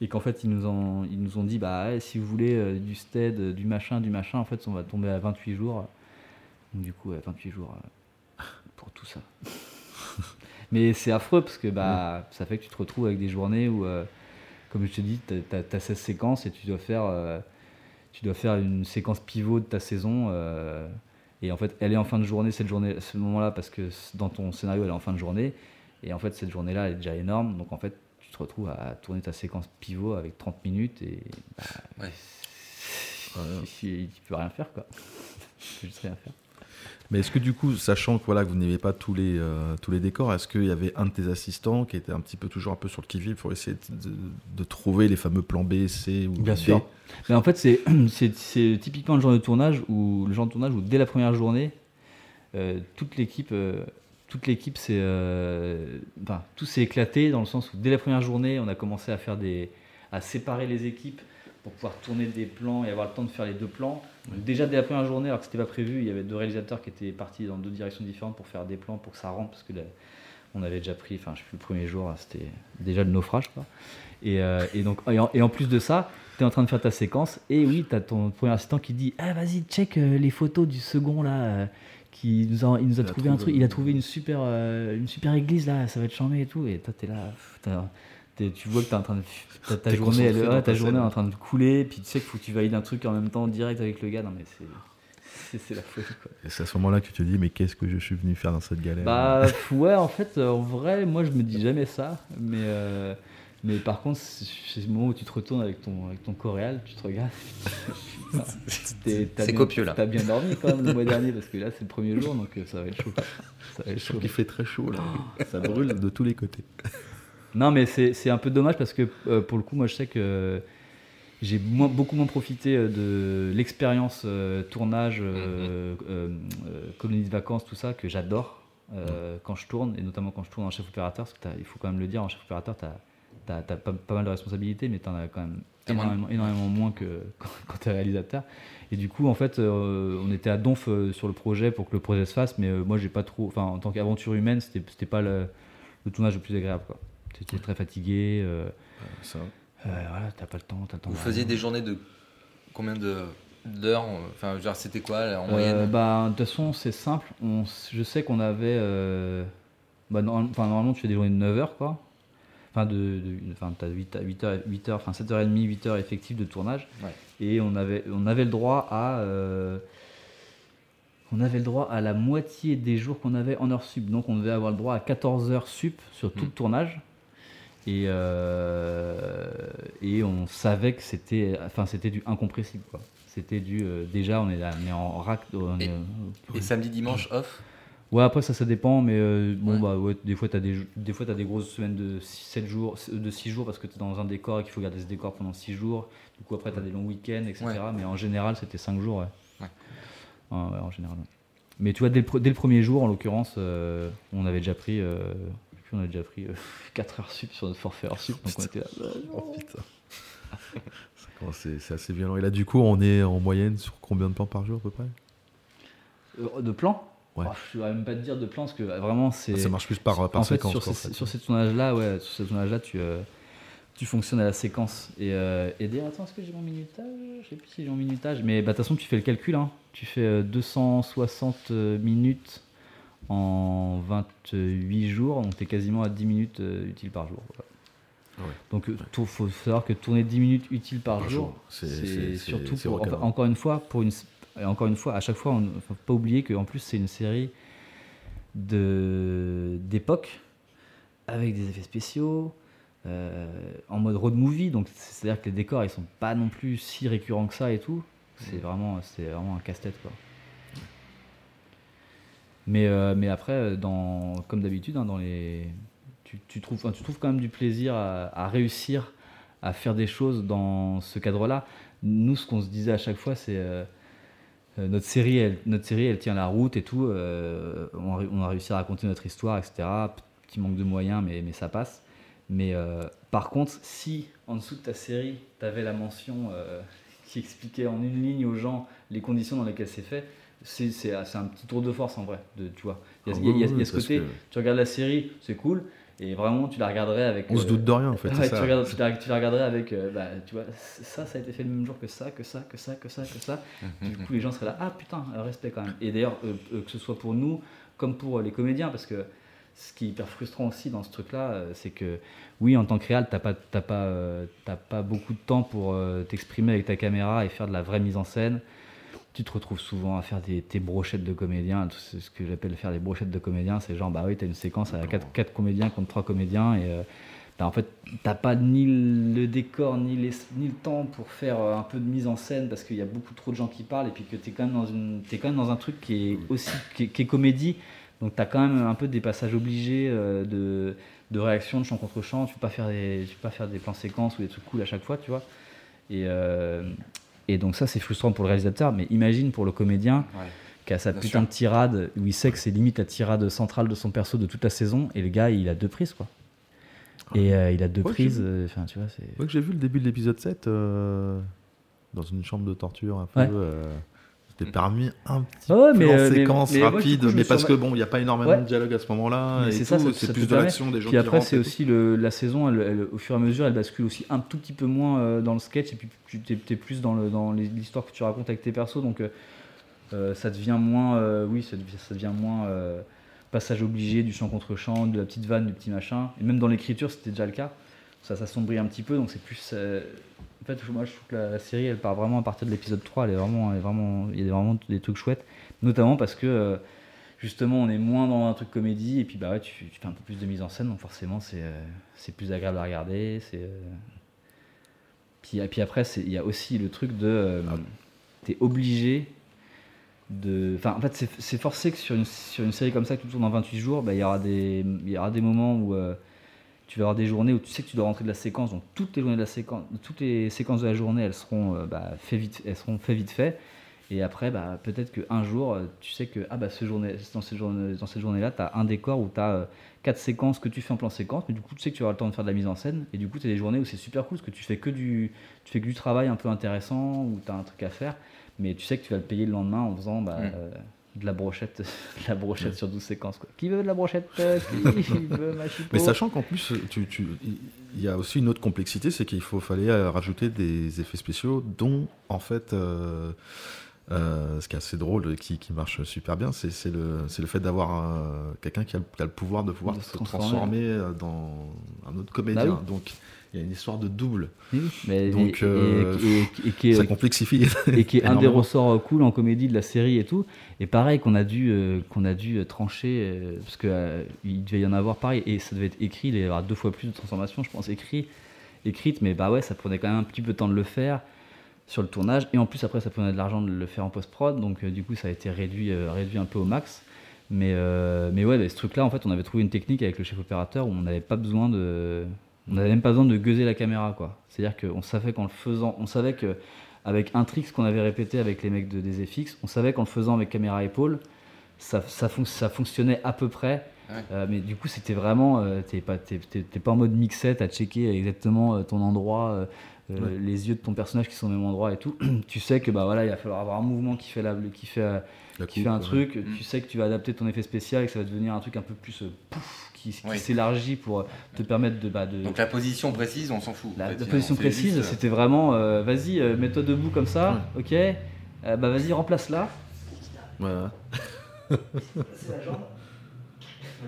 et qu'en fait ils nous ont ils nous ont dit bah si vous voulez euh, du stead, du machin, du machin, en fait on va tomber à 28 jours. Donc du coup ouais, 28 jours euh, pour tout ça. mais c'est affreux parce que bah ça fait que tu te retrouves avec des journées où euh, comme je te dis, tu as, 16 séquences et tu dois faire tu dois faire une séquence pivot de ta saison. euh, et en fait, elle est en fin de journée, cette journée, ce moment-là, parce que dans ton scénario, elle est en fin de journée. Et en fait, cette journée-là, elle est déjà énorme. Donc en fait, tu te retrouves à tourner ta séquence pivot avec 30 minutes et bah, Ouais. tu tu peux rien faire, quoi. Tu peux juste rien faire. Mais est-ce que du coup, sachant que voilà que vous n'aviez pas tous les euh, tous les décors, est-ce qu'il y avait un de tes assistants qui était un petit peu toujours un peu sur le qui-vive pour essayer de, trouver les fameux plans B, C ou Bien sûr. Mais en fait, c'est, typiquement le genre de tournage où le genre de tournage où dès la première journée, euh, toute l'équipe, euh, toute l'équipe, euh, enfin, tout s'est éclaté dans le sens où dès la première journée, on a commencé à faire des, à séparer les équipes pour pouvoir tourner des plans et avoir le temps de faire les deux plans. Donc déjà dès la première journée, alors que c'était pas prévu, il y avait deux réalisateurs qui étaient partis dans deux directions différentes pour faire des plans pour que ça rentre parce que on avait déjà pris, enfin je sais plus le premier jour, c'était déjà le naufrage quoi. Et, euh, et donc et en, et en plus de ça, tu es en train de faire ta séquence et oui, tu as ton premier assistant qui dit "Ah vas-y, check euh, les photos du second là euh, qui nous a, il nous a Il a trouvé un truc, il a trouvé une super une super église là, ça va être chambé et tout et toi tu es là tu vois que t'es en train de, ta, ta journée, elle, ouais, ta ta journée est en train de couler, puis tu sais qu'il faut que tu valides un truc en même temps direct avec le gars. Non mais c'est, c'est, la folie quoi. Et c'est à ce moment-là que tu te dis, mais qu'est-ce que je suis venu faire dans cette galère Bah pff, ouais, en fait, euh, en vrai, moi je me dis jamais ça, mais euh, mais par contre, c'est le moment où tu te retournes avec ton avec ton coréal, tu te regardes. C'est copieux, là. T'as bien dormi quand même le mois dernier parce que là c'est le premier jour, donc ça va être chaud. Ça va être chaud. qu'il fait très chaud là. Ça brûle de tous les côtés. Non, mais c'est un peu dommage parce que euh, pour le coup, moi je sais que j'ai moins- beaucoup moins profité euh, de l'expérience euh, tournage, euh, euh, colonie de vacances, tout ça, que j'adore euh, quand je tourne, et notamment quand je tourne en chef opérateur, parce que il faut quand même le dire, en chef opérateur, tu as, pas, pas mal de responsabilités, mais tu en as quand même énormément, énormément moins que quand, quand tu es réalisateur. Et du coup, en fait, euh, on était à Donf euh, sur le projet pour que le projet se fasse, mais euh, moi, j'ai pas trop. Enfin, en tant qu'aventure humaine, c'était c'était pas le, le tournage le plus agréable. quoi. T'étais très fatigué. euh, Ça. euh, voilà, t'as pas le temps. T'as le temps Vous faisiez des journées de combien de d'heures Enfin, genre, c'était quoi là, en Euh, moyenne? bah, de toute façon, c'est simple. On, je sais qu'on avait. euh, bah, enfin, normalement, tu fais des journées de 9 heures, quoi. Enfin, de, de- enfin, t'as 8, 8 heures, 8 heures, enfin 7h30, 8 heures effectives de tournage. Ouais. Et on avait, on avait le droit à. euh, on avait le droit à la moitié des jours qu'on avait en heures sup. Donc, on devait avoir le droit à 14 heures sup sur tout le tournage. Et, euh, et on savait que c'était enfin, c'était du incompressible. quoi. C'était du. euh, déjà, on est, là- on est en rack. on est, Et samedi, dimanche, off? Ouais, après ça, ça dépend, mais euh, bon, Ouais. bah ouais, des fois, tu as, des jou- des fois, t'as des grosses semaines de 7 jours, de 6 jours parce que tu es dans un décor et qu'il faut garder ce décor pendant 6 jours. Du coup, après, tu as des longs week-ends, etc. Ouais. Mais en général, c'était 5 jours, ouais. Ouais. Ouais, ouais, en général. ouais. Mais tu vois, dès le, pre- dès le premier jour, en l'occurrence, euh, on avait déjà pris, euh, on avait déjà pris 4 heures sup sur notre forfait heure sup. Donc on était là. Oh putain. C'est assez violent. Et là, du coup, on est en moyenne sur combien de plans par jour à peu près? Euh, De plan Ouais. Oh, Je ne saurais même pas te dire de plan parce que euh, vraiment, c'est. Ça marche plus par, par en fait, séquence. sur, quoi, en ces, fait. sur ces tournages-là, ouais, sur ces tournages-là, tu, euh, tu fonctionnes à la séquence. Et, euh, et attends, est-ce que j'ai mon minutage? Je sais plus si j'ai mon minutage, mais bah, de toute façon, tu fais le calcul. Hein. Tu fais euh, 260 minutes en 28 jours, donc tu es quasiment à 10 minutes euh, utiles par jour. voilà. Ah ouais. Donc, il faut savoir que tourner 10 minutes utiles par, Par jour, jour, c'est- surtout pour. enfin, encore une fois, pour une, encore une fois, à chaque fois, il ne faut pas oublier qu'en plus, c'est une série de d'époque avec des effets spéciaux euh, en mode road movie donc c'est à dire que les décors ils sont pas non plus si récurrents que ça et tout c'est vraiment c'est vraiment un casse-tête quoi mais euh, mais après dans comme d'habitude hein, dans les tu, trouves tu trouves quand même du plaisir à, réussir à faire des choses dans ce cadre là nous ce qu'on se disait à chaque fois c'est euh, euh, notre série, elle, notre série, elle tient la route et tout. euh, on, a, réussi à raconter notre histoire, etc. Petit manque de moyens, mais, mais ça passe. Mais euh, par contre, si en dessous de ta série, tu avais la mention euh, qui expliquait en une ligne aux gens les conditions dans lesquelles c'est fait, c'est c'est- c'est un petit tour de force en vrai. De, tu vois, il y a, Ah y oui, y ce côté, que tu regardes la série, c'est cool, et vraiment tu la regarderais avec. On se euh, doute de rien en fait. Ouais, c'est tu, ça. regardes- tu la, tu la regarderais avec, euh, bah, tu vois, ça, ça a été fait le même jour que ça, que ça, que ça, que ça, que ça. du coup, les gens seraient là, ah putain, euh, respect quand même. Et d'ailleurs, euh, euh, que ce soit pour nous comme pour euh, les comédiens, parce que ce qui est hyper frustrant aussi dans ce truc-là, euh, c'est que oui, en tant que réal, t'as pas, t'as pas, euh, t'as pas beaucoup de temps pour euh, t'exprimer avec ta caméra et faire de la vraie mise en scène. Tu te retrouves souvent à faire des, tes brochettes de comédiens. C'est ce que j'appelle faire des brochettes de comédiens. C'est genre, bah oui, t'as une séquence à 4, comédiens contre 3 comédiens et euh, bah, en fait, t'as pas ni le décor ni, les, ni le temps pour faire euh, un peu de mise en scène parce qu'il y a beaucoup trop de gens qui parlent et puis que t'es quand même dans une, quand même dans un truc qui est aussi qui est, qui est comédie. Donc t'as quand même un peu des passages obligés euh, de, de réaction de chant contre chant. Tu peux pas faire des, tu peux pas faire des plans séquences ou des trucs cool à chaque fois, tu vois. Et euh, et donc ça c'est frustrant pour le réalisateur, mais imagine pour le comédien Ouais. qui a sa Bien putain sûr. de tirade où il sait que c'est limite la tirade centrale de son perso de toute la saison et le gars il a deux prises quoi. Et euh, il a deux Ouais, prises, euh, enfin tu vois c'est. Que j'ai vu le début de l'épisode 7 euh, dans une chambre de torture un peu. Ouais. euh, C'était permis un petit Ouais, peu mais, en euh, mais- séquence mais rapide, coup, mais parce que bon, il n'y a pas énormément Ouais. de dialogue à ce moment-là. C'est ça, ça- c'est plus de l'action, des gens Puis après c'est aussi le, la saison, elle- elle- au fur et à mesure, elle bascule aussi un tout petit peu moins euh, dans le sketch et puis tu t'es, t'es plus dans, le, dans l'histoire que tu racontes avec tes persos, donc euh, ça devient moins, euh, oui, ça devient, ça devient moins euh, passage obligé du chant contre chant, de la petite vanne, du petit machin. Et même dans l'écriture, c'était déjà le cas. ça s'assombrit un petit peu, donc c'est plus. En fait, moi je trouve que la, série elle part vraiment à partir de l'épisode 3, elle est vraiment, elle est vraiment, il y a vraiment des trucs chouettes, notamment parce que euh, justement on est moins dans un truc comédie et puis bah ouais, tu, fais un peu plus de mise en scène, donc forcément c'est euh, plus agréable à regarder. euh, Puis, et puis après, il y a aussi le truc de. T'es obligé de. Enfin, en fait, c'est- forcé que sur une, sur une série comme ça qui tourne en 28 jours, bah, il y aura des il y aura des moments où tu vas avoir des journées où tu sais que tu dois rentrer de la séquence, donc toutes les journées de la séquence, toutes les séquences de la journée, elles seront euh, bah, fait vite, elles seront fait vite fait. Et après, bah, peut-être qu'un jour, euh, tu sais que ah, bah, ce journée, dans cette journée, journée-là, tu as un décor où tu as quatre séquences que tu fais en plan séquence, mais du coup, tu sais que tu auras le temps de faire de la mise en scène. Et du coup, tu as des journées où c'est super cool parce que tu fais que du, tu fais que du travail un peu intéressant, où tu as un truc à faire, mais tu sais que tu vas le payer le lendemain en faisant bah, Mm. euh, de la brochette, de la brochette sur 12 séquences. Quoi. Qui veut de la brochette euh, Qui veut ma chipot Mais sachant qu'en plus, tu, tu- il y a aussi une autre complexité, c'est qu'il faut fallait euh, rajouter des effets spéciaux, dont en fait, euh, euh, ce qui est assez drôle et qui, qui marche super bien, c'est c'est le, c'est le fait d'avoir euh, quelqu'un qui, a le- qui a le pouvoir de pouvoir De se transformer. transformer dans un autre comédien. Bah oui. Donc il y a une histoire de double. Mais- Donc et- euh, et- et- et qui est- ça complexifie. et qui est un des ressorts euh, cool en comédie de la série et tout. Et pareil qu'on a dû euh, qu'on a dû euh, trancher euh, parce que euh, il devait y en avoir pareil et ça devait être écrit, il devait y avoir deux fois plus de transformations, je pense écrit écrite, mais bah ouais, ça prenait quand même un petit peu de temps de le faire sur le tournage et en plus après ça prenait de l'argent de le faire en post prod, donc du coup ça a été réduit réduit un peu au max. Mais, mais ouais, mais ce truc-là, en fait, on avait trouvé une technique avec le chef opérateur où on n'avait pas besoin de, on n'avait même pas besoin de gueuser la caméra, quoi. C'est-à-dire qu'on savait qu'en le faisant, on savait que avec un trick qu'on avait répété avec les mecs de des FX, on savait qu'en le faisant avec caméra épaule, ça, ça, fonc- ça fonctionnait à peu près. Ouais. Euh, mais du coup, c'était vraiment, euh, t'es pas, en mode mixette à checker exactement euh, ton endroit, euh, Ouais. les yeux de ton personnage qui sont au même endroit et tout. tu sais que bah voilà, il va falloir avoir un mouvement qui fait la, qui fait La qui coupe, fait un ouais. truc, Mm. tu sais que tu vas adapter ton effet spécial et que ça va devenir un truc un peu plus pouf, qui, qui Oui. s'élargit pour euh, te permettre de, bah, de Donc la position précise, on s'en fout. la, En fait, la on position précise, juste, euh, c'était vraiment euh, vas-y, euh, mets-toi debout comme ça, ok Euh, Bah vas-y, remplace là. Voilà. C'est la jambe.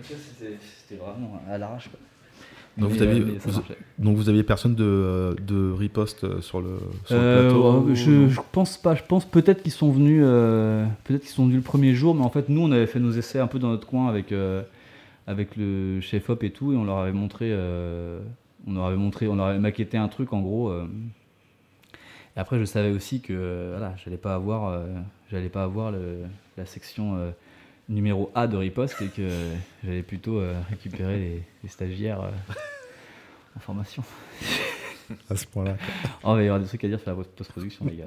C'était vraiment à l'arrache. Donc, Mais, vous aviez, vous- donc vous aviez personne de, de riposte sur le, sur le plateau ouais, je, je pense pas. Je pense peut-être qu'ils sont venus, euh, peut-être qu'ils sont venus le premier jour, mais en fait nous on avait fait nos essais un peu dans notre coin avec euh, avec le chef op et tout, et on leur avait montré, euh, on leur avait montré, on leur avait maquetté un truc en gros. euh. Et après je savais aussi que euh, voilà, j'allais pas avoir, euh, j'allais pas avoir le- la section euh, numéro A de riposte et que j'allais plutôt euh, récupérer les, les stagiaires euh, en formation. à ce point-là. Oh, il va y avoir des trucs à dire sur la post-production, les gars.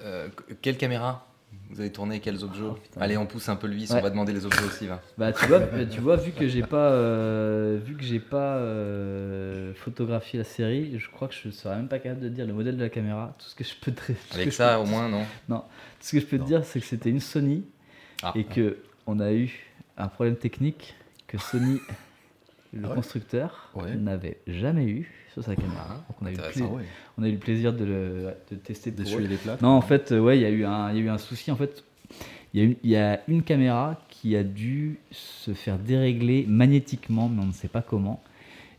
euh, quelle caméra? Vous avez tourné quels autres jeux Oh. Allez, on pousse un peu le vis, Ouais. on va demander les autres jeux aussi. Va. Bah tu vois, tu vois vu que j'ai pas euh, vu que j'ai pas euh, photographié la série, je crois que je serais même pas capable de dire le modèle de la caméra. Tout ce que je peux te, Avec ça, peux- au moins, non tout ce que je peux te dire, c'est que c'était une Sony Ah. et que on a eu un problème technique que Sony, le Ah ouais constructeur, Ouais. n'avait jamais eu sur sa caméra. Donc on a eu le, on a eu le plaisir de le de tester. D'essuyer les plaques. Non, en fait, euh, ouais, il y a eu un, y a eu un souci. En fait, il y, a une- il y a une caméra qui a dû se faire dérégler magnétiquement, mais on ne sait pas comment.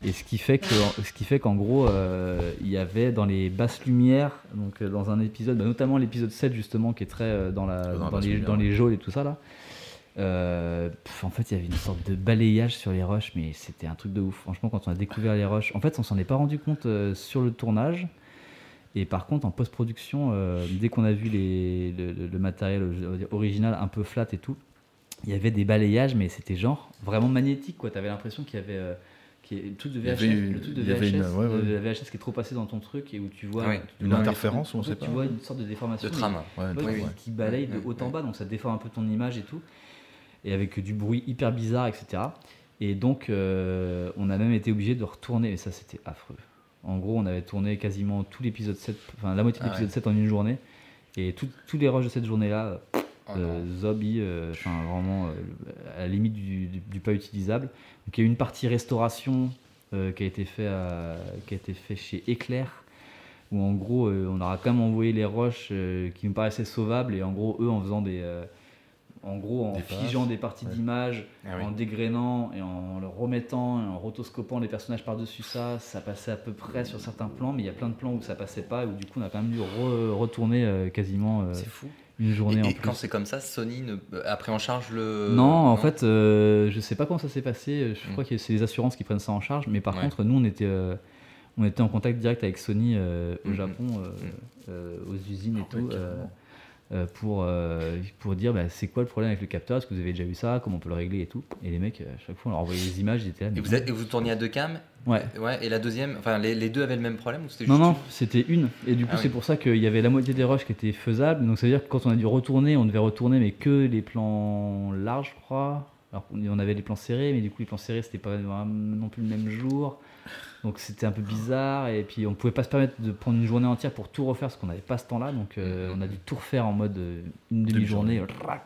Et ce qui fait que, ce qui fait qu'en gros, euh, il y avait dans les basses lumières, donc euh, dans un épisode, bah, notamment l'épisode 7 justement, qui est très euh, dans la, Dans les, dans les geôles et tout ça là. Euh, pff, en fait, il y avait une sorte de balayage sur les rushs, mais c'était un truc de ouf. Franchement, quand on a découvert les rushs, en fait, on s'en est pas rendu compte euh, sur le tournage. Et par contre, en post-production, euh, dès qu'on a vu les, le, le- le matériel original un peu flat et tout, il y avait des balayages, mais c'était genre vraiment magnétique. Tu avais l'impression qu'il y avait truc de VHS, avait une- le truc de VHS, une- ouais, ouais. de la VHS qui est trop passé dans ton truc et où tu vois Ouais, tu une vois- interférence, on sait tu pas. vois une sorte de déformation De trame. Ouais, Ouais, ouais, qui- balaye de Ouais, haut en bas, donc ça déforme un peu ton image et tout, et avec du bruit hyper bizarre, etc. Et donc, euh, on a même été obligé de retourner, et ça c'était affreux. En gros, on avait tourné quasiment tout l'épisode 7, enfin la moitié de Ah l'épisode ouais. 7 en une journée, et tout- tous les rushs de cette journée-là, Oh euh, zombie, euh, enfin vraiment à la limite du, du- du pas utilisable. Donc il y a eu une partie restauration qui a été fait à- qui a été fait chez Éclair où en gros on aura quand même envoyé les roches euh, qui nous paraissaient sauvables et en gros eux en faisant des en gros, en Des figeant pages. des parties Ouais. d'image, Ah oui. en dégrainant et en le remettant, et en rotoscopant les personnages par-dessus ça, ça passait à peu près sur certains plans, mais il y a plein de plans où ça passait pas, et où du coup on a quand même dû re- retourner euh, quasiment euh, C'est fou. une journée Et, en et plus. quand c'est comme ça, Sony ne... euh, a pris en charge le. Non, en fait, euh, je sais pas comment ça s'est passé. Je Mm. crois que c'est les assurances qui prennent ça en charge. Mais par Ouais. contre, nous, on était, euh, on était en contact direct avec Sony euh, au Mhm. Japon, euh, Mm. euh, aux usines et Ouais, tout. Euh, euh, pour, euh, pour dire bah, c'est quoi le problème avec le capteur, est-ce que vous avez déjà vu ça, comment on peut le régler et tout? Et les mecs, à chaque fois, on leur envoyait les images, ils étaient là. Et vous, êtes- et vous tourniez à deux cams? Ouais. Ouais, et la deuxième, enfin les, les deux avaient le même problème ou c'était Non, juste non, c'était une. Et du coup, Ah oui. c'est pour ça qu'il y avait la moitié des rushs qui étaient faisables. Donc, ça veut dire que quand on a dû retourner, on devait retourner, mais que les plans larges, je crois. Alors on avait les plans serrés, mais du coup, les plans serrés, c'était pas non plus le même jour. Donc, c'était un peu bizarre. Et puis, on pouvait pas se permettre de prendre une journée entière pour tout refaire, parce qu'on n'avait pas ce temps-là. Donc, euh, Mhm. on a dû tout refaire en mode euh, une Demi-journée. demi-journée.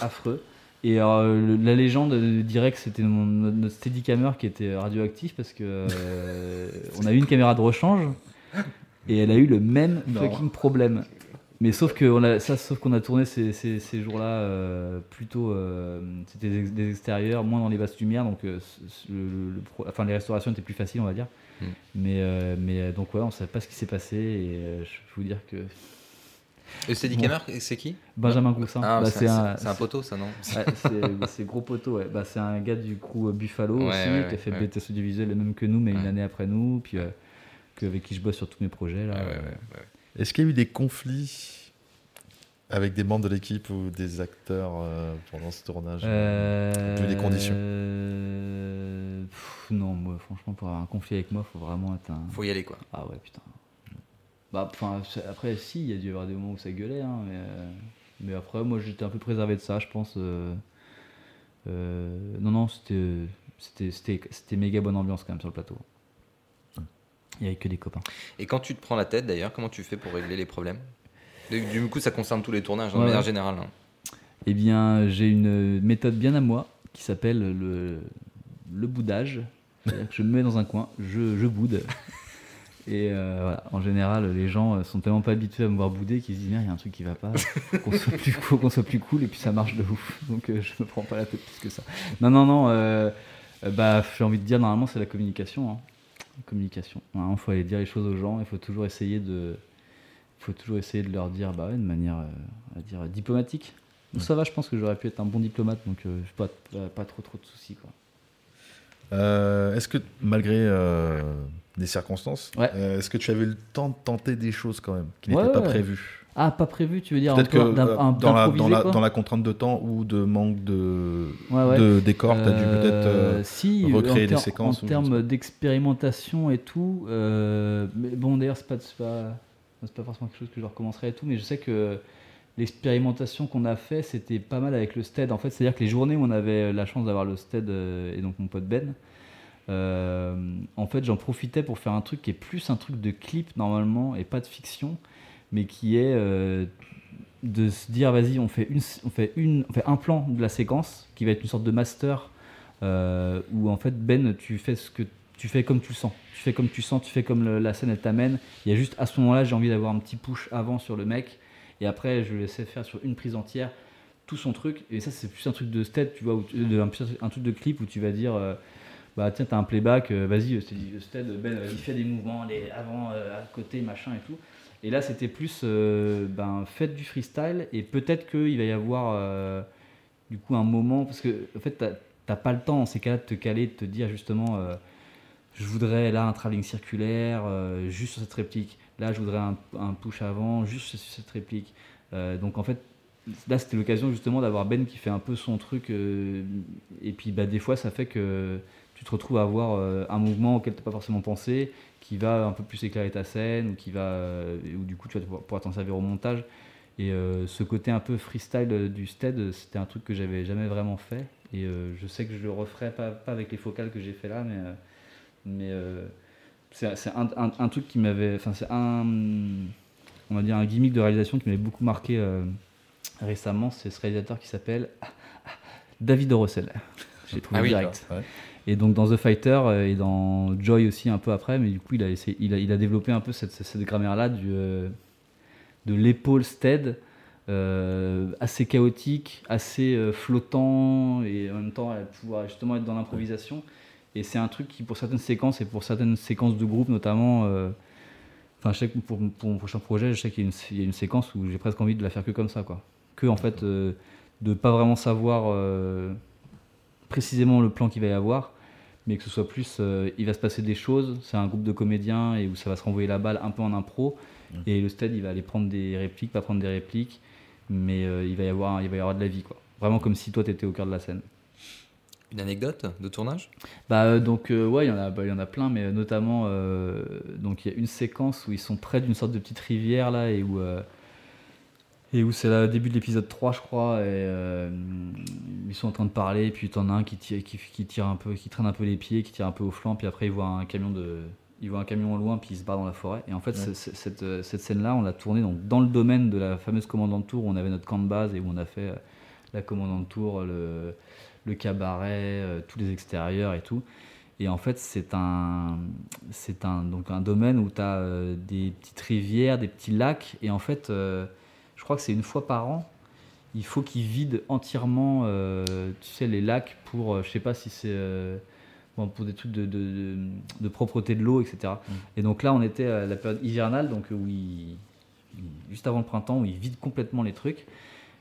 Affreux. Et euh, la légende euh, dirait que c'était notre notre Steadicammer qui était radioactif parce que euh, on a eu une caméra de rechange et elle a eu le même Non. fucking problème. Mais sauf que on a, ça, sauf qu'on a tourné ces, ces- ces jours-là euh, plutôt, euh, c'était des, des extérieurs, moins dans les basses lumières, donc euh, le- le enfin les restaurations étaient plus faciles, on va dire. Mm. Mais, mais donc ouais, on savait pas ce qui s'est passé et je peux vous dire que Et Steadicammer, c'est qui? Benjamin Goussin, Ah, bah, c'est un, c'est un c'est- poteau ça, non? Ouais, c'est c'est gros poteau, ouais. Bah, c'est un gars du crew Buffalo Ouais, aussi, qui a fait. BTS audiovisuel le même que nous, mais une année après nous, puis que- avec qui je bosse sur tous mes projets. Là. Est-ce qu'il y a eu des conflits avec des membres de l'équipe ou des acteurs euh, pendant ce tournage Euh, Vu les conditions? euh, pff, non, moi, franchement, pour avoir un conflit avec moi, faut vraiment être un. Faut y aller quoi. Ah ouais, putain. Bah, après, si, il y a dû y avoir des moments où ça gueulait, hein, mais, euh, mais après, moi, j'étais un peu préservé de ça, je pense. euh, euh, non, non, c'était, c'était, c'était, c'était méga bonne ambiance quand même sur le plateau. Il n'y avait que des copains. Et quand tu te prends la tête d'ailleurs, comment tu fais pour régler les problèmes? Du, coup, ça concerne tous les tournages, hein, de Ouais, manière générale. hein. Eh bien, j'ai une méthode bien à moi qui s'appelle le, le boudage. C'est-à-dire que je me mets dans un coin, je, je boude. Et euh, voilà, en général, les gens euh, sont tellement pas habitués à me voir bouder qu'ils se disent, il y a un truc qui va pas, qu'on soit plus, faut qu'on soit plus cool, et puis ça marche de ouf. Donc euh, je me prends pas la tête plus que ça. Non, non, non, euh, bah, j'ai envie de dire, normalement, c'est la communication. hein. Communication. Il faut aller dire les choses aux gens, il faut toujours essayer de, faut toujours essayer de leur dire, bah de manière, euh, dire, diplomatique. Donc ça va, je pense que j'aurais pu être un bon diplomate, donc euh, pas, pas, pas trop trop de soucis. Quoi. Euh, Est-ce que malgré euh, des circonstances, Ouais. euh, est-ce que tu avais eu le temps de tenter des choses quand même qui Ouais, n'étaient pas prévues? Ah, pas prévu, tu veux dire Peut-être que euh, un- dans, la, dans, d'improviser, la, quoi dans la contrainte de temps ou de manque de, Ouais, ouais. de décor, tu as dû Euh, peut-être euh, si, recréer des séquences En termes d'expérimentation et tout, euh, mais bon, d'ailleurs, c'est pas, pas, forcément quelque chose que je recommencerai et tout, mais je sais que l'expérimentation qu'on a fait, c'était pas mal avec le stead. En fait, c'est-à-dire que les journées où on avait la chance d'avoir le stead euh, et donc mon pote Ben, euh, en fait, j'en profitais pour faire un truc qui est plus un truc de clip normalement et pas de fiction, mais qui est euh, de se dire vas-y, on fait on fait on fait un plan de la séquence qui va être une sorte de master euh, où en fait Ben, tu fais ce que tu fais comme tu le sens, tu fais comme tu sens, tu fais comme la scène elle t'amène. Il y a juste à ce moment-là, j'ai envie d'avoir un petit push avant sur le mec. Et après je le laissais faire sur une prise entière tout son truc. Et ça c'est plus un truc de stead tu vois de- un, truc de clip où tu vas dire euh, bah tiens t'as un playback vas-y stead ben vas-y fais des mouvements les avant à côté machin et tout et là c'était plus euh, ben faites du freestyle et peut-être qu'il va y avoir euh, du coup un moment parce que en fait t'as pas le temps dans ces cas-là de te caler de te dire justement euh, je voudrais là un travelling circulaire juste sur cette réplique. Là, je voudrais un, push avant juste sur cette réplique. Donc en fait, là, c'était l'occasion justement d'avoir Ben qui fait un peu son truc. et puis bah, des fois, ça fait que tu te retrouves à avoir un mouvement auquel tu n'as pas forcément pensé, qui va un peu plus éclairer ta scène, ou qui va, euh, ou du coup, tu vas pouvoir, t'en servir au montage. Et euh, ce côté un peu freestyle euh, du stead, c'était un truc que j'avais jamais vraiment fait. Et euh, je sais que je le referai pas, pas avec les focales que j'ai fait là, mais, mais euh, c'est un, un- un truc qui m'avait. Enfin, c'est un. On va dire un gimmick de réalisation qui m'avait beaucoup marqué récemment. C'est ce réalisateur qui s'appelle David Russell. J'ai trouvé Ah oui, direct. ouais. Et donc dans The Fighter euh, et dans Joy aussi un peu après, mais du coup il a, il a, il a développé un peu cette, cette grammaire-là euh, de l'épaule stead euh, assez chaotique, assez flottant et en même temps pouvoir justement être dans l'improvisation. Et c'est un truc qui, pour certaines séquences et pour certaines séquences de groupe notamment, enfin, pour, pour mon prochain projet, je sais qu'il y, a une- séquence où j'ai presque envie de la faire que comme ça, quoi. Que en fait, de pas vraiment savoir précisément le plan qu'il va y avoir, mais que ce soit plus, euh, il va se passer des choses. C'est un groupe de comédiens et où ça va se renvoyer la balle un peu en impro. Et le stade, il va aller prendre des répliques, pas prendre des répliques, mais euh, il va y avoir, il va y avoir de la vie, quoi. Vraiment comme si toi, tu étais au cœur de la scène. Une anecdote de tournage? Bah euh, donc ouais, il y en a, bah, il y en a plein, mais notamment donc il y a une séquence où ils sont près d'une sorte de petite rivière là et où et où c'est le début de l'épisode 3 je crois et euh, ils sont en train de parler et puis t'en as un qui tire, qui, qui tire un peu, qui traîne un peu les pieds, qui tire un peu au flanc, puis après il voit un camion de il voit un camion au loin puis il se barre dans la forêt et en fait cette, euh, cette scène là on l'a tournée donc dans le domaine de la fameuse commandant de tour où on avait notre camp de base et où on a fait euh, la commandant de tour le le cabaret, tous les extérieurs et tout. Et en fait, c'est un, c'est un, donc un domaine où tu as des petites rivières, des petits lacs. Et en fait, euh, crois que c'est une fois par an, il faut qu'ils vident entièrement euh, tu sais, les lacs pour, euh, je sais pas si c'est euh, bon, pour des trucs de, de, de- de propreté de l'eau, etc. Et donc là, on était à la période hivernale, donc où ils- juste avant le printemps, où ils vident complètement les trucs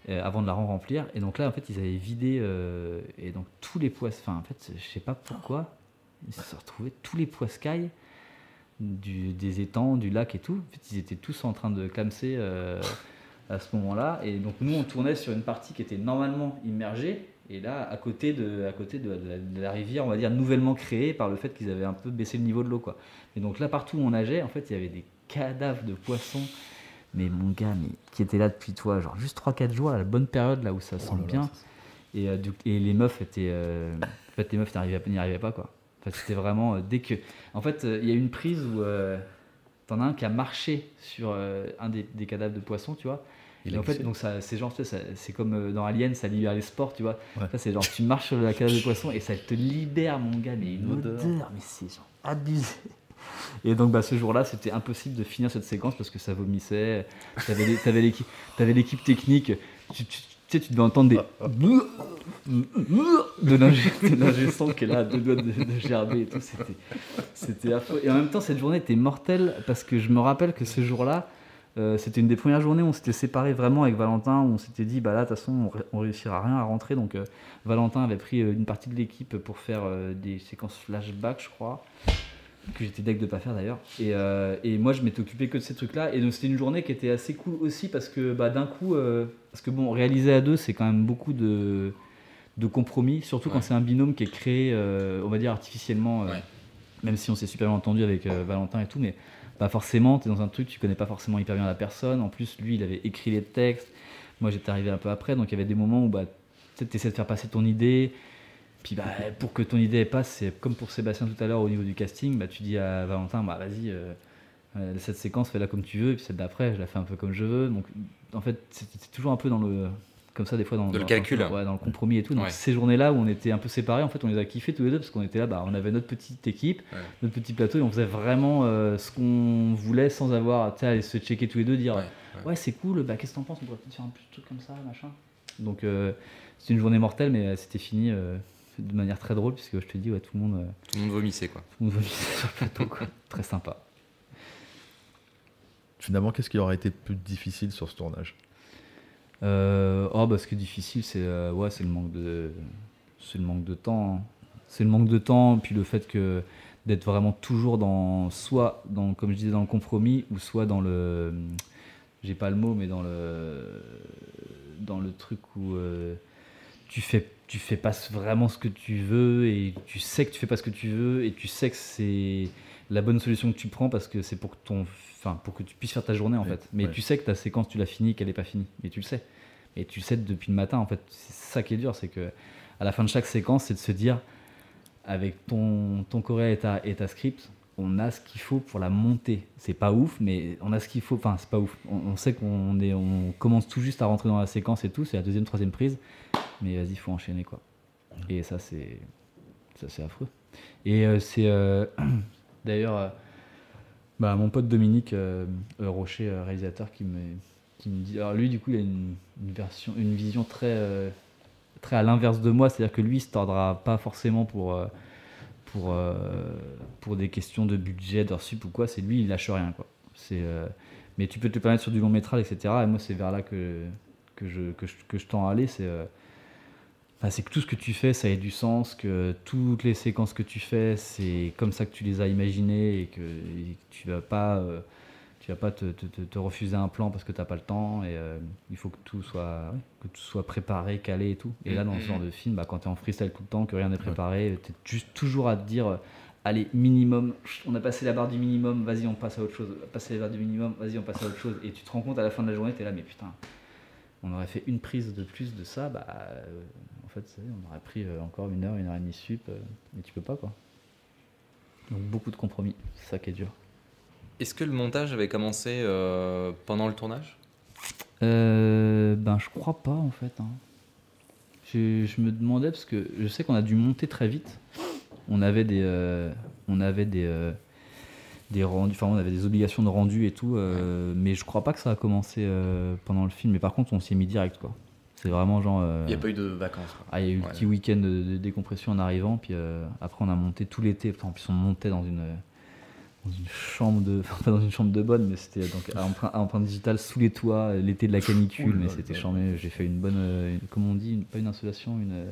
avant de la remplir. Et donc là, en fait, ils avaient vidé euh, et donc tous les poissons. Enfin, en fait, je sais pas pourquoi, ils se sont retrouvés tous les poiscailles du, des étangs, du lac et tout. En fait, ils étaient tous en train de clamser euh, à ce moment-là. Et donc nous, on tournait sur une partie qui était normalement immergée. Et là, à côté de, à côté de, de la, de la rivière, on va dire nouvellement créée par le fait qu'ils avaient un peu baissé le niveau de l'eau, quoi. Et donc là, partout où on nageait, en fait, il y avait des cadavres de poissons. Mais mon gars, mais qui était là depuis toi, genre juste 3-4 jours, à la bonne période là où ça sent bien. Et, euh, et les meufs étaient. euh, en fait, les meufs n'y arrivaient pas, quoi. En fait, c'était vraiment. euh, dès que. En fait, il y a une prise où. T'en as un qui a marché sur un des, des cadavres de poissons, tu vois. Et en fait, donc ça, c'est genre, c'est comme euh, dans Alien, ça libère les spores, tu vois. Ouais. Ça, c'est genre, tu marches sur la cadavre de poisson et ça te libère, mon gars, mais une odeur, odeur. mais c'est genre abusé. Et donc, bah, ce jour-là, c'était impossible de finir cette séquence parce que ça vomissait. T'avais t'avais l'équipe technique. Tu, tu- tu sais, tu devais entendre des. de l'ingé son qui est là, à deux doigts de, de gerber et tout. C'était, c'était affreux. Et en même temps, cette journée était mortelle parce que je me rappelle que ce jour-là, euh, c'était une des premières journées où on s'était séparés vraiment avec Valentin, où on s'était dit, bah là, de toute façon, on, on réussira rien à rentrer. Donc, euh, Valentin avait pris euh, une partie de l'équipe pour faire euh, des séquences flashback, je crois que j'étais deg de pas faire d'ailleurs. Et, et moi, je m'étais occupé que de ces trucs-là. Et donc, c'était une journée qui était assez cool aussi parce que bah, d'un coup, parce que bon, réaliser à deux, c'est quand même beaucoup de, de compromis, surtout quand c'est un binôme qui est créé, on va dire artificiellement, Ouais. même si on s'est super bien entendu avec Valentin et tout, mais pas forcément, tu es dans un truc, tu connais pas forcément hyper bien la personne. En plus, lui, il avait écrit les textes. Moi, j'étais arrivé un peu après, donc il y avait des moments où bah, tu essaies de faire passer ton idée. Puis bah, pour que ton idée passe, c'est comme pour Sébastien tout à l'heure au niveau du casting, bah, tu dis à Valentin, bah, vas-y, euh, euh, cette séquence, fais-la comme tu veux, et puis celle d'après, je la fais un peu comme je veux. Donc en fait, c'est c'est toujours un peu dans le. Comme ça, des fois, dans, Dans le dans- calcul. ouais, dans le compromis et tout. Donc Ouais. ces journées-là où on était un peu séparés, en fait, on les a kiffés tous les deux parce qu'on était là, bah, on avait notre petite équipe, Ouais. notre petit plateau, et on faisait vraiment euh, ce qu'on voulait sans avoir tu sais, à aller se checker tous les deux, dire Ouais, ouais, ouais. c'est cool, bah, qu'est-ce que t'en penses? On pourrait peut-être faire un petit truc comme ça, machin. Donc euh, c'était une journée mortelle, mais euh, c'était fini euh, de manière très drôle, puisque je te dis, ouais, tout le monde, euh, Tout le monde vomissait, quoi. tout le monde vomissait sur le plateau, quoi. très sympa. Finalement, qu'est-ce qui aurait été plus difficile sur ce tournage? Euh, oh, bah, ce qui est difficile, c'est euh, ouais, le manque de, le manque de temps. hein. C'est le manque de temps, puis le fait que d'être vraiment toujours dans, soit dans, comme je disais, dans le compromis, ou soit dans le, j'ai pas le mot, mais dans le, dans le truc où euh, tu fais, tu fais pas vraiment ce que tu veux et tu sais que tu fais pas ce que tu veux et tu sais que c'est la bonne solution que tu prends parce que c'est pour que ton, enfin, pour que tu puisses faire ta journée en Ouais, fait. Mais ouais. tu sais que ta séquence, tu l'as finie, qu'elle est pas finie, et tu le sais. Et tu le sais depuis le matin, en fait. C'est ça qui est dur, c'est que à la fin de chaque séquence, c'est de se dire, avec ton, ton choré et ta, et ta script, on a ce qu'il faut pour la monter. C'est pas ouf, mais on a ce qu'il faut. Enfin, c'est pas ouf. On, on sait qu'on est, on commence tout juste à rentrer dans la séquence et tout. C'est la deuxième, troisième prise. Mais vas-y, faut enchaîner quoi. Et ça, c'est, ça, c'est affreux. Et euh, c'est euh, d'ailleurs euh, bah, mon pote Dominique euh, euh, Rocher, euh, réalisateur, qui me, qui me dit. Alors lui, du coup, il a une, version, une vision très, très à l'inverse de moi, c'est-à-dire que lui, il se tordra pas forcément pour, pour, des questions de budget, d'heures sup ou quoi. C'est lui, il lâche rien, quoi. Mais tu peux te permettre sur du long métrage, etc. Et moi, c'est vers là que, que, je, que, je, que je tends à aller. C'est Enfin, c'est que tout ce que tu fais, ça ait du sens, que toutes les séquences que tu fais, c'est comme ça que tu les as imaginées et que, et que tu vas pas, euh, tu vas pas te, te- te- te refuser un plan parce que tu n'as pas le temps. Et euh, il faut que tout soit, que tout soit préparé, calé et tout. Et là, dans ce genre de film, bah, quand tu es en freestyle tout le temps, que rien n'est préparé, tu es juste toujours à te dire, allez, minimum, on a passé la barre du minimum, vas-y, on passe à autre chose. Passer la barre du minimum, vas-y, on passe à autre chose. Et tu te rends compte à la fin de la journée, tu es là, mais putain on aurait fait une prise de plus de ça, bah, euh, fait, on aurait pris euh, encore une heure, une heure et demie sup, euh, mais tu peux pas, quoi. Donc beaucoup de compromis, c'est ça qui est dur. Est-ce que le montage avait commencé euh, pendant le tournage? Euh, ben, je crois pas, en fait. hein. Je, je me demandais, parce que je sais qu'on a dû monter très vite. On avait des, euh, on avait des, des rendus, enfin, on avait des obligations de rendu et tout, euh, mais je crois pas que ça a commencé euh, pendant le film. Mais par contre, on s'y est mis direct, quoi. C'est vraiment genre. euh, Il n'y a pas eu de vacances. quoi. Ah, il y a eu Ouais. le petit week-end de, de décompression en arrivant, puis euh, après on a monté tout l'été. Enfin, en plus, on montait dans une, dans une chambre de, enfin, pas dans une chambre de bonne, mais c'était donc à empreinte, empreinte digitale sous les toits, euh, l'été de la canicule, mais c'était charmé. J'ai fait une bonne, euh, une- comment on dit, une- pas une insolation, une, euh,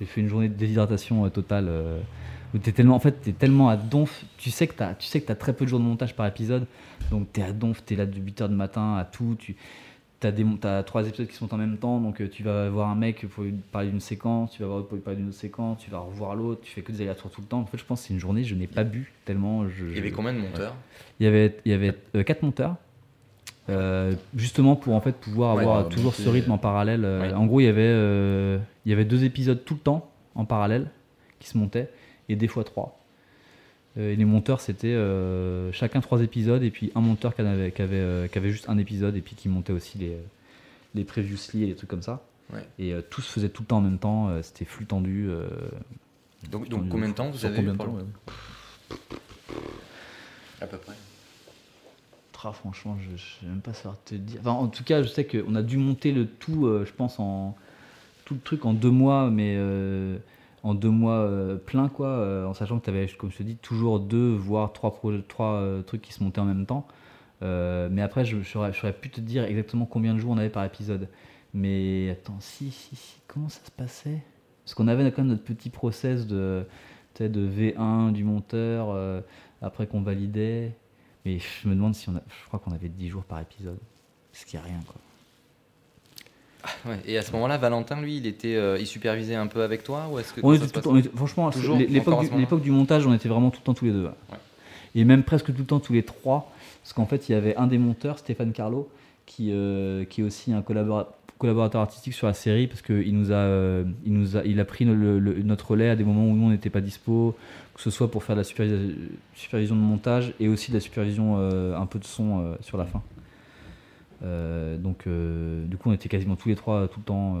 j'ai fait une journée de déshydratation euh, totale. euh, où t'es tellement, en fait, t'es tellement à donf. Tu sais que t'as, tu sais que t'as très peu de jours de montage par épisode, donc t'es à donf, t'es là de 8h du matin à tout. Tu, T'as des, as trois épisodes qui sont en même temps, donc euh, tu vas voir un mec pour lui parler d'une séquence, tu vas voir l'autre pour lui parler d'une autre séquence, tu vas revoir l'autre, tu fais que des allers-retours tout le temps. En fait, je pense que c'est une journée, je n'ai pas bu tellement. Je, Il y avait combien de monteurs? Il y avait, il y avait euh, quatre monteurs, euh, justement pour en fait pouvoir Ouais, avoir ouais, toujours monter, ce rythme en parallèle. Ouais. En gros, il y avait, euh, il y avait deux épisodes tout le temps en parallèle qui se montaient et des fois trois. Euh, et les monteurs, c'était euh, chacun trois épisodes et puis un monteur qui en avait, qui avait, euh, qui avait juste un épisode et puis qui montait aussi les, les previously et les trucs comme ça. Ouais. Et euh, tout se faisait tout le temps en même temps, euh, c'était flux tendu. euh, Donc, flux donc tendu combien de temps vous avez combien eu de temps ouais. À peu près. Tra, franchement, je ne sais même pas savoir te dire. Enfin, en tout cas, je sais qu'on a dû monter le tout, euh, je pense, en tout le truc en deux mois, mais euh, en deux mois euh, plein, quoi, euh, en sachant que tu avais, comme je te dis, toujours deux, voire trois, trois euh, trucs qui se montaient en même temps. Mais après, je je saurais plus te dire exactement combien de jours on avait par épisode. Mais attends, si, si, si, comment ça se passait? Parce qu'on avait quand même notre petit process de, de V1 du monteur, après qu'on validait. Mais je me demande si on a. Je crois qu'on avait 10 jours par épisode. Ce qui est rien, quoi. Ouais. Et à ce moment-là, Valentin, lui, il était, euh, il supervisait un peu avec toi ou est-ce que On était tout on était- franchement, l'époque du, moment-là l'époque du montage, on était vraiment tout le temps tous les deux. ouais. Et même presque tout le temps tous les trois. Parce qu'en fait, il y avait un des monteurs, Stéphane Carlo, qui, euh, qui est aussi un collabora- collaborateur artistique sur la série, parce qu'il nous a, euh, il nous a, il a pris le- le- notre relais à des moments où nous on n'était pas dispo, que ce soit pour faire de la supervision de montage et aussi de la supervision euh, un peu de son euh, sur la fin. Euh, donc, euh, du coup, on était quasiment tous les trois euh, tout le temps.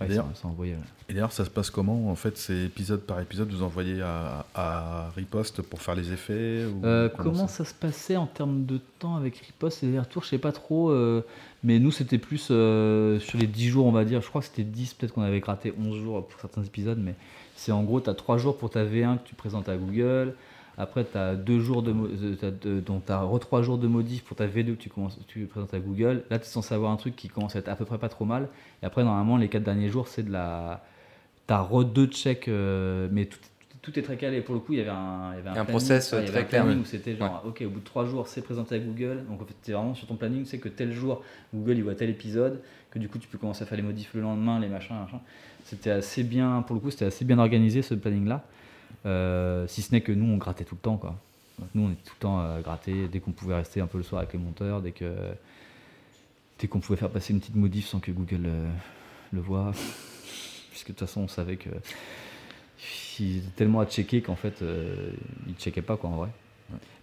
ouais, D'ailleurs- ça- ça envoyait, ouais. Et d'ailleurs, ça se passe comment En fait, c'est épisode par épisode, vous envoyez à, à Riposte pour faire les effets ou Euh, comment ça se passait en termes de temps avec Riposte et les retours Je sais pas trop. euh, mais nous, c'était plus euh, sur les 10 jours, on va dire. Je crois que c'était 10, peut-être qu'on avait gratté 11 jours pour certains épisodes. Mais c'est en gros, tu as 3 jours pour ta V1 que tu présentes à Google. Après, tu as 2 jours de. euh, t'as deux- donc, tu as re 3 jours de modif pour ta V2 que tu, commences, tu présentes à Google. Là, tu es censé avoir un truc qui commence à être à peu près pas trop mal. Et après, normalement, les 4 derniers jours, c'est de la. Tu as re 2 checks, euh, mais tout, tout, tout est très calé. Pour le coup, il y avait un, il y avait un, Un planning, process, ouais, il y très un clair, planning où c'était genre, ok, au bout de 3 jours, c'est présenté à Google. Donc, en fait, tu vraiment sur ton planning, c'est que tel jour, Google, il voit tel épisode, que du coup, tu peux commencer à faire les modifs le lendemain, les machins, machin. C'était assez bien, pour le coup, c'était assez bien organisé ce planning-là. Euh, si ce n'est que nous, on grattait tout le temps, quoi. Donc, nous, on était tout le temps à gratter dès qu'on pouvait rester un peu le soir avec les monteurs, dès que dès qu'on pouvait faire passer une petite modif sans que Google euh, le voit. Puisque de toute façon, on savait que il était tellement à checker qu'en fait, euh, il checkait pas, quoi, en vrai.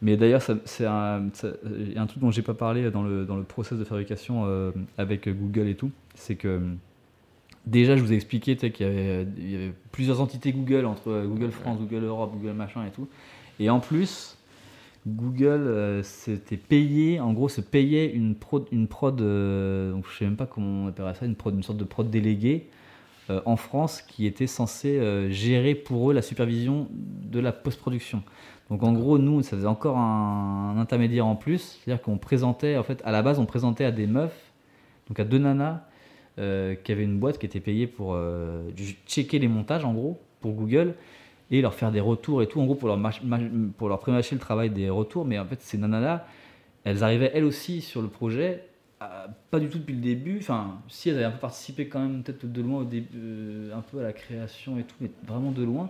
Mais d'ailleurs, c'est un, ça- il y a un truc dont j'ai pas parlé dans le, dans le process de fabrication euh, avec Google et tout, c'est que déjà, je vous ai expliqué qu'il y avait, il y avait plusieurs entités Google entre euh, Google France, Google Europe, Google machin et tout. Et en plus, Google euh, s'était payé, en gros, se payait une prod, une prod euh, donc je sais même pas comment on appellerait ça, une, prod, une sorte de prod déléguée euh, en France qui était censée gérer pour eux la supervision de la post-production. Donc en gros, nous, ça faisait encore un, un intermédiaire en plus, c'est-à-dire qu'on présentait, en fait, à la base, on présentait à des meufs, donc à deux nanas, euh, qui avaient une boîte qui était payée pour euh, checker les montages, en gros, pour Google, et leur faire des retours et tout, en gros, pour leur, pour prémâcher le travail des retours. Mais en fait, ces nanas-là, elles arrivaient elles aussi sur le projet, pas du tout depuis le début. Enfin, si elles avaient un peu participé quand même, peut-être de loin au début, euh, un peu à la création et tout, mais vraiment de loin.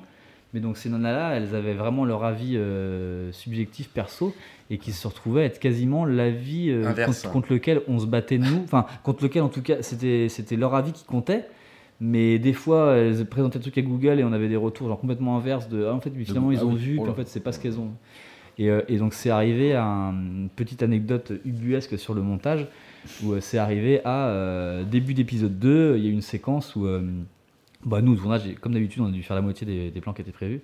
Mais donc ces nanas-là, elles avaient vraiment leur avis euh, subjectif perso et qui se retrouvaient à être quasiment l'avis euh, Inverse. contre, contre lequel on se battait nous, enfin contre lequel en tout cas c'était c'était leur avis qui comptait. Mais des fois, elles présentaient le truc à Google et on avait des retours genre complètement inverses de ah, en fait, puis finalement ah ils ont oui, vu, oh puis en fait c'est pas ce qu'elles ont. Et, euh, et donc c'est arrivé à un- une petite anecdote ubuesque sur le montage où c'est arrivé à début d'épisode 2, il y a une séquence où bah, nous, le tournage, comme d'habitude, on a dû faire la moitié des, plans qui étaient prévus.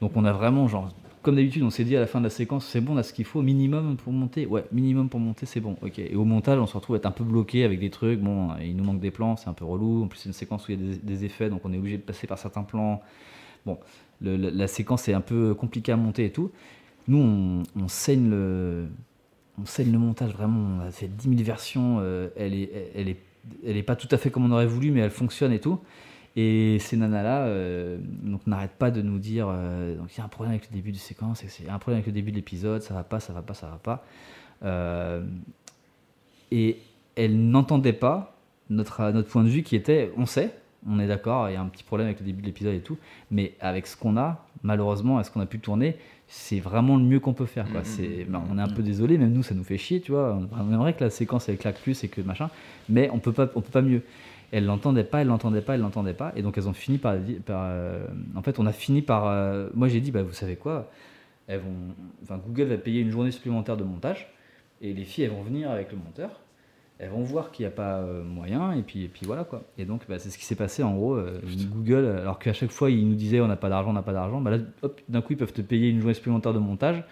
Donc on a vraiment, genre, comme d'habitude, on s'est dit à la fin de la séquence, c'est bon, on a ce qu'il faut, minimum pour monter. Ouais, minimum pour monter, c'est bon. Ok. Et au montage, on se retrouve à être un peu bloqué avec des trucs. Bon, il nous manque des plans, c'est un peu relou. En plus, c'est une séquence où il y a des, effets, donc on est obligé de passer par certains plans. Bon, la, séquence est un peu compliquée à monter et tout. Nous, on, saigne le, on saigne le montage vraiment. On a fait 10 000 versions. euh, elle est, elle est, elle est pas tout à fait comme on aurait voulu, mais elle fonctionne et tout. Et ces nanas-là, euh, donc n'arrêtent pas de nous dire, euh, donc il y a un problème avec le début du séquence, il y a un problème avec le début de l'épisode, ça va pas, ça va pas, ça va pas. Euh, et elles n'entendaient pas notre, notre point de vue qui était, on sait, on est d'accord, il y a un petit problème avec le début de l'épisode et tout, mais avec ce qu'on a, malheureusement, à ce qu'on a pu tourner, c'est vraiment le mieux qu'on peut faire. Quoi. Mhm. C'est, ben, on est un peu désolé, même nous, ça nous fait chier, tu vois. On aimerait que la séquence elle claque plus et que machin, mais on peut pas, on peut pas mieux. Elles l'entendaient pas, elles l'entendaient pas, elles l'entendaient pas, et donc elles ont fini par, euh, en fait, on a fini par, euh, moi j'ai dit, bah vous savez quoi, elles vont, enfin Google va payer une journée supplémentaire de montage, et les filles elles vont venir avec le monteur, elles vont voir qu'il n'y a pas euh, moyen, et puis, et puis voilà quoi. Et donc bah, c'est ce qui s'est passé en gros. Google, alors qu'à chaque fois ils nous disaient on n'a pas d'argent, on n'a pas d'argent, bah là hop, d'un coup ils peuvent te payer une journée supplémentaire de montage.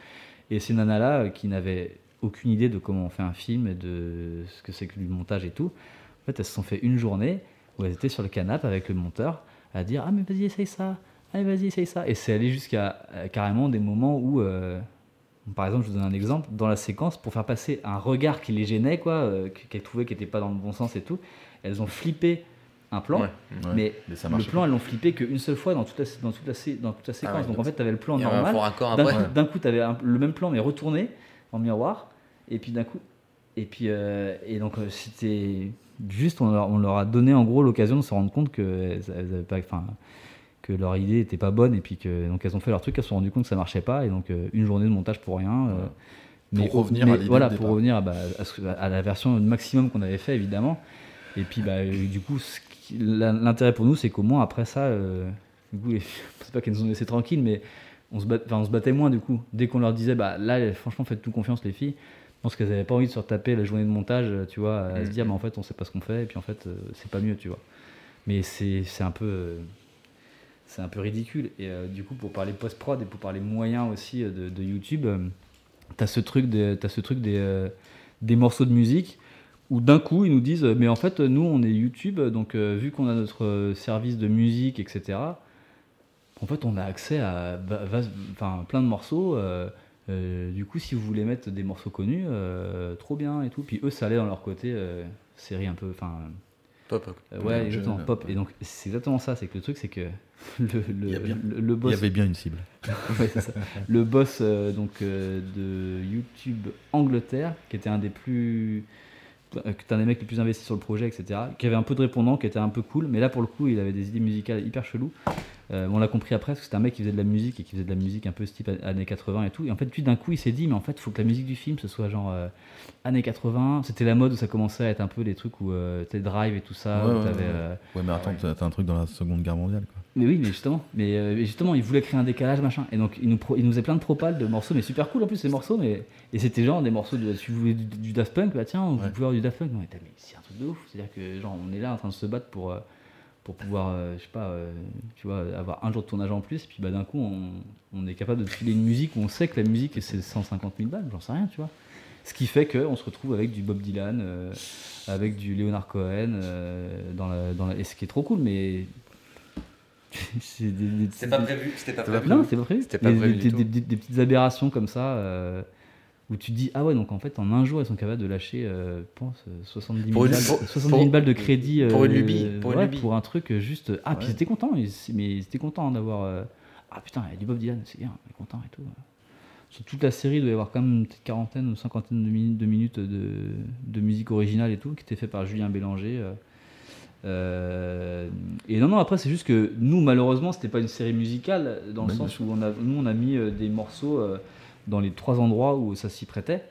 Et ces nanas-là qui n'avaient aucune idée de comment on fait un film et de ce que c'est que du montage et tout, en fait elles se sont fait une journée où elles étaient sur le canapé avec le monteur à dire ah mais vas-y essaye ça, allez vas-y essaye ça. Et c'est allé jusqu'à euh, carrément des moments où euh, par exemple, je vous donne un exemple, dans la séquence, pour faire passer un regard qui les gênait, quoi, euh, qu'elles trouvaient qui n'était pas dans le bon sens et tout, elles ont flippé un plan, Ouais, mais, mais ça le plan, pas. elles l'ont flippé qu'une seule fois dans toute la, dans toute la, dans toute la séquence. ouais, Donc donc en fait, tu avais le plan normal. D'un coup, tu avais le même plan, mais retourné en miroir. Et puis d'un coup, et puis euh, et donc euh, c'était juste, on leur, on leur a donné en gros l'occasion de se rendre compte que elles, pas, enfin, que leur idée était pas bonne et puis que donc elles ont fait leur truc, elles se sont rendues compte que ça marchait pas et donc euh, une journée de montage pour rien. euh, Pour revenir mais à l'idée voilà, pour revenir à, bah, à ce- à la version maximum qu'on avait fait évidemment. Et puis bah, euh, du coup, l'intérêt pour nous, c'est qu'au moins après ça, euh, du coup, c'est pas qu'elles nous ont laissé tranquilles, mais on se, bat- on se battait moins du coup. Dès qu'on leur disait, bah là, franchement, faites-nous confiance les filles. Je pense qu'elles avaient pas envie de se retaper la journée de montage, tu vois, à se dire, mais en fait, on sait pas ce qu'on fait, et puis en fait, euh, c'est pas mieux, tu vois. Mais c'est un peu. euh, c'est un peu ridicule. Et euh, du coup, pour parler post-prod et pour parler moyens aussi euh, de, de YouTube, euh, t'as ce truc, de, t'as ce truc des, euh, des morceaux de musique où d'un coup ils nous disent euh, mais en fait nous on est YouTube donc euh, vu qu'on a notre euh, service de musique etc en fait on a accès à enfin, plein de morceaux euh, euh, du coup si vous voulez mettre des morceaux connus euh, trop bien et tout puis eux ça allait dans leur côté euh, série un peu enfin Pop. euh, ouais, exactement, jeune, pop. ouais. Et donc, c'est exactement ça, c'est que le truc, c'est que le, le, Il y a bien- le, le Il boss, y avait bien une cible. Ouais, c'est ça. le boss euh, donc, euh, de YouTube Angleterre, qui était un des plus. euh, qui était un des mecs les plus investis sur le projet, etc. Qui avait un peu de répondants, qui était un peu cool, mais là pour le coup, il avait des idées musicales hyper cheloues. Euh, on l'a compris après, parce que c'était un mec qui faisait de la musique et qui faisait de la musique un peu style années 80 et tout. Et en fait, puis d'un coup, il s'est dit, mais en fait, il faut que la musique du film ce soit genre euh, années 80. C'était la mode où ça commençait à être un peu les trucs où euh, Drive et tout ça. Ouais, ouais, t'avais, ouais. euh, Ouais, mais attends, t'as un truc dans la Seconde Guerre mondiale. Quoi. mais oui, mais justement, mais justement, il voulait créer un décalage, machin. Et donc, il nous, pro- il nous faisait plein de propales de morceaux, mais super cool en plus ces morceaux. Mais et c'était genre des morceaux de, si vous voulez du, du Daft Punk, bah tiens, vous pouvez avoir du Daft Punk. Non, mais, c'est un truc de ouf. C'est-à-dire que genre, on est là en train de se battre pour pour pouvoir, euh, je sais pas, euh, tu vois, avoir un jour de tournage en plus. Et puis bah, d'un coup, on, on est capable de filer une musique où on sait que la musique, c'est 150 000 balles, j'en sais rien, tu vois. Ce qui fait qu'on se retrouve avec du Bob Dylan, euh, avec du Leonard Cohen, dans la, dans la- et ce qui est trop cool, mais. c'est des- pas prévu. C'était pas prévu. non, c'était pas prévu. C'était pas Des- prévu des, du des- tout. des- des petites aberrations comme ça, où tu te dis, ah ouais, donc en fait, en un jour, ils sont capables de lâcher, euh, je pense, euh, 70 000, Pour une- balles, pour- 70 000 pour- balles de crédit. pour une euh, lubie, pour une lubie. pour un truc euh, juste. Ah, puis Ouais. ils étaient contents, ils- mais ils étaient contents d'avoir. euh, ah putain, il y a du Bob Dylan, c'est bien, on est content et tout. Sur toute la série, il doit y avoir quand même une petite quarantaine ou cinquantaine de minutes de, minutes de, de musique originale et tout, qui était fait par Julien Bélanger. euh. Euh, et non, non, après, c'est juste que nous, malheureusement, c'était pas une série musicale, dans le Ouais, sens où on a, nous, on a mis euh, des morceaux euh, dans les trois endroits où ça s'y prêtait.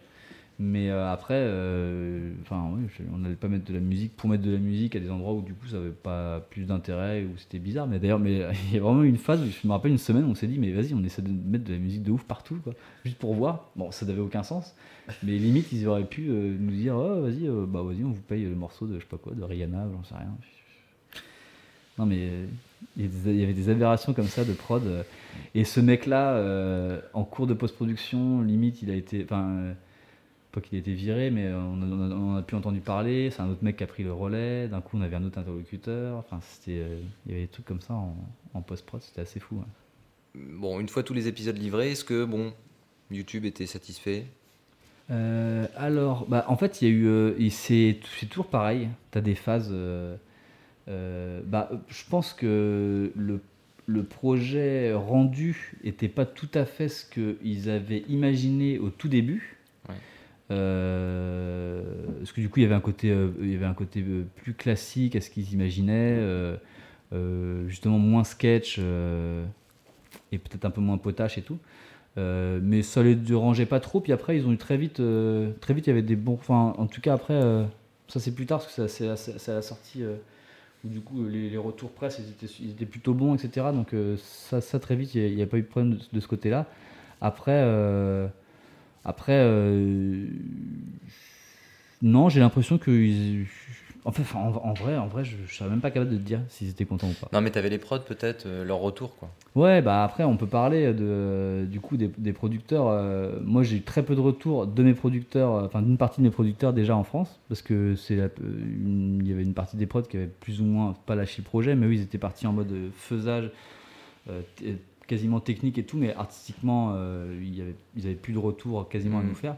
Mais euh, après, euh, enfin, on n'allait pas mettre de la musique pour mettre de la musique à des endroits où du coup ça avait pas plus d'intérêt ou c'était bizarre. Mais d'ailleurs, il y a vraiment une phase où je me rappelle une semaine où on s'est dit, mais vas-y, on essaie de mettre de la musique de ouf partout, juste pour voir. Bon, ça n'avait aucun sens. Mais limite, ils auraient pu euh, nous dire, oh, vas-y, bah vas-y, on vous paye le morceau de je sais pas quoi, de Rihanna, j'en sais rien. Non, mais euh, il y, avait des aberrations comme ça de prod. euh, et ce mec-là, euh, en cours de post-production, limite, il a été. Enfin, euh, pas qu'il a été viré, mais on a, on a- plus entendu parler. C'est un autre mec qui a pris le relais. D'un coup, on avait un autre interlocuteur. Enfin, c'était. euh, il y avait des trucs comme ça en, en post-prod, c'était assez fou. hein. Bon, une fois tous les épisodes livrés, est-ce que bon, YouTube était satisfait? Alors, bah, en fait, il y a eu. c'est toujours pareil. Tu as des phases. Euh, bah, je pense que le, le projet rendu n'était pas tout à fait ce qu'ils avaient imaginé au tout début. Ouais. Euh, parce que du coup, il y avait un côté, euh, il y avait un côté plus classique à ce qu'ils imaginaient. justement, moins sketch et peut-être un peu moins potache et tout. Mais ça les dérangeait pas trop. Puis après, ils ont eu très vite, très vite, il y avait des bons. Enfin, en tout cas, après, ça c'est plus tard parce que c'est à- la sortie du coup les, retours presse ils étaient, plutôt bons, etc. Donc euh, ça, ça très vite, il n'y a, pas eu de problème de, ce côté-là. Après, euh, après, euh, non, j'ai l'impression que Enfin, enfin, en, en vrai, en vrai, je, je serais même pas capable de te dire s'ils étaient contents ou pas. Non, mais t'avais les prods peut-être, euh, leur retour quoi. Ouais, bah après, on peut parler de, du coup des, des producteurs. euh, moi, j'ai eu très peu de retours de mes producteurs, euh, enfin d'une partie de mes producteurs déjà en France, parce que c'est il y avait une partie des prods qui avaient plus ou moins pas lâché le projet, mais eux, ils étaient partis en mode faisage, euh, quasiment technique et tout, mais artistiquement, euh, avait, ils avaient plus de retour quasiment à Mmh, nous faire. mmh.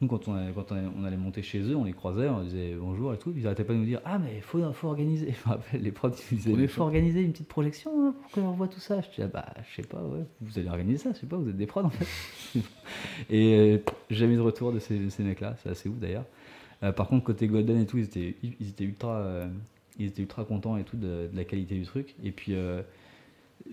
Nous, quand on, allait- quand on allait, on allait monter chez eux, on les croisait, on disait bonjour et tout. Ils arrêtaient pas de nous dire Ah, mais il faut, faut organiser. Je me rappelle, les prods, ils disaient Mais il faut organiser une petite projection hein, pour qu'on voit tout ça. Je dis ah, Bah, je sais pas, ouais, vous allez organiser ça, je sais pas, vous êtes des prods en fait. et euh, jamais de retour de ces, mecs-là, c'est assez ouf d'ailleurs. Euh, par contre, côté Golden et tout, ils étaient, ils étaient, ultra, euh, ils étaient ultra contents et tout de, de la qualité du truc. Et puis. euh,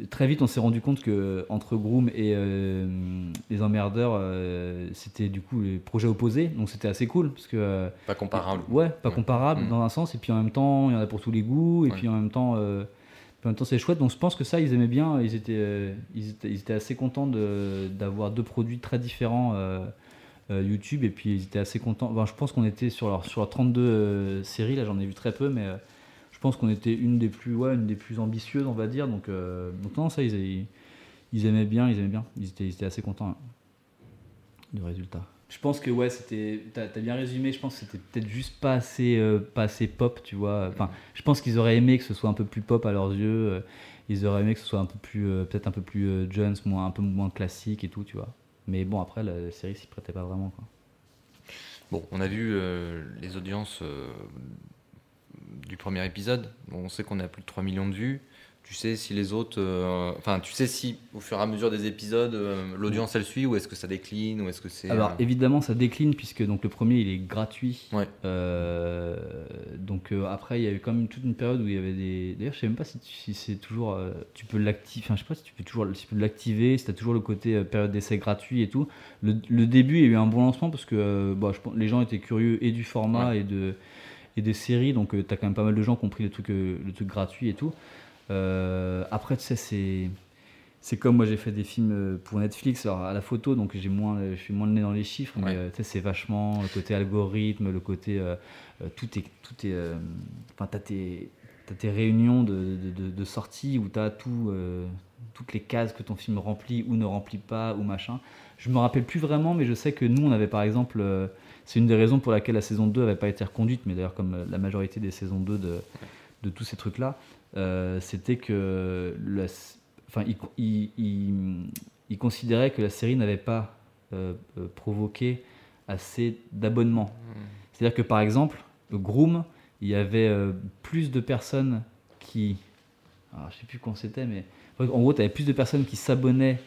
Très vite, on s'est rendu compte que entre Groom et euh, les emmerdeurs, euh, c'était du coup les projets opposés, donc c'était assez cool parce que euh, Pas comparable. Ouais, pas Ouais. comparable Mm. dans un sens, et puis en même temps, il y en a pour tous les goûts, et Ouais. puis en même temps, puis en même temps, c'est chouette. Donc je pense que ça, ils aimaient bien, ils étaient, ils étaient, ils étaient assez contents de- d'avoir deux produits très différents YouTube, et puis ils étaient assez contents. Enfin, je pense qu'on était sur leur, sur leur 32 euh, séries, là j'en ai vu très peu, mais pense qu'on était une des plus, ouais, une des plus ambitieuses, on va dire. Donc, euh, donc non, ça, ils, aimaient bien, ils aimaient bien, ils étaient, ils étaient assez contents hein, du résultat. Je pense que ouais, c'était. T'as as bien résumé. Je pense que c'était peut-être juste pas assez, euh, pas assez pop, tu vois. Enfin, je pense qu'ils auraient aimé que ce soit un peu plus pop à leurs yeux. euh, Ils auraient aimé que ce soit un peu plus, euh, peut-être un peu plus euh, Jones, moins, un peu moins classique et tout, tu vois. Mais bon, après, la série s'y prêtait pas vraiment, quoi. Bon, on a vu euh, les audiences euh, du premier épisode. On sait qu'on a plus de 3 millions de vues. Tu sais si les autres. euh, Enfin, tu sais si au fur et à mesure des épisodes, euh, l'audience elle suit ou est-ce que ça décline ou est-ce que c'est. Alors euh, évidemment ça décline puisque donc le premier il est gratuit. Ouais. Donc après il y a eu quand même toute une période où il y avait des. D'ailleurs je sais même pas si, c'est toujours. tu peux l'activer. Enfin je sais pas si tu peux toujours si tu peux l'activer. Si as toujours le côté période d'essai gratuit et tout. Le, le début il y a eu un bon lancement parce que bah, je les gens étaient curieux et du format et de et des séries donc tu as quand même pas mal de gens qui ont pris le truc euh, le truc gratuit et tout. Euh, après tu sais c'est c'est comme moi j'ai fait des films euh, pour Netflix alors à la photo donc j'ai moins je suis moins le nez dans les chiffres mais Ouais. euh, tu sais c'est vachement le côté algorithme le côté euh, euh, tout est tout est euh, enfin t'as tes as tes réunions de, de, de- de sortie où tu as tout, euh, toutes les cases que ton film remplit ou ne remplit pas ou machin. Je me rappelle plus vraiment, mais je sais que nous, on avait par exemple. C'est une des raisons pour laquelle la saison 2 n'avait pas été reconduite, mais d'ailleurs, comme la majorité des saisons 2 de, de tous ces trucs-là, euh, c'était que. la- Enfin, il, il, il- il considérait que la série n'avait pas euh, euh, provoqué assez d'abonnements. C'est-à-dire que par exemple, le Groom, il y avait euh, plus de personnes qui. Alors, je sais plus quand c'était, mais. En gros, tu avais plus de personnes qui s'abonnaient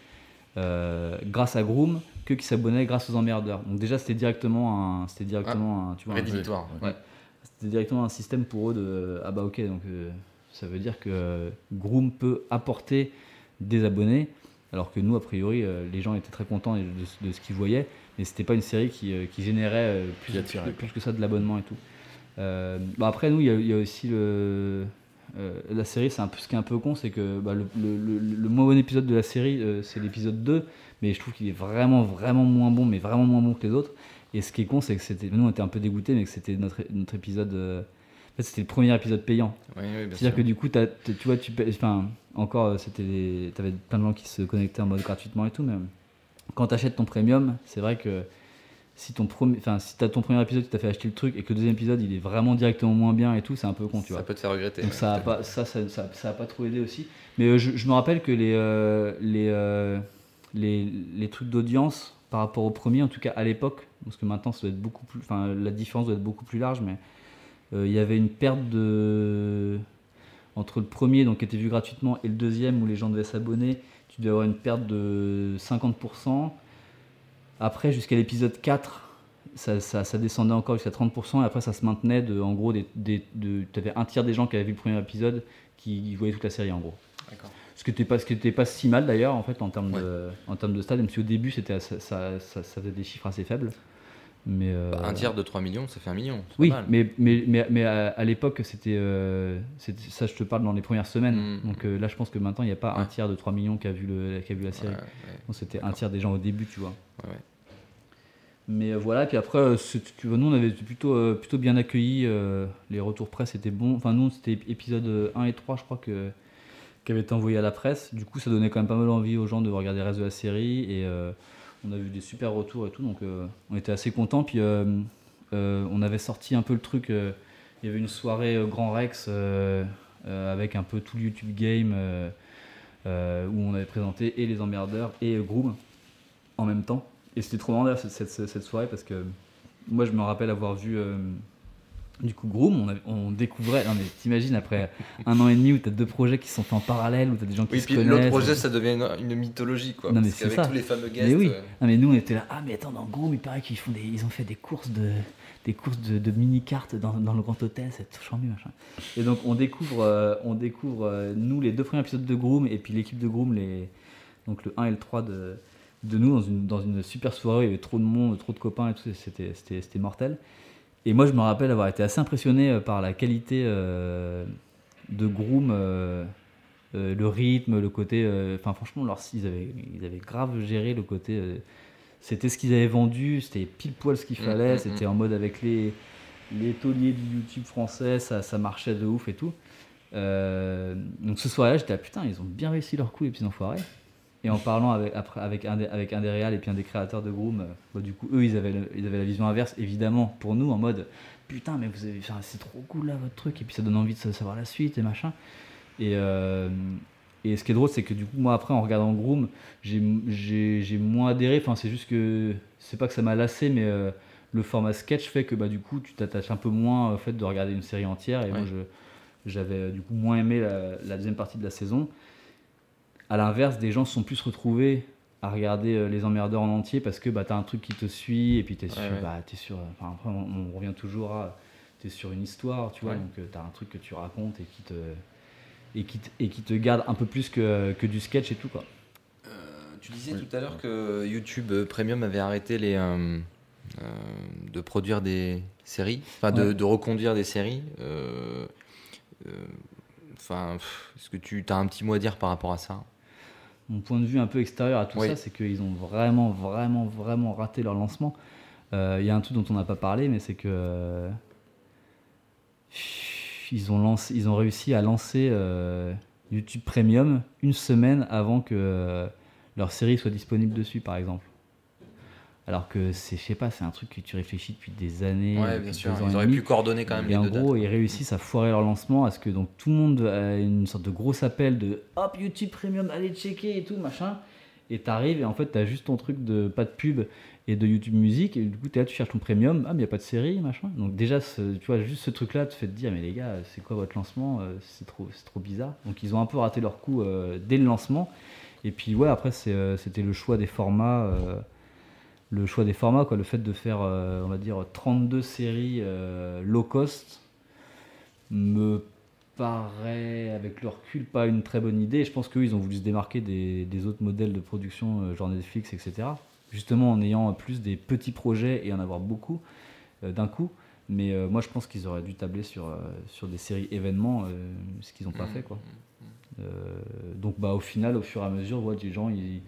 grâce à Groom que qui s'abonnaient grâce aux emmerdeurs. Donc, déjà, c'était directement un. C'était directement un. Tu vois, un- Rédhibitoire. Ouais. C'était directement un système pour eux de. Ah bah ok, donc euh, ça veut dire que euh, Groom peut apporter des abonnés, alors que nous, a priori, euh, les gens étaient très contents de, de ce qu'ils voyaient, mais c'était pas une série qui, euh, qui générait euh, plus, que ça de l'abonnement et tout. Euh, bah après, nous, il y, a- il y a aussi le. Euh, la série, c'est un peu, ce qui est un peu con, c'est que bah, le, le, le- le moins bon épisode de la série, euh, c'est l'épisode 2, mais je trouve qu'il est vraiment, vraiment moins bon, mais vraiment moins bon que les autres. Et ce qui est con, c'est que c'était. Nous, on était un peu dégoûtés, mais que c'était notre, notre épisode. euh, en fait, c'était le premier épisode payant. Oui, oui, bien C'est-à-dire que du coup, tu vois, tu payes- Enfin, encore, c'était. T'avais plein de gens qui se connectaient en mode gratuitement et tout, mais quand t'achètes ton premium, c'est vrai que si ton premier, enfin, si t'as ton premier épisode qui t'a fait acheter le truc et que le deuxième épisode il est vraiment directement moins bien et tout, c'est un peu con, tu vois. Ça peut te faire regretter. Donc ouais, ça a pas, ça, ça, ça, ça a pas trop aidé aussi. Mais euh, je, je me rappelle que les, euh, les, euh, les, les trucs d'audience par rapport au premier, en tout cas à l'époque, parce que maintenant ça doit être beaucoup plus, enfin la différence doit être beaucoup plus large, mais il y avait une perte de entre le premier donc qui était vu gratuitement et le deuxième où les gens devaient s'abonner, tu devais avoir une perte de 50%. Après jusqu'à l'épisode 4, ça, ça- ça descendait encore jusqu'à 30% et après ça se maintenait de en gros des, des, de, t'avais un tiers des gens qui avaient vu le premier épisode qui voyaient toute la série en gros. Ce qui n'était pas, ce qui était pas si mal d'ailleurs en fait en termes Ouais. de en termes de stade, même si au début c'était ça, ça, ça, ça faisait des chiffres assez faibles. Mais euh, Bah, un tiers de 3 millions, ça fait un million. oui, mal. mais, mais, mais, mais à, à l'époque, c'était, euh, c'était- ça, je te parle dans les premières semaines. Mm. Donc euh, là, je pense que maintenant, il n'y a pas un tiers de 3 millions qui a vu, le, qui a vu la série. Ouais, c'était un tiers des gens au début, tu vois. Mais voilà, puis après, c'est- tu vois, nous, on avait plutôt, plutôt bien accueillis. euh, les retours presse étaient bons. Enfin, nous, c'était épisode 1 et 3, je crois, que, qui avait été envoyé à la presse. Du coup, ça donnait quand même pas mal envie aux gens de regarder le reste de la série. Et on a vu des super retours et tout. Donc, euh, on était assez contents. Puis, euh, euh, on avait sorti un peu le truc. il y avait une soirée Grand Rex avec un peu tout le YouTube Game où on avait présenté et les emmerdeurs et Groom en même temps. Et c'était trop marrant cette, soirée parce que moi je me rappelle avoir vu du coup Groom, on, découvrait, non mais t'imagines après un an et demi où t'as deux projets qui sont faits en parallèle, où t'as des gens qui Oui, se puis connaissent. l'autre projet, ça devient une, une mythologie, quoi. Non, mais parce c'est qu'avec ça. tous les fameux guests. Mais oui, euh, Ah, mais nous on était là, ah mais attends, dans Groom il paraît qu'ils font des, ils ont fait des courses de, des courses de, de mini-cartes dans, dans le Grand Hôtel, c'est tout charmé machin. Et donc on découvre, euh, on découvre euh, nous les deux premiers épisodes de Groom et puis l'équipe de Groom, les, donc le 1 et le 3 de, de nous dans une, dans une super soirée, il y avait trop de monde, trop de copains et tout, c'était, c'était, c'était mortel. Et moi je me rappelle avoir été assez impressionné euh, par la qualité euh, de Groom. euh, euh, le rythme, le côté. Enfin, franchement, leur, ils, avaient, ils avaient grave géré le côté. c'était ce qu'ils avaient vendu, c'était pile poil ce qu'il Mm, fallait, mm, c'était mm. en mode avec les, les tauliers du YouTube français, ça, ça marchait de ouf et tout. Donc ce soir-là, j'étais là, putain, ils ont bien réussi leur coup, les petits enfoirés. Et en parlant avec, après, avec, un des, avec un des réals et puis un des créateurs de Groom, euh, bah, du coup, eux, ils avaient, le- ils avaient la vision inverse, évidemment, pour nous, en mode putain, mais vous avez, c'est trop cool là votre truc, et puis ça donne envie de sa- savoir la suite et machin. Et, euh, et ce qui est drôle, c'est que du coup, moi, après, en regardant Groom, j'ai- moins adhéré. Enfin, c'est juste que c'est pas que ça m'a lassé, mais euh, le format sketch fait que bah, du coup, tu t'attaches un peu moins au fait de regarder une série entière. Et moi, Ouais. j'avais du coup moins aimé la, la deuxième partie de la saison. À l'inverse, des gens se sont plus retrouvés à regarder euh, les emmerdeurs en entier parce que bah, tu as un truc qui te suit et puis tu es, Ouais, ouais. bah, t'es sur. Enfin, après, on, on revient toujours à. Tu es sur une histoire, tu vois, Ouais. donc tu as un truc que tu racontes et qui te, et qui te, et qui te garde un peu plus que, que du sketch et tout, quoi. Euh, tu disais tout à l'heure que YouTube euh, Premium avait arrêté les, euh, euh, de produire des séries, enfin de, Ouais. de reconduire des séries. euh, euh, Enfin, est-ce que tu as un petit mot à dire par rapport à ça? Mon point de vue un peu extérieur à tout Oui. ça, c'est qu'ils ont vraiment, vraiment, vraiment raté leur lancement. Euh, Il y a un truc dont on n'a pas parlé, mais c'est que. euh, ils ont, lancé, ils ont réussi à lancer euh, YouTube Premium une semaine avant que leur série soit disponible dessus, par exemple. Alors que c'est, je sais pas, c'est un truc que tu réfléchis depuis des années. Ouais, depuis bien sûr. Ils auraient pu coordonner quand même Et les en deux gros, dates. ils réussissent à foirer leur lancement, à ce que donc tout le monde a une sorte de gros appel de hop YouTube Premium, allez checker et tout machin. Et t'arrives et en fait t'as juste ton truc de pas de pub et de YouTube Musique et du coup t'es là tu cherches ton premium, ah mais y a pas de série machin. Donc déjà ce- tu vois juste ce truc là te fait te dire mais les gars c'est quoi votre lancement Euh, c'est trop c'est trop bizarre. Donc ils ont un peu raté leur coup euh, dès le lancement. Et puis ouais après c'est, euh, c'était le choix des formats. euh, le choix des formats, quoi, le fait de faire, euh, on va dire, 32 séries euh, low cost me paraît, avec le recul, pas une très bonne idée. Je pense qu'eux, ils ont voulu se démarquer des, des autres modèles de production, euh, genre Netflix, etc. Justement en ayant plus des petits projets et en avoir beaucoup euh, d'un coup. Mais moi, je pense qu'ils auraient dû tabler sur, sur des séries événements, ce qu'ils n'ont pas Mmh, fait, quoi. Euh, donc, bah, au final, au fur et à mesure, ouais, des gens, ils-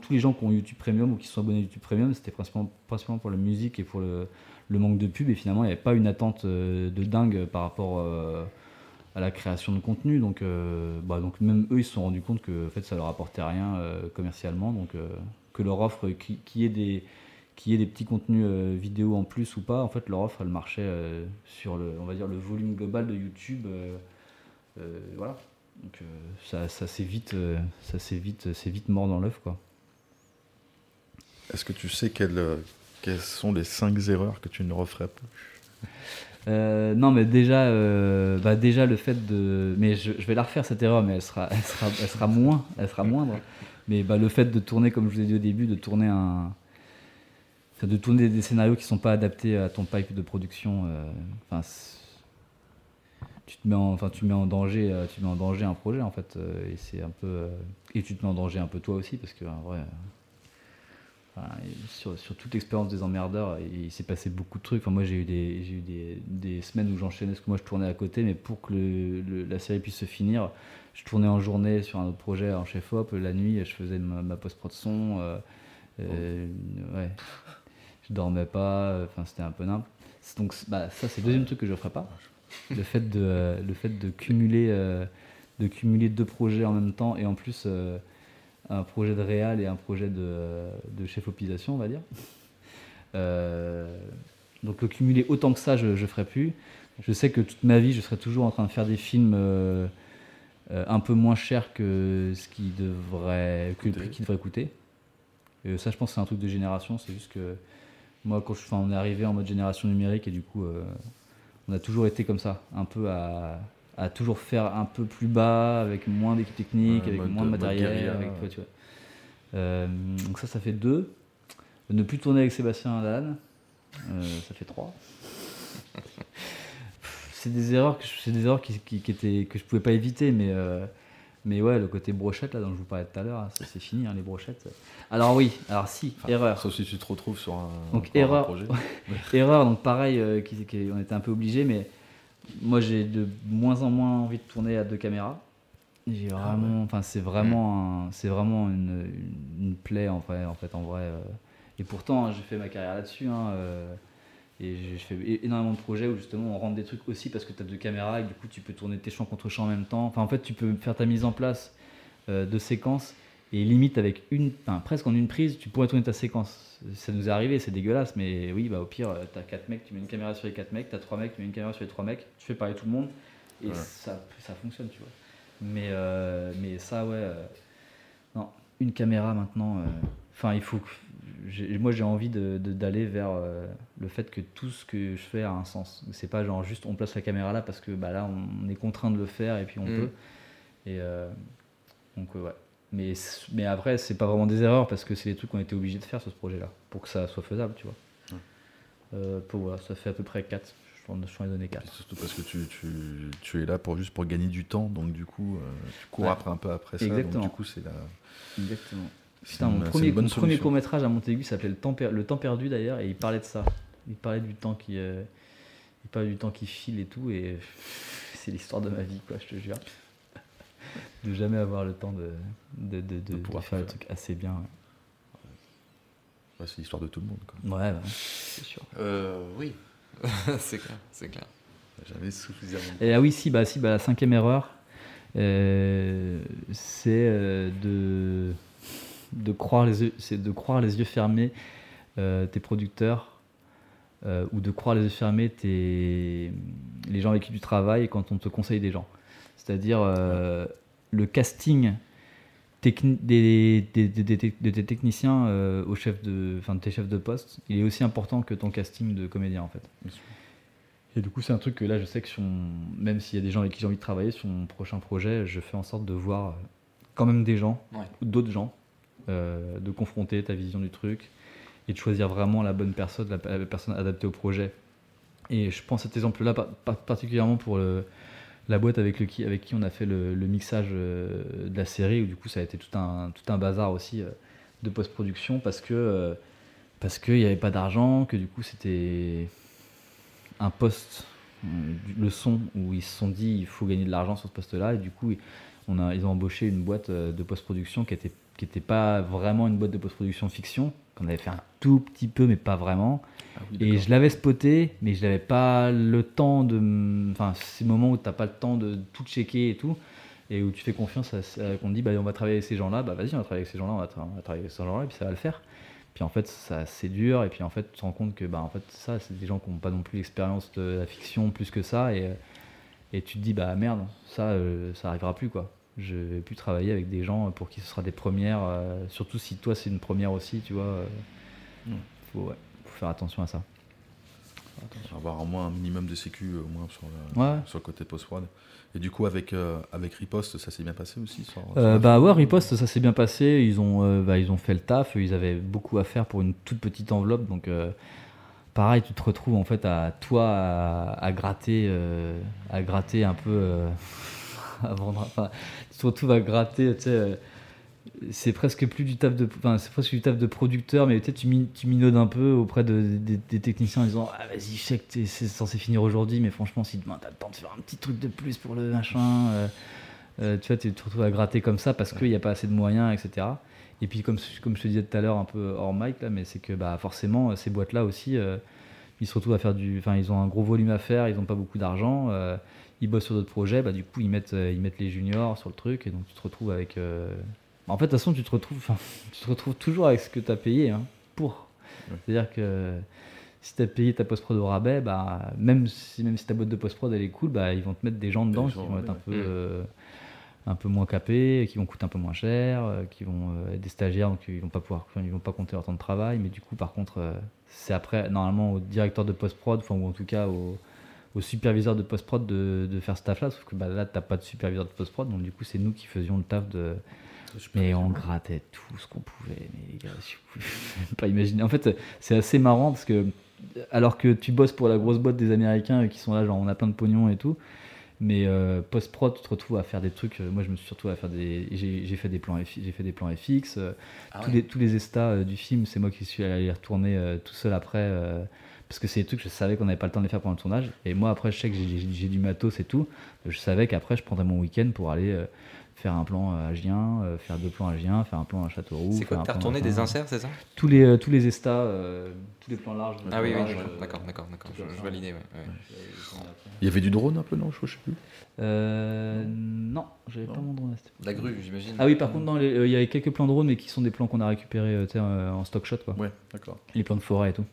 tous les gens qui ont YouTube Premium ou qui sont abonnés à YouTube Premium, c'était principalement, pour la musique et pour le, manque de pub. Et finalement, il n'y avait pas une attente euh, de dingue par rapport euh, à la création de contenu. Donc, euh, bah, donc même eux, ils se sont rendus compte que en fait, ça leur apportait rien commercialement. Donc, que leur offre, qui, qui ait des petits contenus vidéo en plus ou pas, en fait, leur offre, elle marchait sur le, volume global de YouTube. voilà. Donc, euh, ça, ça s'est vite, euh, ça s'est vite, c'est vite mort dans l'œuf, quoi. Est-ce que tu sais quelles, euh, quelles sont les 5 erreurs que tu ne referais plus? Euh, non, mais déjà, euh, bah déjà le fait de, mais je, je vais la refaire cette erreur, mais elle sera, elle sera, elle sera moins, elle sera moindre. Mais bah, le fait de tourner, comme je vous ai dit au début, de tourner un, de tourner des scénarios qui sont pas adaptés à ton pipe de production, euh, tu te mets en, enfin, tu mets en danger, euh, tu mets en danger un projet en fait, euh, et c'est un peu, euh, et tu te mets en danger un peu toi aussi parce que en vrai. sur, sur toute l'expérience des emmerdeurs, il s'est passé beaucoup de trucs. Enfin, moi, j'ai eu, des, j'ai eu des, des semaines où j'enchaînais, parce que moi, je tournais à côté, mais pour que le- le- la série puisse se finir, je tournais en journée sur un autre projet en chef-op. La nuit, je faisais ma, ma post-prod son. euh, euh, ouais. Je dormais pas. Enfin, c'était un peu nimp. Donc, bah, ça, c'est le deuxième truc que je ne ferai pas. Le fait de, euh, le fait de, cumuler, euh, de cumuler deux projets en même temps et en plus. euh, un projet de réal et un projet de, de chef-opisation, on va dire. Euh, donc le cumuler autant que ça, je ne ferai plus. Je sais que toute ma vie, je serai toujours en train de faire des films euh, euh, un peu moins chers que ce qui devrait, que le prix qui devrait coûter. Et ça, je pense que c'est un truc de génération. C'est juste que moi, quand je, enfin, on est arrivé en mode génération numérique et du coup, on a toujours été comme ça, un peu à, à toujours faire un peu plus bas, avec moins d'équipes techniques, Ouais, avec mode- moins de matériel. guérilla, avec- ouais. ouais, tu vois. Euh, donc ça, ça fait deux. Ne plus tourner avec Sébastien Lalanne, euh, ça fait trois. C'est des erreurs que je, c'est des erreurs qui, qui- qui étaient que je pouvais pas éviter, mais euh, mais ouais, le côté brochette là dont je vous parlais tout à l'heure, c'est fini hein, les brochettes. Alors oui, alors si, erreur. Sauf si tu te retrouves sur un, Donc un erreur, projet. erreur, donc pareil, euh, qui, qui- on était un peu obligé, mais moi j'ai de moins en moins envie de tourner à deux caméras. J'ai vraiment, enfin c'est vraiment, c'est vraiment une, une, une plaie en vrai, en fait, en vrai. euh. et pourtant hein, j'ai fait ma carrière là-dessus, hein, euh, et j'ai fait é- énormément de projets où justement on rentre des trucs aussi parce que tu as deux caméras et du coup tu peux tourner tes champs contre champs en même temps. Enfin en fait tu peux faire ta mise en place euh, de séquences et limite avec une, enfin, presque en une prise, tu pourrais tourner ta séquence. Ça nous est arrivé, c'est dégueulasse, mais oui, bah au pire, euh, t'as quatre mecs, tu mets une caméra sur les quatre mecs, t'as trois mecs, tu mets une caméra sur les trois mecs, tu fais parler tout le monde et ça, ça fonctionne, tu vois. Mais, euh, mais ça, ouais, euh, non, une caméra maintenant. Enfin, il faut. que- Moi, j'ai envie de- de- d'aller vers euh, le fait que tout ce que je fais a un sens. C'est pas genre juste on place la caméra là parce que bah, là, on est contraint de le faire et puis on Mm. peut. Et euh, donc, ouais, ouais. Mais, mais après, c'est pas vraiment des erreurs parce que c'est des trucs qu'on était obligés de faire sur ce projet-là pour que ça soit faisable, tu vois. Euh, pour, voilà, ça fait à peu près 4. Je t'en je t'en ai donné 4. Puis surtout parce que tu, tu, tu es là pour juste pour gagner du temps, donc du coup, euh, tu cours Ouais. après un peu après ça. Exactement. Donc du coup, c'est la. Exactement. C'est Putain, mon premier, mon premier court métrage à Montaigu s'appelait le, temps Per- le temps perdu d'ailleurs, et il parlait de ça. Il parlait du temps qui, euh, il parlait du temps qui file et tout, et c'est l'histoire de ma vie, quoi, je te jure. De jamais avoir le temps de, de, de, de- de pouvoir faire le truc assez bien. Ouais, c'est l'histoire de tout le monde. Quoi. Ouais, ouais, c'est sûr. Euh, oui, c'est clair, c'est clair. Jamais suffisamment. Et ah oui, si, bah, si, bah, la cinquième erreur, euh, c'est euh, de, de, croire les yeux, c'est de croire les yeux fermés euh, tes producteurs euh, ou de croire les yeux fermés tes, les gens avec qui tu travailles quand on te conseille des gens. C'est-à-dire euh, le casting des, des, des- des- des- des techniciens au chef de, enfin, de tes chefs de poste, il est aussi important que ton casting de comédien en fait. Et du coup, c'est un truc que là, je sais que sur mon- même s'il y a des gens avec qui j'ai envie de travailler sur mon prochain projet, je fais en sorte de voir quand même des gens, Ouais. d'autres gens, euh, de confronter ta vision du truc et de choisir vraiment la bonne personne, la, personne adaptée au projet. Et je prends cet exemple-là par- par- particulièrement pour la boîte avec, qui, avec qui on a fait le, mixage euh, de la série, où du coup ça a été tout un, tout un bazar aussi euh, de post-production parce que parce qu'il n'y avait pas d'argent, que du coup c'était un poste, le son, où ils se sont dit il faut gagner de l'argent sur ce poste-là, et du coup on a, ils ont embauché une boîte de post-production qui était qui était pas vraiment une boîte de post-production fiction, qu'on avait fait un tout petit peu, mais pas vraiment. et je l'avais spoté, mais je n'avais pas le temps de. Enfin, c'est le moment où tu n'as pas le temps de tout checker et tout, et où tu fais confiance à, à- qu'on te dit bah, on va travailler avec ces gens-là, bah vas-y, on va travailler avec ces gens-là, on va, tra- on va travailler avec ces gens-là, et puis ça va le faire. Puis en fait, ça, c'est dur, et puis en fait, tu te rends compte que bah, en fait, ça, c'est des gens qui n'ont pas non plus l'expérience de la fiction plus que ça, et, et tu te dis bah merde, ça, euh, ça arrivera plus quoi. Je vais plus travailler avec des gens pour qui ce sera des premières, euh, surtout si toi c'est une première aussi, tu vois. euh, faut, ouais, faut faire attention à ça. Avoir au moins un minimum de sécu euh, au moins sur le, Ouais. sur le côté post-prod. Et du coup, avec, euh, avec Riposte, ça s'est bien passé aussi sur- Euh, bah ouais, Riposte, ça s'est bien passé. Ils ont, euh, bah, ils ont fait le taf. Ils avaient beaucoup à faire pour une toute petite enveloppe. Donc, euh, pareil, tu te retrouves en fait à toi à, à gratter, euh, à gratter un peu. euh, à vendre. Enfin, tu te retrouves à gratter. Tu sais, euh, c'est presque plus du taf de, enfin, c'est presque du taf de producteur, mais tu sais, tu, mi- tu minaudes un peu auprès de, des, des techniciens en disant ah vas-y, je sais que t'es- c'est censé finir aujourd'hui, mais franchement, si demain t'as le temps de faire un petit truc de plus pour le machin. euh, euh, tu vois, tu te retrouves à gratter comme ça parce qu'il n'y a pas assez de moyens, etc. Et puis, comme, comme je te disais tout à l'heure, un peu hors mic, là, mais c'est que bah, forcément, ces boîtes-là aussi, euh, ils se retrouvent à faire du. Enfin, ils ont un gros volume à faire, ils n'ont pas beaucoup d'argent, ils bossent sur d'autres projets, bah, du coup, ils mettent, euh, ils mettent les juniors sur le truc, et donc tu te retrouves avec. euh, En fait, de toute façon, tu te retrouves, tu te retrouves toujours avec ce que tu as payé hein, pour. C'est-à-dire que si tu as payé ta post-prod au rabais, bah, même, si, même si ta boîte de post-prod elle est cool, bah, ils vont te mettre des gens dedans Des qui gens vont être un peu, euh, un peu moins capés, qui vont coûter un peu moins cher, qui vont euh, être des stagiaires, donc ils vont pas pouvoir, ils vont pas compter leur temps de travail, mais du coup, par contre, euh, c'est après, normalement, au directeur de post-prod, enfin, ou en tout cas au, au superviseur de post-prod de, de faire ce taf-là, sauf que bah, là, t'as pas de superviseur de post-prod, donc du coup, c'est nous qui faisions le taf de. Mais on grattait tout ce qu'on pouvait, mais les gars, je même pas imaginer. En fait, c'est assez marrant parce que, alors que tu bosses pour la grosse boîte des Américains euh, qui sont là, genre on a plein de pognon et tout, mais euh, post-prod, tu te retrouves à faire des trucs. euh, moi, je me suis surtout à faire des. J'ai fait des plans, j'ai fait des plans FX. Ah tous, ouais. les, tous les estats du film, c'est moi qui suis allé les retourner tout seul après. Euh, parce que c'est des trucs, je savais qu'on n'avait pas le temps de les faire pendant le tournage. Et moi, après, je sais que j'ai- j'ai j'ai du matos et tout. Je savais qu'après, je prendrais mon week-end pour aller euh, faire un plan à Gien, euh, faire deux plans à Gien, faire un plan à Châteauroux. C'est quoi T'as retourné des inserts, c'est ça? Tous les, euh, tous les estats, euh, tous les plans larges. Ah oui, oui, larges, je- euh, d'accord, d'accord, d'accord. Je, je ouais, ouais. Il y avait du drone un peu, non Je sais plus. Euh, non, j'avais pas mon drone à. La grue, j'imagine. Ah oui, par contre, euh, il y avait quelques plans de drone, mais qui sont des plans qu'on a récupérés euh, euh, en stock shot, quoi. Ouais, d'accord. Les plans de forêt et tout.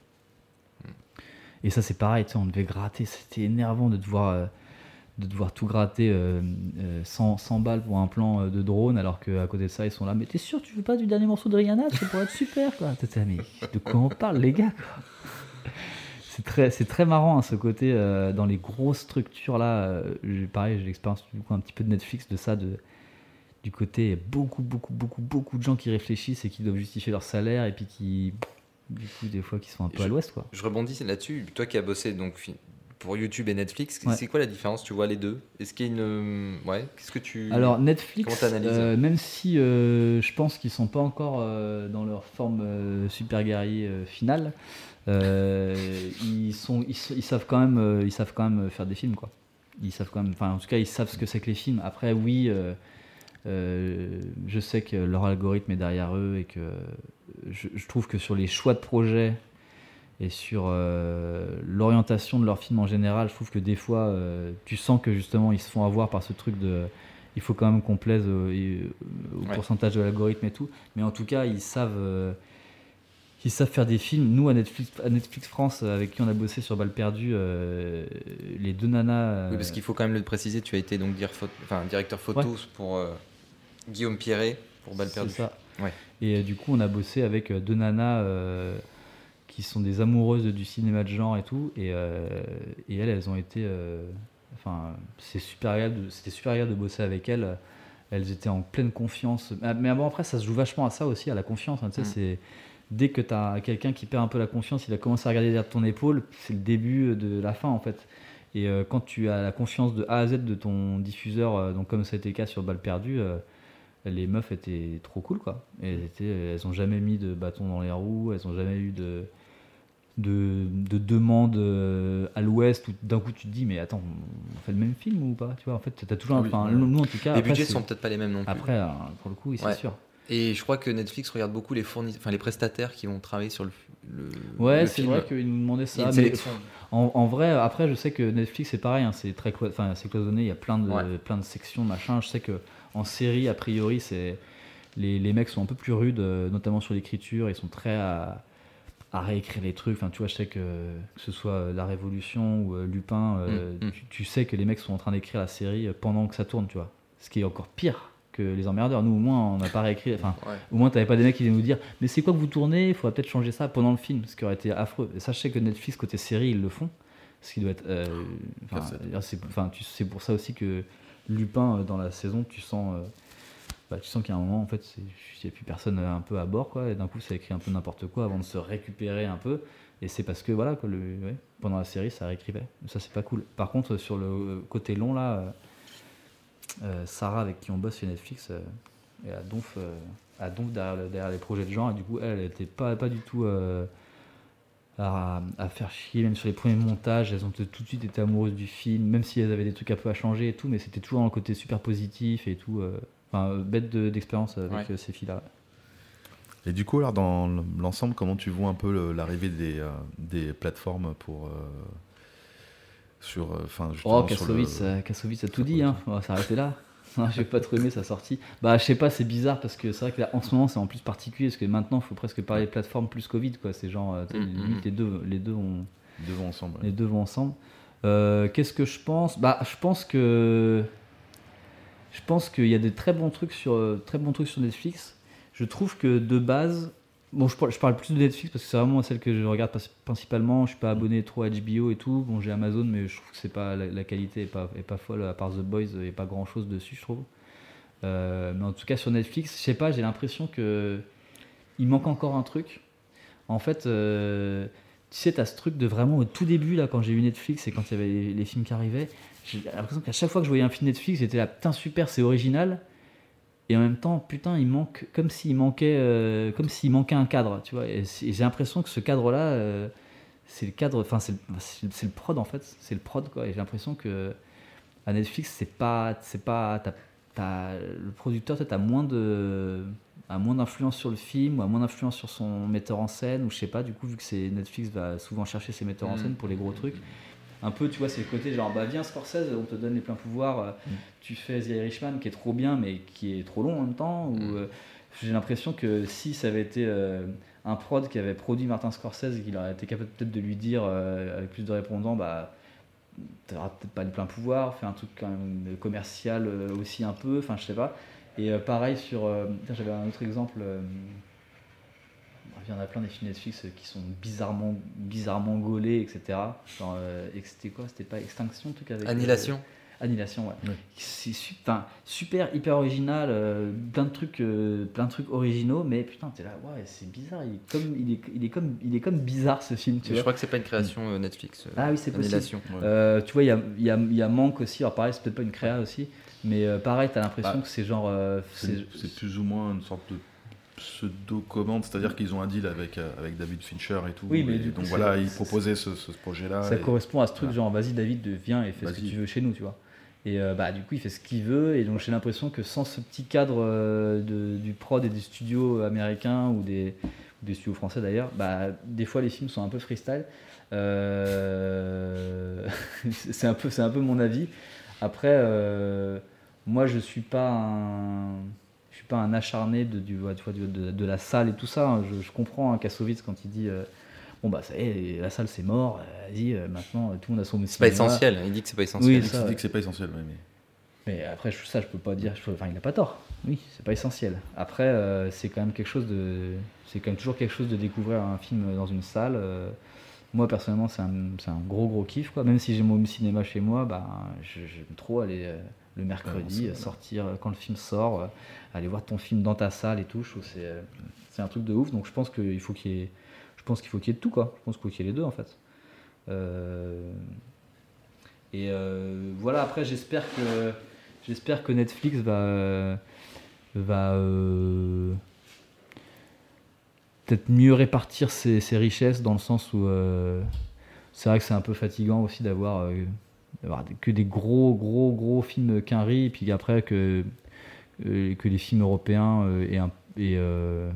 Et ça, c'est pareil, on devait gratter. C'était énervant de devoir, euh, de devoir tout gratter euh, euh, 100, 100 balles pour un plan euh, de drone, alors qu'à côté de ça, ils sont là. Mais t'es sûr, tu veux pas du dernier morceau de Rihanna? Ça pourrait être super, quoi. T'étais mais de quoi on parle, les gars, c'est très, c'est très marrant hein, ce côté euh, dans les grosses structures là. pareil, j'ai l'expérience du coup un petit peu de Netflix de ça, de, du côté beaucoup, beaucoup, beaucoup, beaucoup de gens qui réfléchissent et qui doivent justifier leur salaire et puis qui, du coup, des fois qui sont un peu à l'ouest quoi. Je rebondis là-dessus. Toi qui as bossé donc pour YouTube et Netflix, Ouais. c'est quoi la différence Tu vois les deux? Est-ce qu'il y a une. Ouais, qu'est-ce que tu. Alors Netflix, euh, même si euh, je pense qu'ils sont pas encore euh, dans leur forme euh, super guerrier euh, finale, euh, ils sont, ils, savent quand même, euh, ils savent quand même faire des films quoi. Ils savent quand même, enfin en tout cas ils savent ce que c'est que les films. Après oui, euh, euh, je sais que leur algorithme est derrière eux et que je, je trouve que sur les choix de projets et sur euh, l'orientation de leurs films en général. Je trouve que des fois, euh, tu sens que justement, ils se font avoir par ce truc de. Il faut quand même qu'on plaise euh, euh, au Ouais. pourcentage de l'algorithme et tout. Mais en tout cas, ils savent, euh, ils savent faire des films. Nous, à Netflix, à Netflix France, avec qui on a bossé sur Balle Perdue, euh, les deux nanas. Oui, parce euh, qu'il faut quand même le préciser, tu as été donc dire pho- enfin, directeur photo pour euh, Guillaume Pierret pour Balle C'est perdue. ça. Ouais. Et euh, du coup, on a bossé avec euh, deux nanas euh, qui sont des amoureuses du cinéma de genre et tout. Et, et elles, elles ont été. Enfin, c'est super agréable de- c'était super agréable de bosser avec elles. Elles étaient en pleine confiance. Ah, Mais bon, après, ça se joue vachement à ça aussi, à la confiance. hein, tu sais, Mm. c'est. Dès que tu as quelqu'un qui perd un peu la confiance, il a commencé à regarder derrière ton épaule, c'est le début de la fin en fait. Et euh, quand tu as la confiance de A à Z de ton diffuseur, euh, donc comme ça a été le cas sur Balle Perdue, euh, les meufs étaient trop cool quoi. Et elles, étaient, elles ont jamais mis de bâton dans les roues, elles ont jamais eu de de, de demandes euh, à l'ouest où d'un coup tu te dis mais attends on fait le même film ou pas tu vois? En fait t'as toujours un- Ah oui, enfin nous en tout cas Les après, budgets sont peut-être pas les mêmes non plus. après euh, pour le coup oui, c'est Ouais. sûr Et je crois que Netflix regarde beaucoup les fournis, enfin les prestataires qui vont travailler sur le, le ouais c'est vrai qu'ils nous demandaient ça mais. En, en vrai, après, je sais que Netflix, c'est pareil, hein, c'est très clo- enfin, c'est cloisonné, il y a plein de, Ouais. plein de sections, machin. Je sais que en série, a priori, c'est les, les mecs sont un peu plus rudes, euh, notamment sur l'écriture, ils sont très à, à réécrire les trucs. Enfin, tu vois, je sais que que ce soit euh, La Révolution ou euh, Lupin, Mm, mm. Tu, tu sais que les mecs sont en train d'écrire la série pendant que ça tourne, tu vois. Ce qui est encore pire que les emmerdeurs. Nous, au moins, on n'a pas réécrit. Enfin, Ouais. au moins, t'avais pas des mecs qui viennent nous dire Mais c'est quoi que vous tournez? Il faudrait peut-être changer ça pendant le film, ce qui aurait été affreux. Et sais que Netflix, côté série, ils le font. Ce qui doit être. enfin, tu- c'est pour ça aussi que Lupin, euh, dans la saison, tu sens. euh, bah, tu sens qu'il y a un moment, en fait, il n'y a plus personne euh, un peu à bord, quoi. Et d'un coup, ça écrit un peu n'importe quoi avant de se récupérer un peu. Et c'est parce que, voilà, le, pendant la série, ça réécrivait. Ça, c'est pas cool. Par contre, sur le côté long, là, Sarah, avec qui on bosse chez Netflix, et à Donf, derrière, le- derrière les projets de genre, et du coup, elle n'était pas, pas du tout à, à faire chier, même sur les premiers montages, elles ont tout de suite été amoureuses du film, même si elles avaient des trucs un peu à changer et tout, mais c'était toujours un côté super positif et tout. euh, Enfin, euh, bête de- d'expérience avec Ouais. euh, ces filles-là. Et du coup, alors, dans l'ensemble, comment tu vois un peu le- l'arrivée des, euh, des plateformes pour. euh, sur. euh, Enfin, justement, Oh, sur le- Kassovitz, euh, Kassovitz a tout dit, hein. on va s'arrêter là. Non, J'ai pas trop aimé sa sortie. Bah, je sais pas, c'est bizarre parce que c'est vrai que là, en ce moment, c'est en plus particulier parce que maintenant, il faut presque parler de plateforme plus Covid, quoi. C'est genre, euh, Mm, mm, limite, mm. les deux, les deux ont. Deux vont ensemble. ouais. Les deux vont ensemble. Euh, Qu'est-ce que je pense? Bah, je pense que je pense qu'il y a des très bons trucs sur euh, très bons trucs sur Netflix. Je trouve que de base, bon, je parle, plus de Netflix parce que c'est vraiment celle que je regarde principalement. Je suis pas abonné trop à HBO et tout. Bon, j'ai Amazon, mais je trouve que c'est pas la, qualité est pas est pas folle. À part The Boys, il n'y a pas grand chose dessus, je trouve. Euh, mais en tout cas sur Netflix, je sais pas, j'ai l'impression que il manque encore un truc. En fait, euh, tu sais, tu as ce truc de vraiment au tout début, là, quand j'ai eu Netflix et quand il y avait les, les films qui arrivaient, j'ai l'impression qu'à chaque fois que je voyais un film Netflix, j'étais là, putain, super, c'est original. Et en même temps, putain, il manque, comme s'il manquait, euh, comme s'il manquait un cadre, tu vois. Et, j'ai l'impression que ce cadre-là, euh, c'est le cadre, enfin, c'est le, prod, en fait. C'est le prod, quoi. Et j'ai l'impression que à Netflix, c'est pas, c'est pas, le producteur, peut-être, a moins de, a moins d'influence sur le film ou a moins d'influence sur son metteur en scène ou je sais pas. Du coup, vu que c'est Netflix va souvent chercher ses metteurs en Mm. scène pour les gros trucs. Un peu, tu vois, c'est le côté genre, bah viens Scorsese, on te donne les pleins pouvoirs. euh, Tu fais The Irishman qui est trop bien, mais qui est trop long en même temps. Ou Mm. euh, j'ai l'impression que si ça avait été euh, un prod qui avait produit Martin Scorsese et qu'il aurait été capable peut-être de lui dire euh, avec plus de répondants, bah t'auras peut-être pas les pleins pouvoirs, fais un truc quand même commercial aussi un peu, enfin je sais pas. Et pareil sur, j'avais un autre exemple. Il y en a plein des films Netflix euh, qui sont bizarrement, bizarrement gaulés, etc. Genre, euh, et c'était quoi? C'était pas Extinction, truc avec. euh, Annihilation. Annihilation, ouais. Ouais. C'est su- enfin, super, hyper original, euh, plein de trucs, euh, plein de trucs originaux, mais putain, t'es là, ouais, c'est bizarre. Il est comme, il est, il est comme, il est comme bizarre ce film, tu Je vois. crois que c'est pas une création euh, Netflix. euh, Ah oui, c'est possible. Annihilation. Euh, tu vois, il y a, il y, a, il y a Manque aussi. Alors pareil, c'est peut-être pas une créa aussi, mais euh, pareil, t'as l'impression Bah, que c'est genre, euh, c'est plus ou moins une sorte de pseudo-commande, c'est-à-dire qu'ils ont un deal avec, euh, avec David Fincher et tout. Oui, mais et du coup, donc voilà, ils proposaient ce, ce projet-là. ça et- correspond à ce truc voilà. genre, vas-y David, viens et fais ce que tu veux chez nous, tu vois. Et euh, bah du coup, il fait ce qu'il veut, et donc j'ai l'impression que sans ce petit cadre euh, de- du prod et des studios américains ou des des studios français d'ailleurs, bah, des fois les films sont un peu freestyle. Euh, c'est un, peu- un peu mon avis. Après, moi je suis pas un. Je suis pas un acharné de, du, tu vois, du- de, de la salle et tout ça. hein. Je, je comprends hein, Kassovitz quand il dit euh, Bon, bah ça y est, la salle c'est mort, euh, vas-y, euh, maintenant tout le monde a son C'est pas essentiel. Il dit que c'est pas essentiel. Oui, Il dit ça, que- ouais. dit que c'est pas essentiel, ouais, mais. Mais après, je- ça, je peux pas dire. Enfin, il a pas tort. Oui, c'est pas essentiel. Après, euh, c'est quand même quelque chose de. C'est quand même toujours quelque chose de découvrir un film dans une salle. euh. moi, personnellement, c'est un, c'est un gros, gros kiff. Quoi. Même si j'ai mon cinéma chez moi, bah, j'aime trop aller euh, le mercredi, euh, sortir euh, quand le film sort, euh, aller voir ton film dans ta salle et tout. C'est, un truc de ouf. Donc, je pense qu'il faut qu'il y ait. Je pense qu'il faut qu'il y ait de tout, quoi. Je pense qu'il faut qu'il y ait les deux, en fait. Euh, et euh, voilà, après, j'espère que, j'espère que Netflix va, va euh, peut-être mieux répartir ses, ses richesses dans le sens où c'est vrai que c'est un peu fatigant aussi d'avoir que des gros, gros, gros films et puis après que, euh, que les films européens euh, aient, un- aient, euh,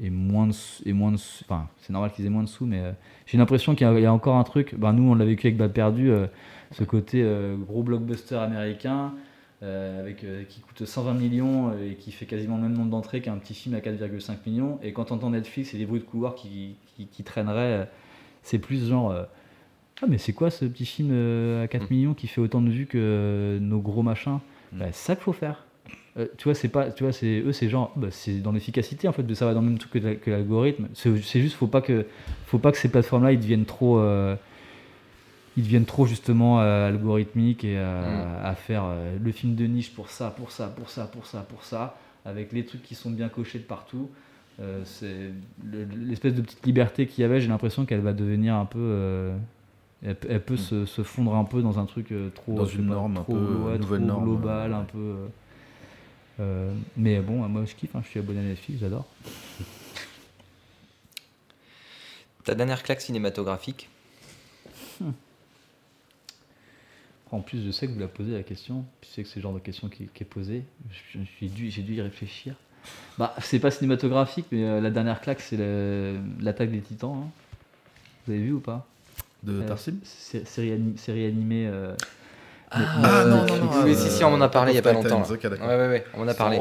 moins de, aient moins de Enfin, c'est normal qu'ils aient moins de sous, mais j'ai l'impression qu'il y, a- encore un truc. Ben, nous, on l'a vécu avec Bas Perdu, ce côté gros blockbuster américain. avec, qui coûte 120 millions et qui fait quasiment le même nombre d'entrées qu'un petit film à 4,5 millions. Et quand on entend Netflix et des bruits de couloir qui, qui, traîneraient, c'est plus genre Ah, mais c'est quoi ce petit film euh, à 4 Mm. millions qui fait autant de vues que euh, nos gros machins Mm. Bah, C'est ça qu'il faut faire. Euh, tu vois, c'est pas, tu vois, c'est eux, c'est genre, bah, c'est dans l'efficacité en fait, de ça va dans le même truc que, la- que l'algorithme. C'est c'est juste, faut pas que, faut pas que ces plateformes-là, ils deviennent trop, euh, ils deviennent trop justement euh, algorithmiques et euh, à faire le film de niche pour ça, pour ça, pour ça, pour ça, pour ça, avec les trucs qui sont bien cochés de partout. C'est le- l'espèce de petite liberté qu'il y avait. J'ai l'impression qu'elle va devenir un peu, elle, peut- peut se, se fondre un peu dans un truc euh, trop, Dans une pas, norme un peu, ouais, nouvelle trop norme, globale, ouais. un peu. euh, euh, mais bon, moi je kiffe, hein, je suis abonné à Netflix, j'adore. Ta dernière claque cinématographique En plus, je sais que vous la posez la question, je sais que c'est le genre de question qui, qui est posée. J'ai dû, y réfléchir. Bah, c'est pas cinématographique, mais euh, la dernière claque, c'est l'attaque des titans. hein. Vous avez vu ou pas? De Euh, Tarsim sé- série, ani- série animée. euh, Ah, non, non, non, oui, euh, si, si, on m'en a parlé il y a pas longtemps. Ouais, ouais, ouais, on en a parlé.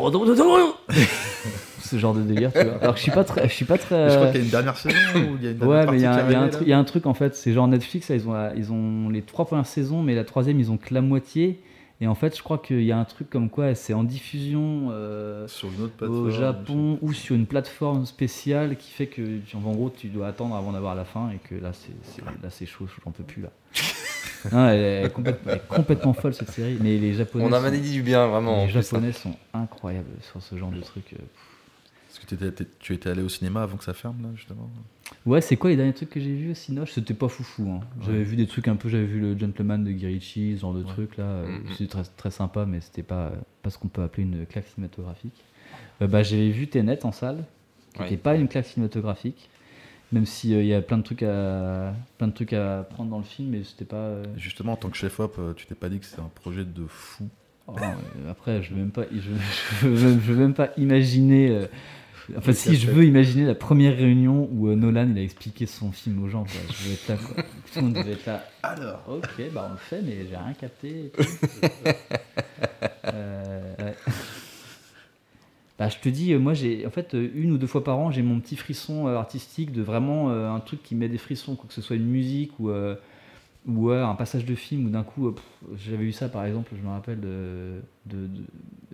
ce genre de délire, tu vois. Alors que je suis pas très. Je suis pas très Je crois qu'il y a une dernière saison ou il y a une dernière Ouais, mais partie il y, a y a un y a un truc en fait, c'est genre Netflix, là, ils, ont, ils ont les trois premières saisons, mais la troisième, ils ont que la moitié. Et en fait, je crois qu'il y a un truc comme quoi c'est en diffusion euh, Sur une autre plateforme. au Japon ou sur une plateforme spéciale qui fait que, tu- en gros, tu dois attendre avant d'avoir la fin et que là, c'est c'est- là, c'est chaud, j'en peux plus là. Non, elle, est- elle est complètement, folle cette série, mais les Japonais. On a dit du bien, vraiment. en Les plus, hein. Japonais sont incroyables sur ce genre de truc. euh. Est-ce que t'étais- t'es- tu étais allé au cinéma avant que ça ferme, là, justement? Ouais, c'est quoi les derniers trucs que j'ai vus au Cinoche? C'était pas foufou. Hein. J'avais vu des trucs un peu, j'avais vu le Gentleman de Guirichi, ce genre de trucs là. euh, Mhm. C'était très, très sympa, mais c'était pas, euh, pas ce qu'on peut appeler une claque cinématographique. Euh, bah, j'avais vu Tenet en salle, qui Ouais. pas une claque cinématographique, même s'il il y a plein de, trucs à, plein de trucs à prendre dans le film, mais c'était pas. euh, Justement, en tant que chef-op, euh, tu t'es pas dit que c'était un projet de fou? Oh, euh, après, je veux même pas, je, je veux, je veux même pas imaginer. euh, Enfin, si je veux imaginer la première réunion où euh, Nolan il a expliqué son film aux gens, je veux être là. Tout le monde devait être là. Alors Ok, bah on le fait, mais j'ai rien capté. Euh. Bah, je te dis, euh, moi, j'ai en fait une ou deux fois par an, j'ai mon petit frisson artistique de vraiment un truc qui met des frissons, que ce soit une musique ou, ou ouais, un passage de film, ou d'un coup, euh, j'avais eu ça par exemple, je me rappelle de, de, de,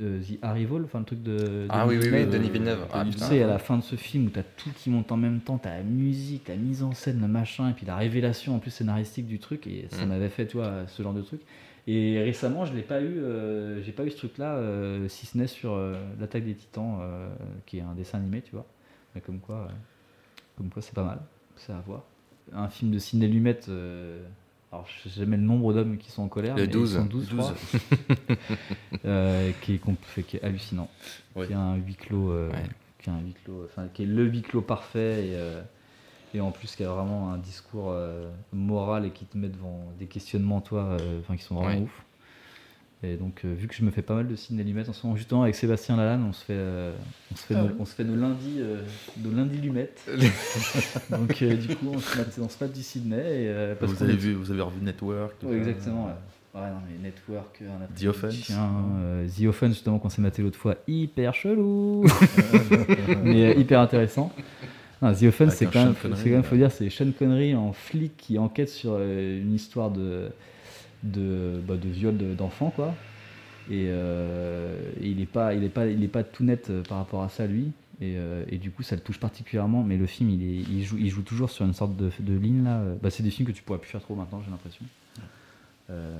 euh, The Arrival, enfin le truc de. Ah oui, oui, oui. Denis Villeneuve. Ah, Tu sais, à la fin de ce film où t'as tout qui monte en même temps, t'as la musique, la mise en scène, le machin, et puis la révélation en plus scénaristique du truc, et ça Mm. m'avait fait, tu vois, ce genre de truc. Et récemment, je l'ai pas eu, euh, j'ai pas eu ce truc-là, euh, si ce n'est sur euh, l'attaque des Titans, euh, qui est un dessin animé, tu vois. Mais comme quoi, euh, comme quoi, c'est pas mal, c'est à voir. Un film de Ciné Lumet. Alors, je sais jamais le nombre d'hommes qui sont en colère. Le mais ils 12. sont 12, je crois. Euh, qui, est, qui est hallucinant. Ouais. Qui a un huis clos, euh, Ouais. qui a un huis clos, enfin, qui est le huis clos parfait et, euh, et en plus qui a vraiment un discours euh, moral et qui te met devant des questionnements, toi, enfin, qui sont vraiment Ouais. ouf. Et donc, euh, vu que je me fais pas mal de ciné lumettes en ce moment, justement avec Sébastien Lalanne, on se fait, euh, on se fait, Ah nos, on se fait nos lundis, euh, nos lundis lumettes. donc, euh, du coup, on se mate, on se mate du Sydney. Et, euh, parce Vous avez est- vu, vous avez revu Network. ça. exactement. Ouais. Ouais, non, mais Network, un The Offense. Chien, euh, The Offense, justement, qu'on s'est maté l'autre fois, hyper chelou, mais euh, hyper intéressant. Non, The Offense, c'est quand, même, c'est quand même, faut dire, c'est Sean Connery en flic qui enquête sur euh, une histoire de, de, bah, de viol de- d'enfants, quoi. Et, euh, et il n'est pas, il est pas, il est pas tout net euh, par rapport à ça, lui. Et, euh, et du coup, ça le touche particulièrement. Mais le film, il, est, il, joue, il joue toujours sur une sorte de, de ligne là. Bah, c'est des films que tu pourrais plus faire trop maintenant, j'ai l'impression. Euh,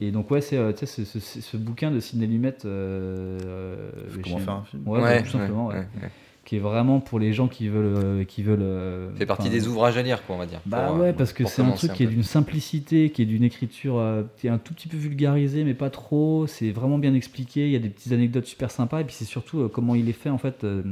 et donc ouais, c'est tu sais, ce, ce- ce bouquin de Sidney Lumet. euh, Comment faire un film Ouais, Ouais, tout simplement. ouais, ouais. ouais, ouais. Qui est vraiment pour les gens qui veulent, euh, qui veulent. euh, fait partie des ouvrages à lire, quoi, on va dire. bah pour, euh, ouais, parce que c'est un truc qui est d'une simplicité, qui est d'une écriture euh, qui est un tout petit peu vulgarisée, mais pas trop. C'est vraiment bien expliqué. Il y a des petites anecdotes super sympas. Et puis c'est surtout euh, comment il est fait en fait. euh,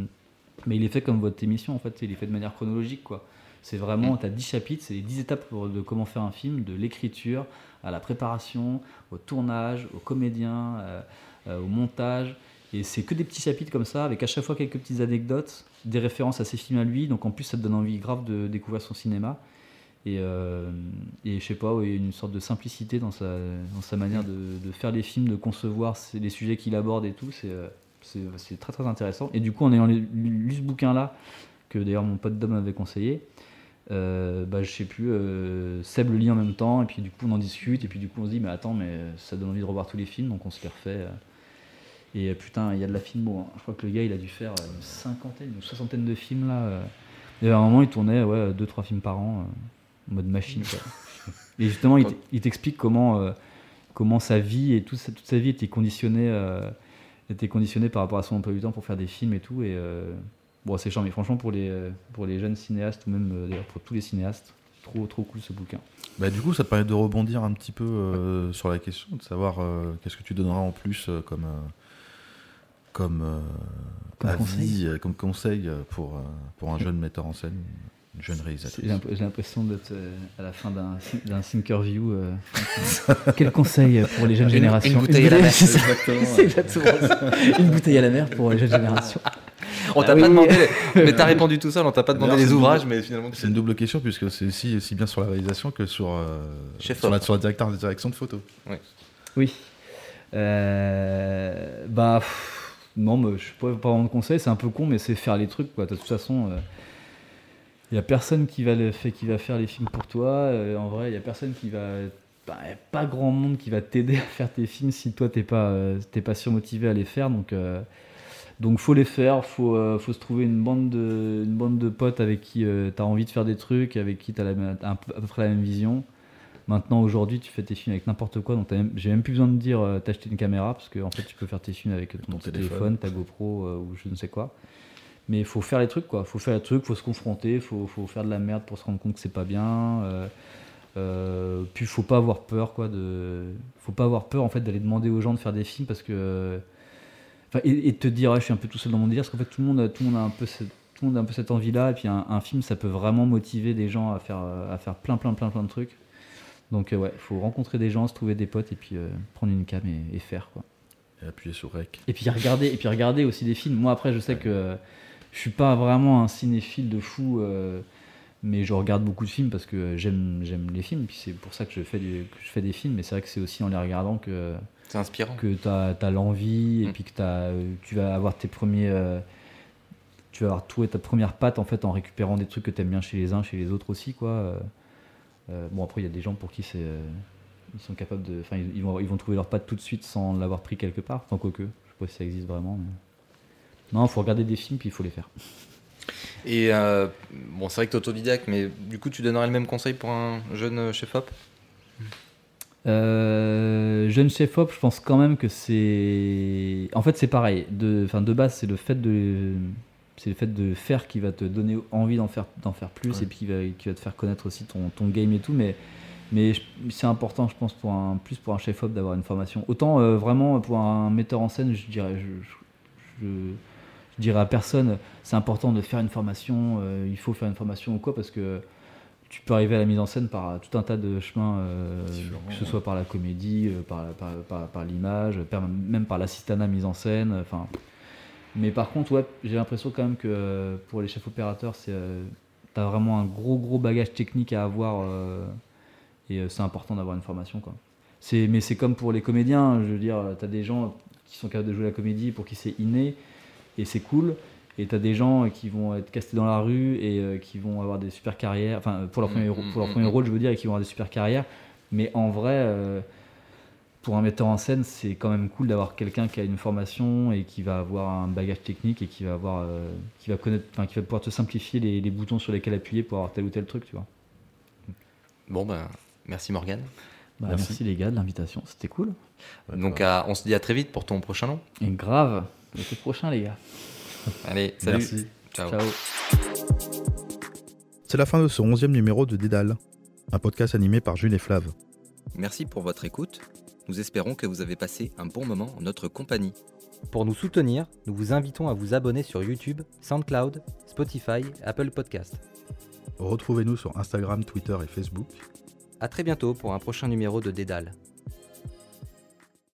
mais il est fait comme votre émission en fait. Il est fait de manière chronologique quoi. C'est vraiment, tu as 10 chapitres, c'est les 10 étapes de comment faire un film, de l'écriture à la préparation, au tournage, aux comédiens, au montage. Et c'est que des petits chapitres comme ça, avec à chaque fois quelques petites anecdotes, des références à ses films à lui. Donc en plus, ça te donne envie grave de découvrir son cinéma. Et, euh, et je sais pas, ouais, une sorte de simplicité dans sa, manière de, faire les films, de concevoir les sujets qu'il aborde et tout. C'est euh, c'est c'est très très intéressant. Et du coup, en ayant lu, lu ce bouquin-là, que d'ailleurs mon pote Dom m'avait conseillé, euh, bah, je sais plus, euh, Seb le lit en même temps, et puis du coup on en discute, et puis du coup on se dit, mais attends, mais ça donne envie de revoir tous les films, donc on se les refait. euh. Et euh, putain, il y a de la filmo. hein. Je crois que le gars il a dû faire euh, une cinquantaine, une soixantaine de films là. euh. Et à un moment il tournait ouais, 2-3 films par an, en mode machine. quoi. Et justement, il t'explique comment, euh, comment sa vie et toute sa, toute sa vie était conditionnée, euh, était conditionnée par rapport à son emploi du temps pour faire des films et tout. Et euh, bon, c'est chiant, mais franchement, pour les, pour les jeunes cinéastes, ou même d'ailleurs pour tous les cinéastes, trop, trop cool ce bouquin. Bah, du coup, ça te permet de rebondir un petit peu sur la question, de savoir qu'est-ce que tu donneras en plus comme, comme, euh, Comme avis, conseil. euh, comme conseil pour, euh, pour un jeune metteur en scène, une jeune réalisatrice. J'ai l'imp- j'ai l'impression d'être à la fin d'un d'un Thinkerview. euh, Quel conseil pour les jeunes Une- générations? une bouteille à la mer. Une bouteille à la mer pour les jeunes générations. On t'a Ah pas oui. demandé, mais t'as répondu tout seul, on t'a pas demandé les ouvrages, double- mais finalement C'est une double question puisque c'est aussi, aussi bien sur la réalisation que sur, euh, Chef sur, la, sur la directeur de direction de photo. Oui. Euh, bah, pff, non, mais je sais pas, pas vraiment conseil, c'est un peu con, mais c'est faire les trucs, quoi. De toute façon, il n'y a personne qui va, le fait, qui va faire les films pour toi. euh, en vrai, il n'y a personne qui va. bah, pas grand monde qui va t'aider à faire tes films si toi, t'es pas, euh, pas surmotivé à les faire. Donc, euh, donc faut les faire, faut, euh, faut se trouver une bande de, une potes avec qui tu as envie de faire des trucs, avec qui tu as un peu- à peu près la même vision. Maintenant, aujourd'hui, tu fais tes films avec n'importe quoi, donc j'ai même plus besoin de dire euh, t'acheter une caméra, parce que en fait, tu peux faire tes films avec ton, téléphone. téléphone, ta GoPro euh, ou je ne sais quoi. Mais il faut faire les trucs, quoi. faut faire les trucs, faut se confronter, faut, faut faire de la merde pour se rendre compte que c'est pas bien. Euh, euh, puis faut pas avoir peur, quoi. De... Faut pas avoir peur, en fait, d'aller demander aux gens de faire des films, parce que. Enfin, et, et de te dire, je suis un peu tout seul dans mon délire, parce qu'en fait, tout le monde, a- tout le monde a un peu cette, tout le monde a un peu cette envie-là, et puis un, un film, ça peut vraiment motiver des gens à faire, à faire plein, plein, plein, plein de trucs. Donc, euh, ouais, faut rencontrer des gens, se trouver des potes, et puis euh, prendre une cam et, et faire, quoi. Et appuyer sur Rec. Et puis regarder, et puis regarder aussi des films. Moi après je sais que euh, je suis pas vraiment un cinéphile de fou, euh, mais je regarde beaucoup de films parce que j'aime j'aime les films. Et puis c'est pour ça que je fais du- que je fais des films. Mais c'est vrai que c'est aussi en les regardant que C'est inspirant. que tu as, l'envie et Mm. puis que t'as, tu vas avoir tes premiers euh, tu vas avoir trouvé ta première patte en fait en récupérant des trucs que tu aimes bien chez les uns, chez les autres aussi quoi. Euh, bon après il y a des gens pour qui c'est euh, ils sont capables de enfin ils, ils vont ils vont trouver leur patte tout de suite sans l'avoir pris quelque part, tant quoique, je sais pas si ça existe vraiment. mais- Non, faut regarder des films puis il faut les faire. Et euh, bon, c'est vrai que t'es autodidacte, mais du coup, tu donnerais le même conseil pour un jeune chef-op Euh, jeune chef op, je pense quand même que c'est. En fait, c'est pareil. De, enfin, de base, c'est le fait de, c'est le fait de faire qui va te donner envie d'en faire, d'en faire plus Ouais. et puis qui va, qui va te faire connaître aussi ton, ton game et tout. Mais, mais c'est important, je pense, pour un plus pour un chef op d'avoir une formation. Autant euh, vraiment pour un metteur en scène, je dirais, je, je- je- je dirais à personne, c'est important de faire une formation. euh, il faut faire une formation ou quoi parce que tu peux arriver à la mise en scène par tout un tas de chemins, euh, que ce soit par la comédie, par, par, par- par l'image, même par l'assistanat mise en scène. Enfin, mais par contre, ouais, j'ai l'impression quand même que euh, pour les chefs opérateurs, c'est euh, t'as vraiment un gros gros bagage technique à avoir euh, et c'est important d'avoir une formation quoi. C'est mais c'est comme pour les comédiens, je veux dire, t'as des gens qui sont capables de jouer la comédie pour qui c'est inné et c'est cool. Et t'as des gens qui vont être castés dans la rue et euh, qui vont avoir des super carrières, enfin pour leur premier, Mm, rô- mm, pour leur mm, premier rôle, je veux dire, et qui vont avoir des super carrières. Mais en vrai, euh, pour un metteur en scène, c'est quand même cool d'avoir quelqu'un qui a une formation et qui va avoir un bagage technique et qui va avoir, euh, qui va connaître, enfin, qui va pouvoir te simplifier les, les boutons sur lesquels appuyer pour avoir tel ou tel truc, tu vois. Bon, ben, merci Morgane. Bah, Merci. merci. les gars de l'invitation, c'était cool. Donc, à- on se dit à très vite pour ton prochain nom. Et grave, l'été prochain, les gars. Allez, salut. Merci. Ciao. Ciao. C'est la fin de ce onzième numéro de Dédale, un podcast animé par Jules et Flav. Merci pour votre écoute. Nous espérons que vous avez passé un bon moment en notre compagnie. Pour nous soutenir, nous vous invitons à vous abonner sur YouTube, SoundCloud, Spotify, Apple Podcast. Retrouvez-nous sur Instagram, Twitter et Facebook. A très bientôt pour un prochain numéro de Dédale.